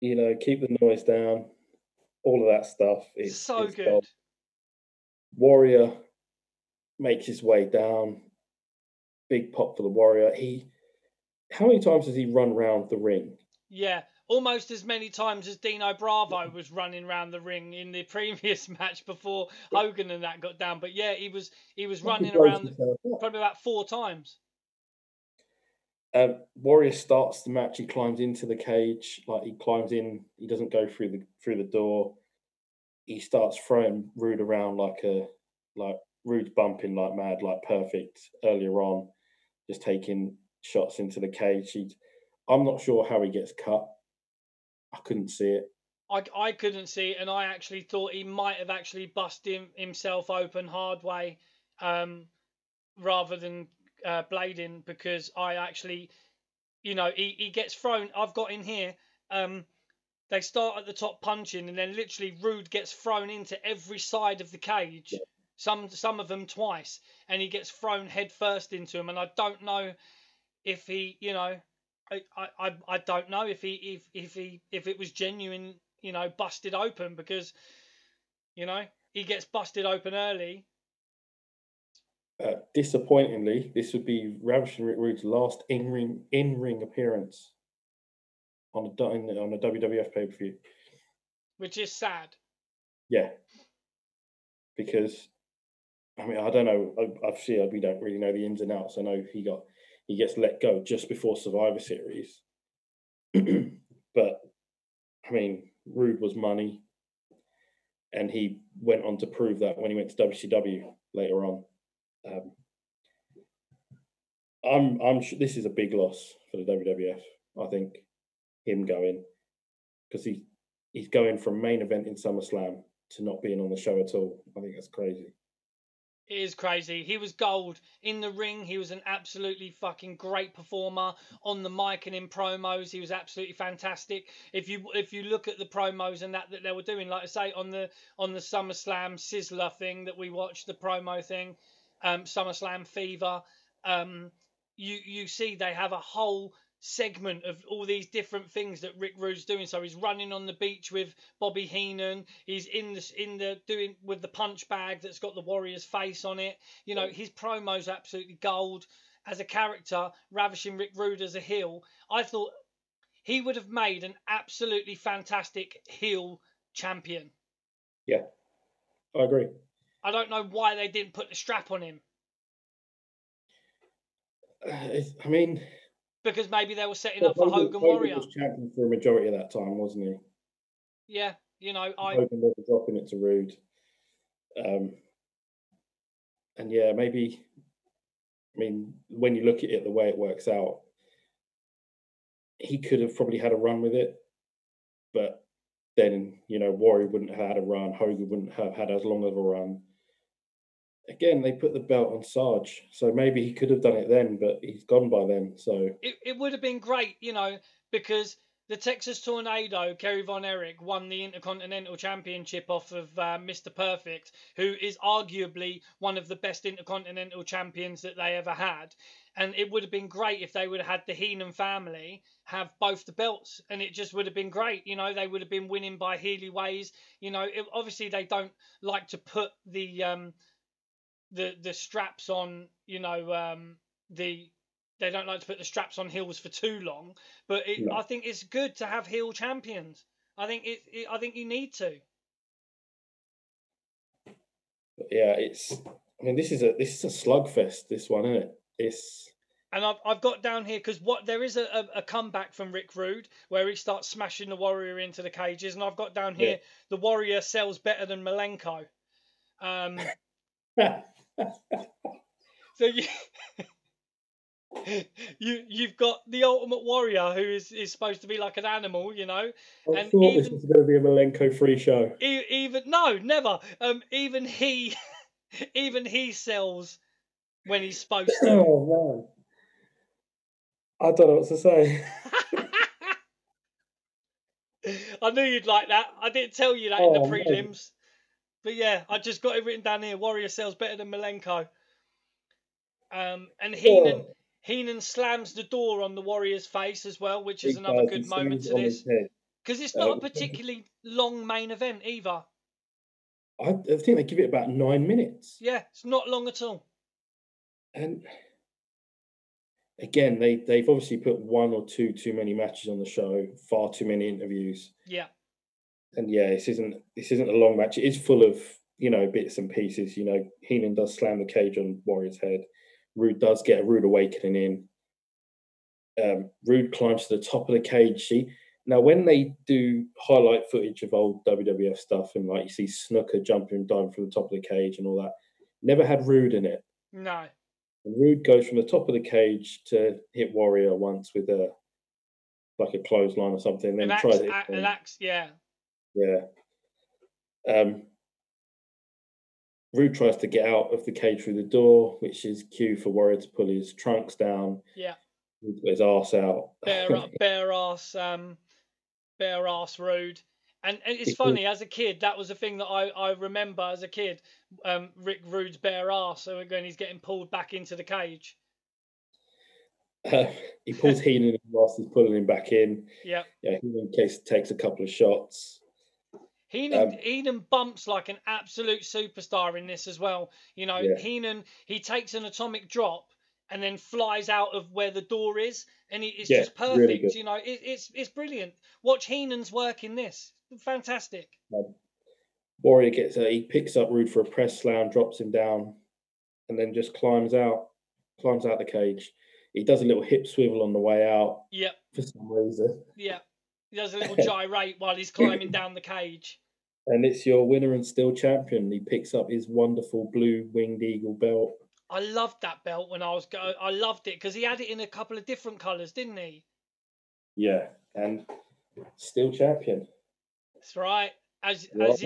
you know, keep the noise down. All of that stuff. It's so it's good. gold. Warrior makes his way down. Big pop for the Warrior. He, how many times has he run round the ring? Yeah, almost as many times as Dino Bravo was running around the ring in the previous match before Hogan and that got down. But yeah, he was he was running around probably about four times. Um, Warrior starts the match. He climbs into the cage, like he climbs in. He doesn't go through the through the door. He starts throwing Rude around like a like Rude's bumping like mad, like perfect earlier on, just taking shots into the cage. He, I'm not sure how he gets cut. Couldn't see it. I, I couldn't see it, and I actually thought he might have actually busted him, himself open hard way, um, rather than uh, blading because I actually, you know, he, he gets thrown. I've got in here. Um, they start at the top punching, and then literally Rude gets thrown into every side of the cage. Yeah. Some some of them twice, and he gets thrown head first into him. And I don't know if he, you know, I, I, I- don't know if he if if he if it was genuine, you know, busted open because, you know, he gets busted open early. Uh, disappointingly, this would be Ravishing Rick Rude's last in ring in ring appearance on a on a WWF pay per view. which is sad. Yeah, because I mean I don't know. I- Obviously, we don't really know the ins and outs. I know he got he gets let go just before Survivor Series, but I mean Rude was money, and he went on to prove that when he went to WCW later on. Um, I'm I'm sure this is a big loss for the WWF. I think him going because he he's going from main event in SummerSlam to not being on the show at all. I think that's crazy. It is crazy. He was gold in the ring. He was an absolutely fucking great performer on the mic and in promos. He was absolutely fantastic. If you if you look at the promos and that that they were doing, like I say on the on the SummerSlam Sizzler thing that we watched, the promo thing, um, SummerSlam Fever, um, you you see they have a whole segment of all these different things that Rick Rude's doing. So he's running on the beach with Bobby Heenan. He's in the in the doing with the punch bag that's got the Warrior's face on it. You know his promos absolutely gold. As a character, ravishing Rick Rude as a heel, I thought he would have made an absolutely fantastic heel champion. Yeah, I agree. I don't know why they didn't put the strap on him Uh, I mean, because maybe they were setting up for Hogan Hogan Warrior. was champion for a majority of that time, wasn't he? Yeah, you know I Hogan was dropping it to Rude. Um, and yeah, maybe. I mean, when you look at it, the way it works out, he could have probably had a run with it, but then you know Warrior wouldn't have had a run. Hogan wouldn't have had as long of a run. Again, they put the belt on Sarge, so maybe he could have done it then, but he's gone by then. So it, it would have been great, you know, because the Texas Tornado, Kerry Von Erich, won the Intercontinental Championship off of uh, Mr. Perfect, who is arguably one of the best Intercontinental champions that they ever had. And it would have been great if they would have had the Heenan family have both the belts, and it just would have been great. You know, they would have been winning by Healy ways. You know, it, obviously they don't like to put the um, the the straps on. You know, um, the they don't like to put the straps on heels for too long, but it, No. I think it's good to have heel champions. I think it, it. I think you need to. yeah, it's. I mean, this is a this is a slugfest. This one, isn't it? It's And I've, I've got down here because what there is a, a, a comeback from Rick Rude where he starts smashing the Warrior into the cages, and I've got down Yeah. here the Warrior sells better than Malenko. Um, so you. You you've got the Ultimate Warrior who is, is supposed to be like an animal, you know, I And thought this even- was going to be a Malenko free show. E- even no, never. Um, even he, even he sells when he's supposed to. Oh man, I don't know what to say. I knew you'd like that. I didn't tell you that in the Oh, man. But yeah, I just got it written down here. Warrior sells better than Malenko. Um, and Heenan Oh. Heenan slams the door on the Warrior's face as well, which is He another good moment to this. Because it's not a Um, particularly long main event either. I, I think they give it about nine minutes. Yeah, it's not long at all. And again, they they've obviously put one or two too many matches on the show, far too many interviews. Yeah, And yeah, this isn't this isn't a long match. It is full of you know bits and pieces. You know, Heenan does slam the cage on Warrior's head. Rude does get a rude awakening in. Um, Rude climbs to the top of the cage. See, now when they do highlight footage of old WWF stuff, and like you see Snuka jumping and diving from the top of the cage and all that, never had Rude in it. no. And Rude goes from the top of the cage to hit Warrior once with a like a clothesline or something, then An axe, tries it. an axe, yeah. Yeah. Um, Rude tries to get out of the cage through the door, which is cue for Warrior to pull his trunks down. Yeah. His ass out. bare bare ass um bare ass rude and, and it's funny as a kid that was a thing that I, I remember as a kid um rick rude's bare ass so when he's getting pulled back into the cage Uh, he pulls Heenan in whilst he's pulling him back in. yeah Yeah, Heenan case takes a couple of shots. Heenan, Um, Heenan bumps like an absolute superstar in this as well. You know, Yeah. Heenan he takes an atomic drop and then flies out of where the door is, and it's Yeah, just perfect. good. you know, it, it's it's brilliant. Watch Heenan's work in this. Fantastic. Warrior gets a, he picks up Rude for a press slam, drops him down, and then just climbs out, climbs out the cage. He does a little hip swivel on the way out Yep. for some reason. Yeah. He does a little gyrate while he's climbing down the cage. And it's your winner and still champion. He picks up his wonderful blue winged eagle belt. I loved that belt when I was go. I loved it because he had it in a couple of different colours, didn't he? Yeah, and still champion. That's right. As as,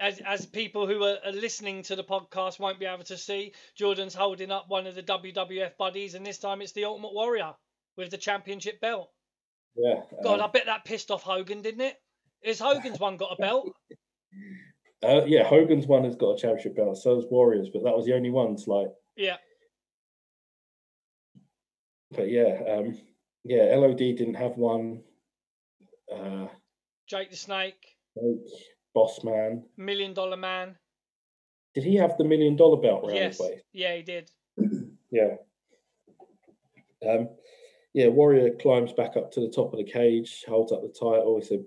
as as people who are, are listening to the podcast won't be able to see, Jordan's holding up one of the WWF buddies, and this time it's the Ultimate Warrior with the championship belt. Yeah. God, um, I bet that pissed off Hogan, didn't it? Is Hogan's one got a belt? uh, yeah, Hogan's one has got a championship belt, so has Warriors, but that was the only ones. Like, Yeah, but yeah, um, yeah, LOD didn't have one. Uh, Jake the Snake, Snake, Boss Man. Million Dollar Man. Did he have the million dollar belt around Yes, his waist? yeah, he did. Yeah. Um, yeah, Warrior climbs back up to the top of the cage, holds up the title. It's a,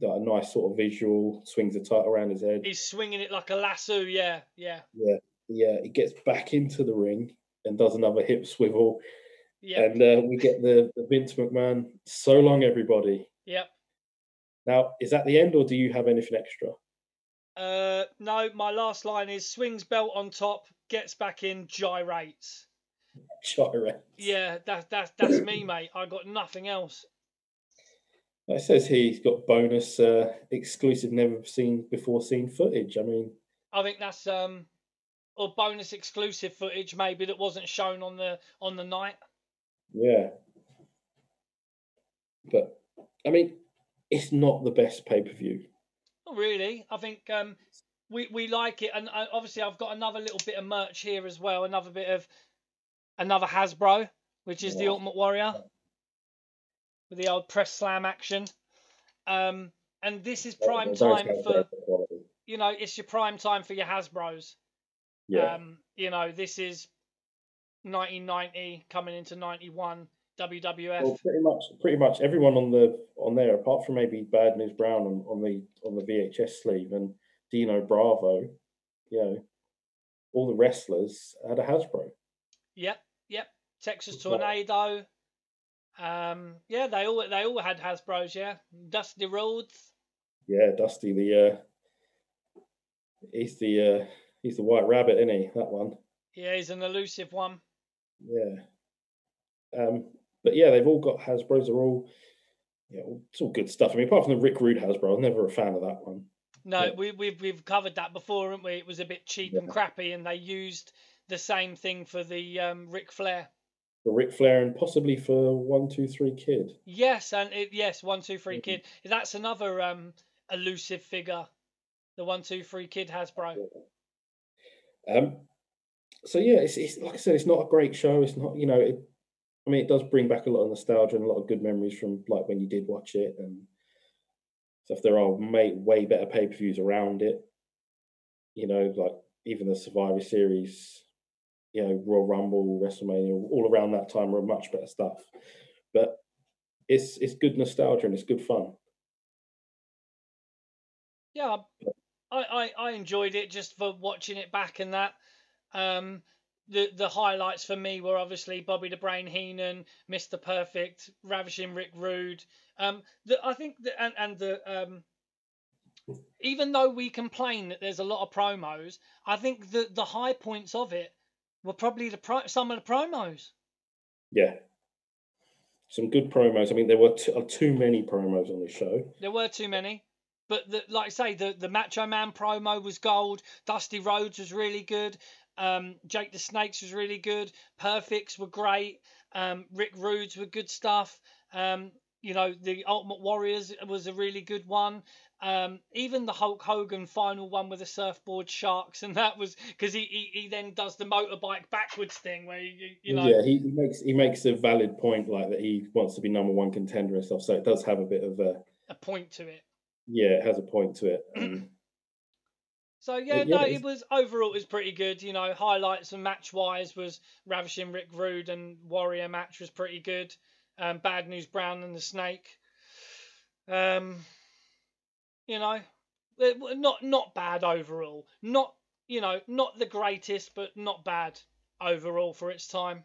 got a nice sort of visual, swings the title around his head. He's swinging it like a lasso. Yeah, yeah, Yeah, yeah. he gets back into the ring and does another hip swivel. yeah, And uh, we get the, the Vince McMahon, so long, everybody. Yep. Now, is that the end or do you have anything extra? Uh, no, my last line is swings belt on top, gets back in, gyrates. Gyrate. Yeah, that's that's that's me, mate. I got nothing else. It says he's got bonus uh, exclusive, never seen before seen footage. I mean, I think that's um, or bonus exclusive footage maybe that wasn't shown on the on the night. Yeah. But I mean, it's not the best pay per view. Not really. I think um, we we like it, and uh, obviously I've got another little bit of merch here as well. Another bit of another Hasbro, which is the Ultimate Warrior with the old press slam action. Um, and this is prime time for you know it's your prime time for your Hasbros. Yeah. Um, you know this is 1990 coming into 91 WWF. well, pretty much, pretty much everyone on the on there, apart from maybe Bad News Brown on, on the on the VHS sleeve and Dino Bravo, you know, all the wrestlers had a Hasbro. Yep, yep. Texas Tornado. Um, yeah, they all they all had Hasbro's. Yeah, Dusty Rhodes. Yeah, Dusty the uh, he's the uh, he's the White Rabbit, isn't he? That one. Yeah, he's an elusive one. Yeah. Um, but yeah, they've all got Hasbro's. They're all, yeah, it's all good stuff. I mean, apart from the Rick Rude Hasbro, I'm never a fan of that one. No, Yeah. we we've we've covered that before, haven't we? It was a bit cheap and crappy, and they used the same thing for the um, Ric Flair. For Ric Flair and possibly for one, two, three kid. Yes, and it, yes, one two three kid. That's another um elusive figure. The one two three kid Hasbro. Um, so yeah, it's, it's like I said, it's not a great show. It's not, you know, it, I mean, it does bring back a lot of nostalgia and a lot of good memories from like when you did watch it and stuff. There are made way better pay per views around it. You know, like even the Survivor Series, you know, Royal Rumble, WrestleMania, all around that time were much better stuff. But it's it's good nostalgia and it's good fun. Yeah, I, I I enjoyed it just for watching it back and that. Um, the the highlights for me were obviously Bobby the Brain Heenan, Mr. Perfect, Ravishing Rick Rude. Um, the, I think the, and and the um, even though we complain that there's a lot of promos, I think the the high points of it were probably the pro, some of the promos. Yeah. Some good promos. I mean, there were t- uh, too many promos on this show. There were too many. But the, like I say, the, the Macho Man promo was gold. Dusty Rhodes was really good. Um, Jake the Snakes was really good. Perfects were great. Um, Rick Rudes were good stuff. Um, you know, the Ultimate Warriors was a really good one. Um, even the Hulk Hogan final one with the surfboard sharks, and that was because he, he he then does the motorbike backwards thing where you, you know yeah, he, he makes he makes a valid point, like that he wants to be number one contender and stuff. So it does have a bit of a a point to it. yeah, it has a point to it. Um, So yeah, yeah, no, it was overall it was pretty good. You know, highlights and match wise was Ravishing Rick Rude and Warrior match was pretty good. Um, Bad News Brown and the Snake. Um, you know, not not bad overall. Not you know not the greatest, but not bad overall for its time.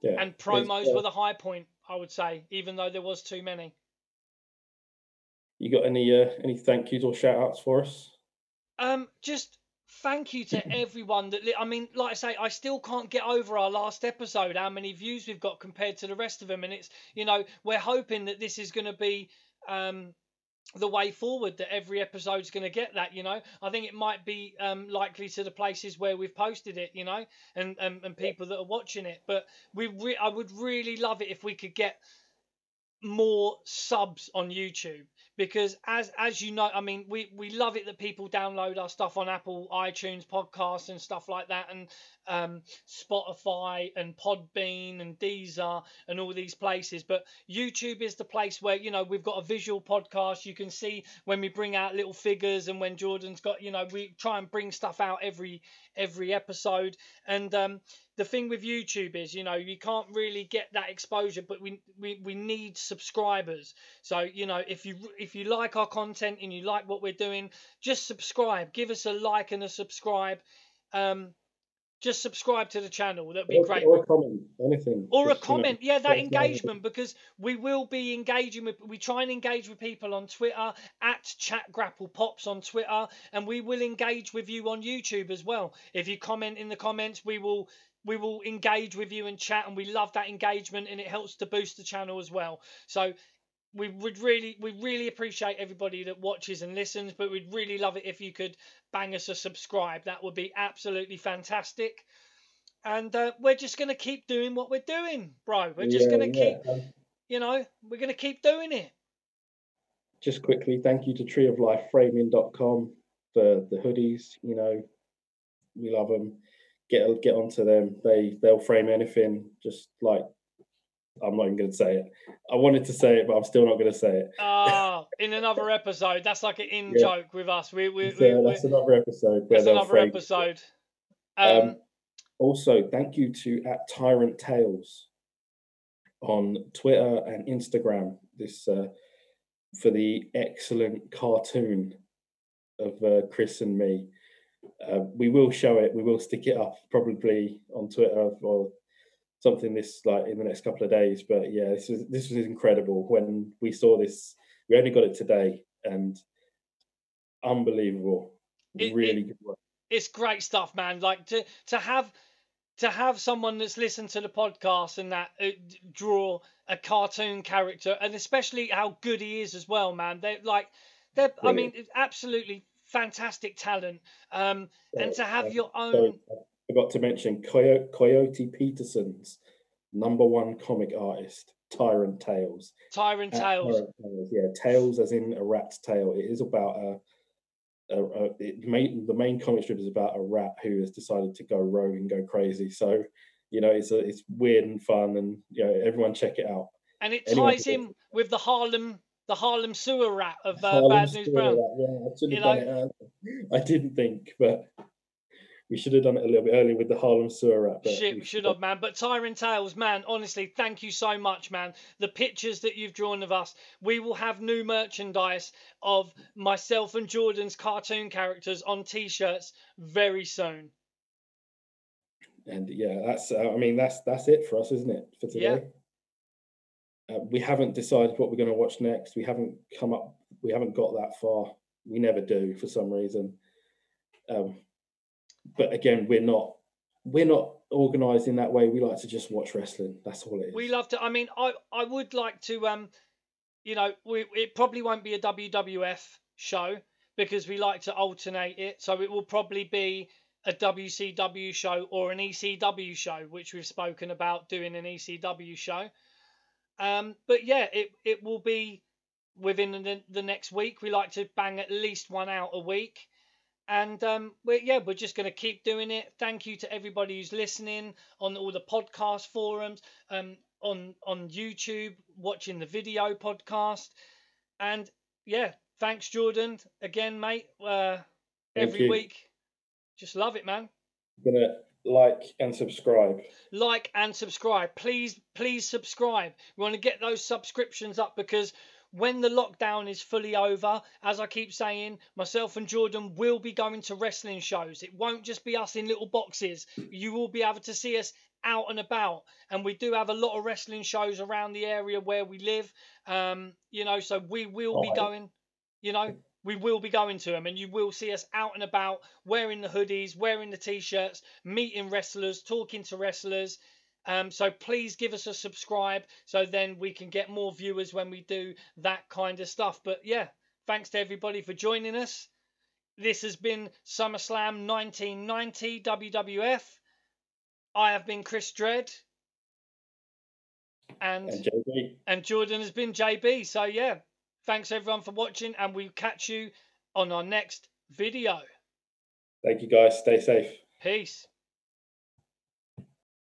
yeah, And promos uh, were the high point, I would say, even though there was too many. You got any uh, any thank yous or shout outs for us? Um, just thank you to everyone that. Li- I mean, like I say, I still can't get over our last episode. How many views we've got compared to the rest of them, and it's you know we're hoping that this is going to be um the way forward that every episode's going to get that you know? I think it might be um, likely to the places where we've posted it you know and and, and people that are watching it but we re- i would really love it if we could get more subs on YouTube because as as you know, I mean, we we love it that people download our stuff on Apple iTunes podcasts and stuff like that, and um, Spotify and Podbean and Deezer and all these places. But YouTube is the place where you know we've got a visual podcast. You can see when we bring out little figures and when Jordan's got you know we try and bring stuff out every every episode and um the thing with YouTube is, you know, you can't really get that exposure, but we, we we need subscribers. So you know, if you if you like our content and you like what we're doing, just subscribe. Give us a like and a subscribe. Um, just subscribe to the channel. That'd be or, great. or a comment, anything. Or a Just, you know, comment, yeah, that engagement because we will be engaging with. We try and engage with people on Twitter at Chat Grapple Pops on Twitter, and we will engage with you on YouTube as well. If you comment in the comments, we will we will engage with you and chat, and we love that engagement, and it helps to boost the channel as well. So we would really we really appreciate everybody that watches and listens, but we'd really love it if you could bang us a subscribe. That would be absolutely fantastic. And uh, we're just going to keep doing what we're doing, bro. We're just Yeah, going to yeah. keep, Um, you know, we're going to keep doing it. just quickly, thank you to treeoflifeframing.com for the hoodies. You know, we love them. Get get onto them. They they'll frame anything. Just like I'm not even going to say it. I wanted to say it, but I'm still not going to say it. Ah, in another episode, that's like an in Yeah. joke with us. We we, It's, we, uh, we that's another episode that's another episode. Um, Um, also, thank you to at Tyrant Tales on Twitter and Instagram. This uh, for the excellent cartoon of uh, Chris and me. Uh, we will show it. We will stick it up probably on Twitter or something this like in the next couple of days. But yeah, this was this was incredible when we saw this. We only got it today, and unbelievable. It- really it- good work. it's great stuff, man. Like to to have to have someone that's listened to the podcast and that uh, draw a cartoon character, and especially how good he is as well, man. They're like they're. I mean, it's absolutely fantastic talent. Um, and to have Uh, your own. I forgot to mention Coyote, Coyote Peterson's number one comic artist, Tyrant Tales. Tyrant Tales. Tyrant Tales. Yeah, Tales as in a rat's tail. It is about a. a, a it main, the main comic strip is about a rat who has decided to go rogue and go crazy. So, you know, it's a, it's weird and fun, and you know, everyone check it out. And it Anyone ties in with the Harlem, the Harlem sewer rat of uh, Bad News Brown. Yeah, I You have done it. early. I didn't think, but we should have done it a little bit earlier with the Harlem Sewer Rat. Shit, we should have, man. But Tyrant Tales, man, honestly, thank you so much, man. The pictures that you've drawn of us, we will have new merchandise of myself and Jordan's cartoon characters on t-shirts very soon. And yeah, that's. Uh, I mean, that's that's it for us, isn't it, for Yeah. today? Uh, we haven't decided what we're going to watch next. We haven't come up. We haven't got that far. We never do for some reason. Um, but again, we're not. We're not organised in that way. We like to just watch wrestling. That's all it is. We love to. I mean, I I would like to. Um, you know, we it probably won't be a WWF show because we like to alternate it. So it will probably be a WCW show or an ECW show, which we've spoken about doing an ECW show. Um, but yeah, it it will be within the, the next week. We like to bang at least one out a week. And um, we're, yeah, we're just going to keep doing it. Thank you to everybody who's listening on all the podcast forums, um, on on YouTube, watching the video podcast, and yeah, thanks Jordan again, mate. Uh, every you. week, just love it, man. gonna like and subscribe. like and subscribe. Please, please subscribe. We want to get those subscriptions up because when the lockdown is fully over, as I keep saying, myself and Jordan will be going to wrestling shows. It won't just be us in little boxes. You will be able to see us out and about. And we do have a lot of wrestling shows around the area where we live. Um, you know, so we will be Alright. going, you know, we will be going to them and you will see us out and about wearing the hoodies, wearing the t-shirts, meeting wrestlers, talking to wrestlers. Um, so please give us a subscribe so then we can get more viewers when we do that kind of stuff. But yeah, thanks to everybody for joining us. This has been SummerSlam 1990 WWF. I have been Chris Dredd. And And JB, and Jordan has been JB. So yeah, thanks everyone for watching, and we'll catch you on our next video. thank you guys. Stay safe. Peace.